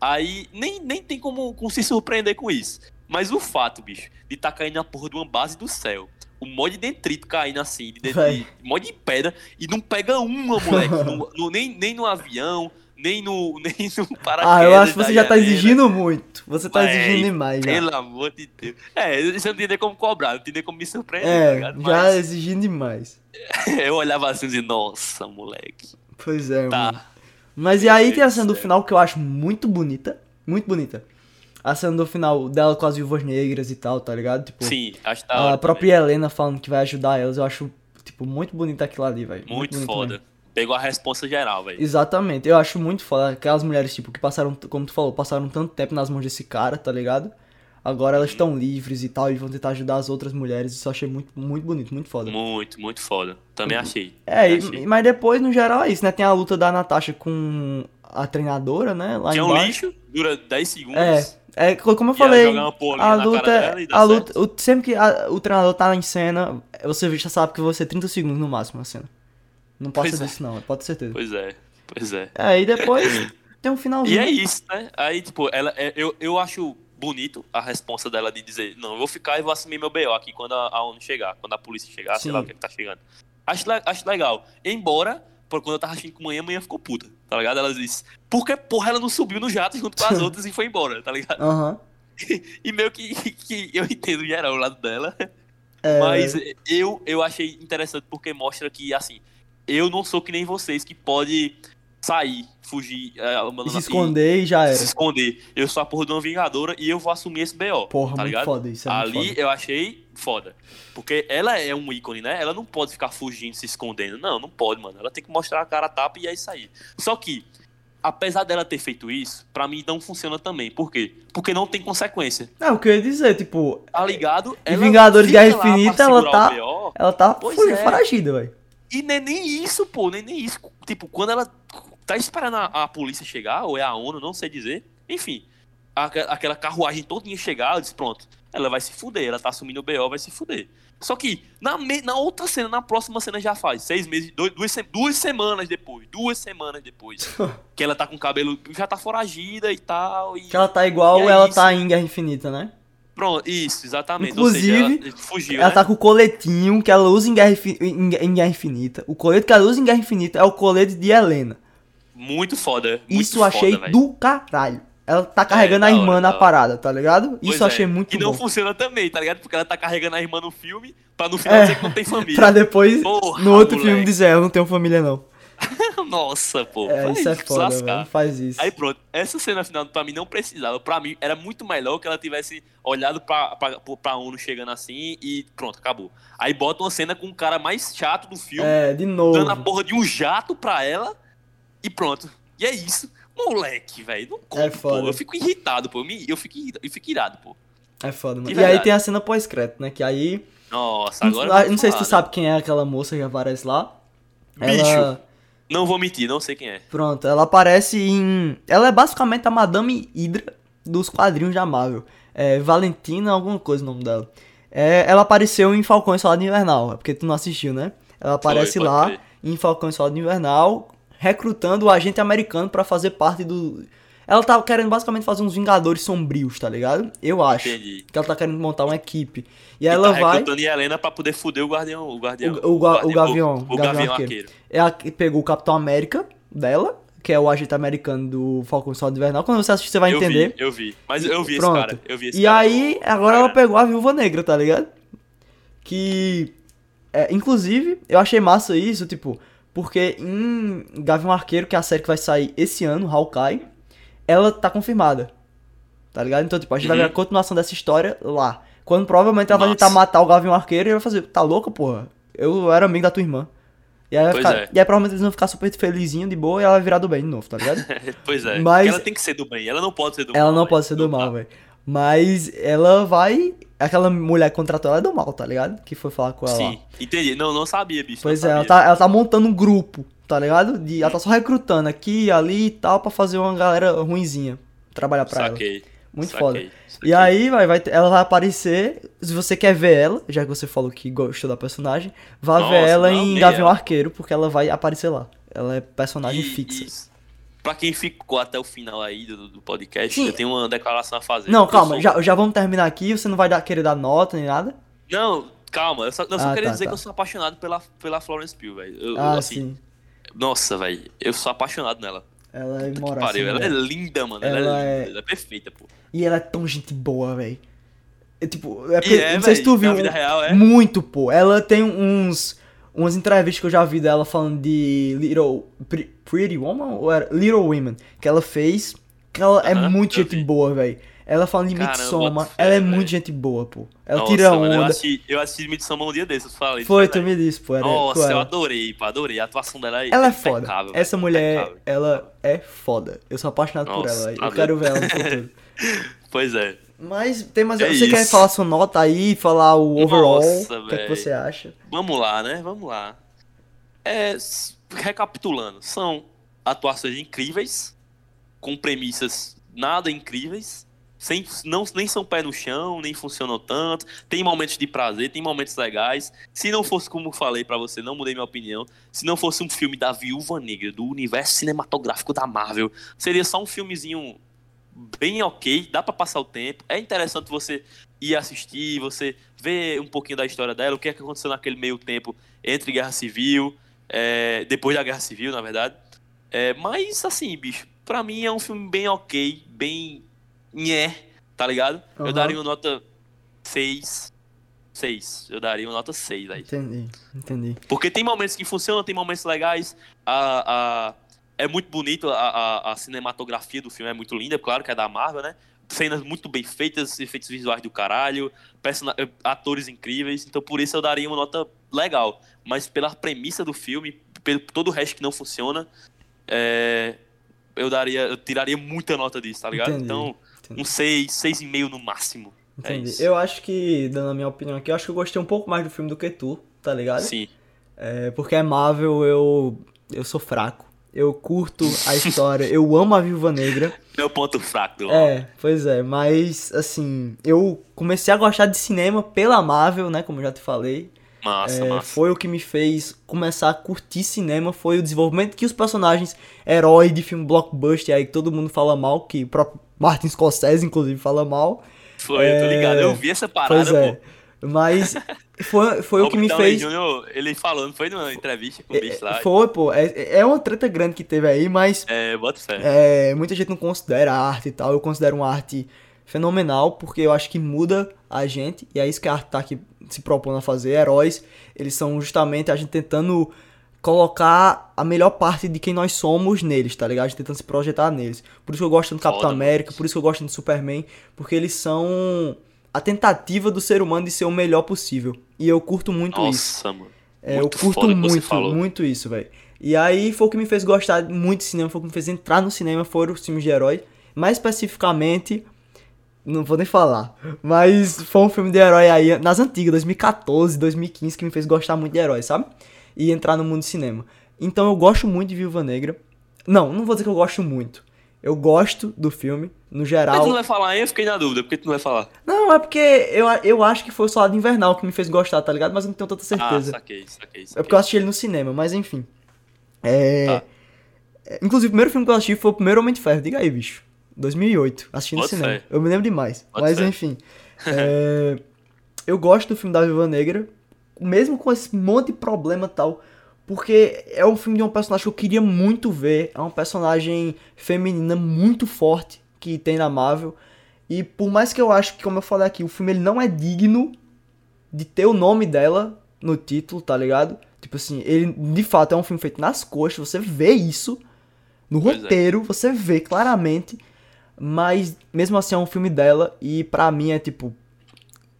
Aí nem, nem tem como, como se surpreender com isso. Mas o fato, bicho, de tá caindo na porra de uma base do céu. O mod de detrito caindo assim, de, de, de mod de pedra, e não pega uma, moleque. *laughs* no- no- nem, nem no avião, nem no, *laughs* nem no paraquedas. Ah, eu acho que você já tá Helena. exigindo muito. Você tá Véi, exigindo demais já. Pelo amor de Deus. É, você não tem nem como cobrar, não tem nem como me surpreender, tá É, já Mas exigindo demais. *laughs* eu olhava assim e dizia, nossa, moleque. Pois é, mano. Tá. Mas e Meu aí Deus tem a cena do final que eu acho muito bonita. Muito bonita. A cena do final dela com as viúvas negras e tal, tá ligado? Tipo, Sim, acho da a hora. própria Helena falando que vai ajudar elas, eu acho, tipo, muito bonito aquilo ali, velho. também. Muito, bonito foda. mesmo. Pegou a responsa geral, velho. Exatamente, eu acho muito foda. Aquelas mulheres, tipo, que passaram, como tu falou, passaram tanto tempo nas mãos desse cara, tá ligado? Agora elas estão livres e tal, e vão tentar ajudar as outras mulheres. Isso eu achei muito, muito bonito, muito foda. Muito, muito foda. Também achei. É, Achei. e- mas depois, no geral, é isso, né? Tem a luta da Natasha com a treinadora, né? Lá Que é um lixo, dura 10 segundos. É, é, co- como eu falei, a luta, dá a luta, o- sempre que a- o treinador tá em cena, você já sabe que vai ser 30 segundos no máximo a cena. Não passa Pois é. disso não, pode ter certeza. Pois é, pois é. É, e depois *coughs* tem um E finalzinho. é isso, né? Aí, tipo, ela, é- eu, eu acho bonito a resposta dela de dizer, não, eu vou ficar e vou assumir meu BO aqui quando a, a ONU chegar, quando a polícia chegar, sei Sim. lá o que, é que tá chegando. Acho, acho legal. Embora, por quando eu tava assistindo com manhã, manhã ficou puta, tá ligado? Ela disse, porque, porra, ela não subiu no jato junto com as *laughs* outras e foi embora, tá ligado? Aham. *laughs* E meio que, que eu entendo geral o lado dela. É, Mas eu, eu achei interessante porque mostra que, assim, eu não sou que nem vocês que pode sair, fugir, é, se esconder e já era. se esconder. Eu sou a porra de uma vingadora e eu vou assumir esse BO. Porra, tá muito ligado? foda isso, é Ali foda. eu achei foda. Porque ela é um ícone, né? Ela não pode ficar fugindo, se escondendo. Não, não pode, mano. Ela tem que mostrar a cara a tapa e é isso aí. Só que, apesar dela ter feito isso, pra mim não funciona também. Por quê? Porque não tem consequência. Não, o que eu ia dizer, tipo, Tá ligado? E Vingadores Guerra Infinita, ela tá- BO, ela tá fugi- é. foragida, velho. E nem, nem isso, pô, nem, nem isso. Tipo, quando ela tá esperando a, a polícia chegar, ou é a ONU, não sei dizer. Enfim, aque- aquela carruagem todinha chegar, eu disse, pronto, ela vai se fuder, ela tá assumindo o BO, vai se fuder. Só que, na, me- na outra cena, na próxima cena já faz, seis meses, dois- duas, duas semanas depois, duas semanas depois, *laughs* que ela tá com o cabelo, já tá foragida e tal, e Que ela tá igual é ela isso. tá em Guerra Infinita, né? Pronto, isso, exatamente. Inclusive, seja, ela fugiu, Ela né? tá com o coletinho que ela usa em Guerra, em, Guerra Infinita. O colete que ela usa em Guerra Infinita é o colete de Helena. Muito foda. Muito Isso eu achei do caralho. Ela tá carregando da a hora, irmã da na hora. parada, tá ligado? Pois Isso eu é. achei muito E não bom. funciona também, tá ligado? Porque ela tá carregando a irmã no filme, pra no final É, dizer que não tem *laughs* família. Pra depois, Porra, no outro moleque. filme, dizer, eu não tenho família não. Nossa, pô. É, vai isso é foda, velho. Faz isso. Aí pronto, essa cena final pra mim não precisava. Pra mim era muito melhor que ela tivesse olhado pra, pra, pra ONU chegando assim e pronto, acabou. Aí bota uma cena com o cara mais chato do filme, É, de dando a novo. porra de um jato pra ela e pronto. E é isso. Moleque, velho, não conta, É foda. pô. Eu fico irritado, pô. Eu, me- eu, fico, irritado, eu fico irado, pô. É foda, mano. E aí tem a cena pós-crédito, né? Que aí. Nossa, agora. não, não sei se tu né? sabe quem é aquela moça que aparece lá. Bicho. Ela. Não vou mentir, não sei quem é. Pronto, ela aparece em. Ela é basicamente a Madame Hydra dos quadrinhos da Marvel. É Valentina, alguma coisa o nome dela. É, ela apareceu em Falcão e Soldado Invernal, é porque tu não assistiu, né? Ela aparece pode lá crer. em Falcão e Soldado Invernal, recrutando o agente americano pra fazer parte do. Ela tá querendo basicamente fazer uns Vingadores sombrios, tá ligado? Eu acho. Entendi. Que ela tá querendo montar uma equipe. E E ela tá vai. recrutando a Helena pra poder fuder o guardião. O guardião. O- o gua- o Gavião, O, o o Gavião Gavião Arqueiro. Arqueiro. Ela que pegou o Capitão América dela, que é o agente americano do Falcão e Soldado Invernal. Quando você assistir, você vai eu entender. Vi, eu vi. Mas eu vi Pronto. esse cara. Eu vi esse E cara aí, agora ela Instagram. pegou a Viúva Negra, tá ligado? Que. é, inclusive, eu achei massa isso, tipo, porque em Gavião Arqueiro, que é a série que vai sair esse ano, Hawkeye, ela tá confirmada. Tá ligado? Então, tipo, a gente vai ver a Uhum. continuação dessa história lá. Quando provavelmente ela vai Massa. tentar matar o Gavião Arqueiro e vai fazer, tá louca, porra? Eu era amigo da tua irmã. E aí, vai Pois ficar- é. e aí provavelmente eles vão ficar super felizinho, de boa, e ela vai virar do bem de novo, tá ligado? *laughs* pois é. Mas- ela tem que ser do bem. Ela não pode ser do mal. Ela não pode ser do mal, velho. Mas ela vai. Aquela mulher que contratou ela é do mal, tá ligado? Que foi falar com ela. lá. Sim, entendi. Não, não sabia, bicho. Pois é, não ela sabia. tá, ela tá montando um grupo, tá ligado? De, ela tá só recrutando aqui, ali e tal, pra fazer uma galera ruinzinha trabalhar pra ela. Saquei. Muito saquei, foda. saquei. E aí, vai, vai, ela vai aparecer. Se você quer ver ela, já que você falou que gostou da personagem, vá Nossa, ver ela não, em Gavião ela. Arqueiro, porque ela vai aparecer lá. Ela é personagem E- fixa. e Pra quem ficou até o final aí do, do podcast, Sim. eu tenho uma declaração a fazer. Não, calma, sou- já, já vamos terminar aqui. Você não vai dar, querer dar nota nem nada? Não, calma. Eu só, eu só Ah, queria tá, dizer tá. que eu sou apaixonado pela, pela Florence Pugh, velho. Ah, assim, sim. Nossa, velho. Eu sou apaixonado nela. Ela é Que imoral. pariu. Ela é linda, mano. Ela, Ela é é- linda. Ela é perfeita, pô. E ela é tão gente boa, velho. É, tipo, é porque, é, não sei se tu viu. real, é. Muito, pô. Ela tem uns. Umas entrevistas que eu já vi dela falando de Little. Pre- Pretty Woman? Ou era Little Women? Que ela fez. Que ela é Aham, muito eu gente vi. boa, velho. Ela falando de Caramba, Midsommar. boto fé, Ela é muito gente boa, pô. Ela Nossa, tira mano, eu onda. assisti, eu assisti Midsommar um dia desses, eu falei. Foi, tu me disse, pô. Era, Nossa, com eu ela. adorei, pô. Adorei. A atuação dela é Ela é foda. impecável, Essa mulher, impecável. ela é foda. Eu sou apaixonado por Nossa, ela. velho. tá Eu quero ver ela no *laughs* futuro. Pois é. Mas tem mais. É você quer isso. falar sua nota aí, falar o overall? Nossa, o que, é que você acha? Vamos lá, né? Vamos lá. É, recapitulando, são atuações incríveis, com premissas nada incríveis, sem, não, nem são pé no chão, nem funcionam tanto. Tem momentos de prazer, tem momentos legais. Se não fosse, como eu falei para você, não mudei minha opinião. Se não fosse um filme da Viúva Negra, do universo cinematográfico da Marvel, seria só um filmezinho bem ok, dá para passar o tempo. É interessante você ir assistir, você ver um pouquinho da história dela, o que, é que aconteceu naquele meio tempo entre Guerra Civil, é, depois da Guerra Civil, na verdade. É, mas, assim, bicho, pra mim é um filme bem ok, bem nhé, tá ligado? Uhum. Eu daria uma nota 6. 6. Eu daria uma nota 6 aí. Entendi, entendi. Porque tem momentos que funcionam, tem momentos legais. A, a, é muito bonito, a, a, a cinematografia do filme é muito linda, claro que é da Marvel, né? Cenas muito bem feitas, efeitos visuais do caralho, persona- atores incríveis, então por isso eu daria uma nota legal. Mas pela premissa do filme, pelo todo o resto que não funciona, é, eu daria, eu tiraria muita nota disso, tá ligado? Entendi, Então, entendi. um 6, 6,5 no máximo. É Entendi. isso. eu acho que, dando a minha opinião aqui, eu acho que eu gostei um pouco mais do filme do que tu, tá ligado? Sim. É, porque é Marvel, eu, eu sou fraco. Eu curto a história, eu amo a Viúva Negra. *laughs* Meu ponto fraco É, pois é, mas assim, eu comecei a gostar de cinema pela Marvel, né, como eu já te falei. Massa, É, massa. foi o que me fez começar a curtir cinema, foi o desenvolvimento que os personagens herói de filme blockbuster aí que todo mundo fala mal, que o próprio Martin Scorsese inclusive fala mal. Foi, eu tô é, ligado. Eu vi essa parada, pois é. pô. Mas foi, foi *laughs* o que me fez Jr., ele falando, foi numa entrevista com o bicho lá. Foi, pô, é, é uma treta grande que teve aí, mas É, bota fé. É, muita gente não considera arte e tal. Eu considero uma arte fenomenal, porque eu acho que muda a gente, e é isso que a arte tá aqui se propondo a fazer. Heróis, eles são justamente a gente tentando colocar a melhor parte de quem nós somos neles, tá ligado? A gente tentando se projetar neles. Por isso que eu gosto do Capitão Foda, América, por isso que eu gosto do Superman, porque eles são a tentativa do ser humano de ser o melhor possível. E eu curto muito isso. Nossa, mano. É, eu curto muito, muito isso, velho. E aí foi o que me fez gostar muito de cinema, foi o que me fez entrar no cinema, foram os filmes de herói. Mais especificamente, não vou nem falar, mas foi um filme de herói aí, nas antigas, 2014, 2015, que me fez gostar muito de herói, sabe? E entrar no mundo do cinema. Então eu gosto muito de Viúva Negra. Não, não vou dizer que eu gosto muito. Eu gosto do filme, no Mas geral. tu não vai falar aí? Eu fiquei na dúvida. Por que tu não vai falar? Não, é porque eu, eu acho que foi o Soldado Invernal que me fez gostar, tá ligado? Mas eu não tenho tanta Ah, certeza. saquei, saquei, É saquei. porque eu assisti ele no cinema, mas enfim. É. Tá. é, Inclusive, o primeiro filme que eu assisti foi o primeiro Homem de Ferro. Diga aí, bicho. 2008. Assisti no Bota cinema. fé. Eu me lembro demais. Bota mas fé. enfim. *laughs* é, Eu gosto do filme da Viúva Negra. Mesmo com esse monte de problema e tal. Porque é um filme de um personagem que eu queria muito ver. É uma personagem feminina muito forte que tem na Marvel. E por mais que eu acho que, como eu falei aqui, o filme ele não é digno de ter o nome dela no título, tá ligado? Tipo assim, ele de fato é um filme feito nas coxas, você vê isso no Pois é. roteiro, você vê claramente, mas mesmo assim é um filme dela e pra mim é tipo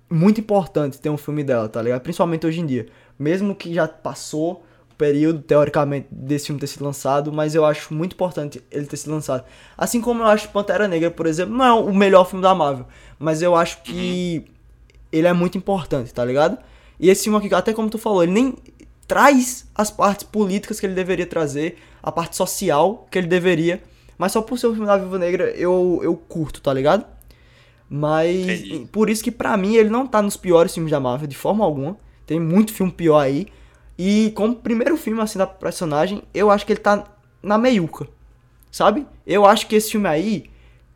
muito importante ter um filme dela, tá ligado? Principalmente hoje em dia. Mesmo que já passou o período, teoricamente, desse filme ter sido lançado, mas eu acho muito importante ele ter sido lançado. Assim como eu acho Pantera Negra, por exemplo, não é o melhor filme da Marvel, mas eu acho que ele é muito importante, tá ligado? E esse filme aqui, até como tu falou, ele nem traz as partes políticas que ele deveria trazer, a parte social que ele deveria, mas só por ser o filme da Viúva Negra eu, eu curto, tá ligado? Mas Entendi. por isso que pra mim ele não tá nos piores filmes da Marvel de forma alguma. Tem muito filme pior aí. E como primeiro filme assim da personagem, eu acho que ele tá na meiuca. Sabe? Eu acho que esse filme aí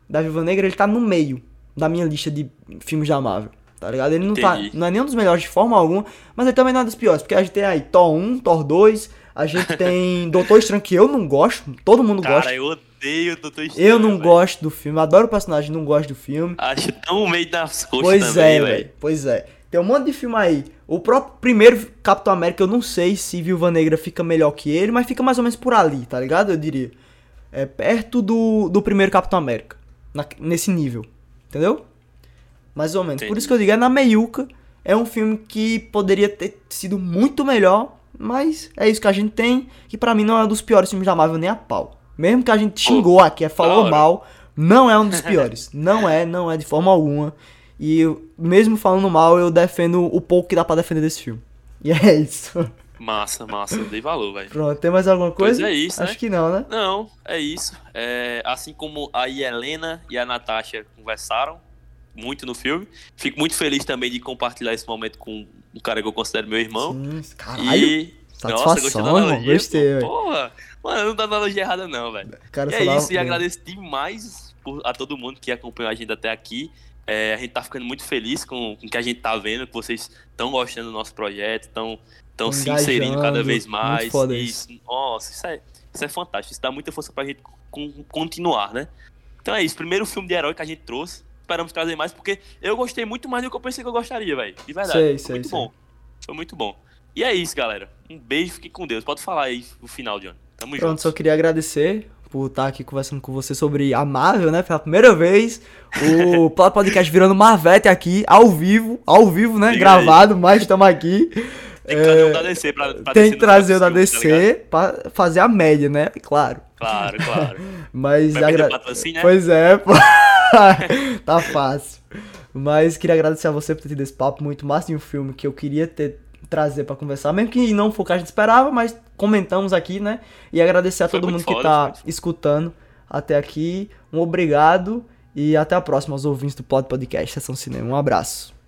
da Viúva Negra, ele tá no meio da minha lista de filmes da Marvel. Tá ligado? Ele não, tá, não é nenhum dos melhores de forma alguma, mas ele também não é dos piores. Porque a gente tem aí Thor 1, Thor 2, a gente tem *laughs* Doutor Estranho, que eu não gosto, todo mundo Cara, gosta. eu odeio o Doutor Estranho. Eu não velho. gosto do filme, adoro o personagem, não gosto do filme. Acho tão meio das coxas Pois também, é, velho. Pois é. Tem um monte de filme aí. O próprio primeiro Capitão América, eu não sei se Viúva Negra fica melhor que ele, mas fica mais ou menos por ali, tá ligado? Eu diria. É perto do, do primeiro Capitão América. na- nesse nível. Entendeu? Mais ou menos. Por Entendi. isso que eu digo, é na meiuca. É um filme que poderia ter sido muito melhor, mas é isso que a gente tem. Que pra mim não é um dos piores filmes da Marvel nem a pau. Mesmo que a gente xingou aqui, é, falou mal, não é um dos *laughs* piores. não é, não é de forma alguma. E mesmo falando mal, eu defendo o pouco que dá pra defender desse filme. E é *laughs* isso. Massa, massa, dei valor, velho. Pronto, tem mais alguma Pois coisa? é isso, Acho né? que não, né? Não, é isso. É, assim como a Helena e a Natasha conversaram muito no filme, fico muito feliz também de compartilhar esse momento com um cara que eu considero meu irmão. Sim, caralho. E. Satisfação, gostei da irmão, analogia, gostei, pô. Porra! Mano, não dá analogia errada, não, velho. Cara, E é isso, e agradeço demais por- a todo mundo que acompanhou a gente até aqui. É, a gente tá ficando muito feliz com, com o que a gente tá vendo, que vocês estão gostando do nosso projeto, estão Tão se inserindo cada vez muito mais. foda isso. Nossa, isso é, isso é fantástico. Isso dá muita força pra gente con- continuar, né? Então é isso. Primeiro filme de herói que a gente trouxe. Esperamos trazer mais, porque eu gostei muito mais do que eu pensei que eu gostaria, velho. De verdade. Sei, Foi sei, muito sei. bom. Foi muito bom. E é isso, galera. Um beijo, fique com Deus. Pode falar aí o final, John. Tamo Pronto, junto. só queria agradecer por estar aqui conversando com você sobre a Marvel, né? Pela primeira vez, o *laughs* Podcast virando Marvete aqui, ao vivo, ao vivo, né? Gravado, mas estamos aqui. Tem que trazer um da DC pra, pra Tem DC que trazer o da filmes, tá? DC pra fazer a média, né? Claro. Claro, claro. *laughs* Mas agra... patrocínio, né? Pois é, pô. *laughs* tá fácil. Mas queria agradecer a você por ter tido esse papo muito massa em um filme que eu queria ter trazer pra conversar, mesmo que não for o que a gente esperava, mas comentamos aqui, né? E agradecer a Foi todo mundo que foda, tá muito foda. escutando até aqui. Um obrigado e até a próxima aos ouvintes do Pod Podcast Sessão Cinema. Um abraço.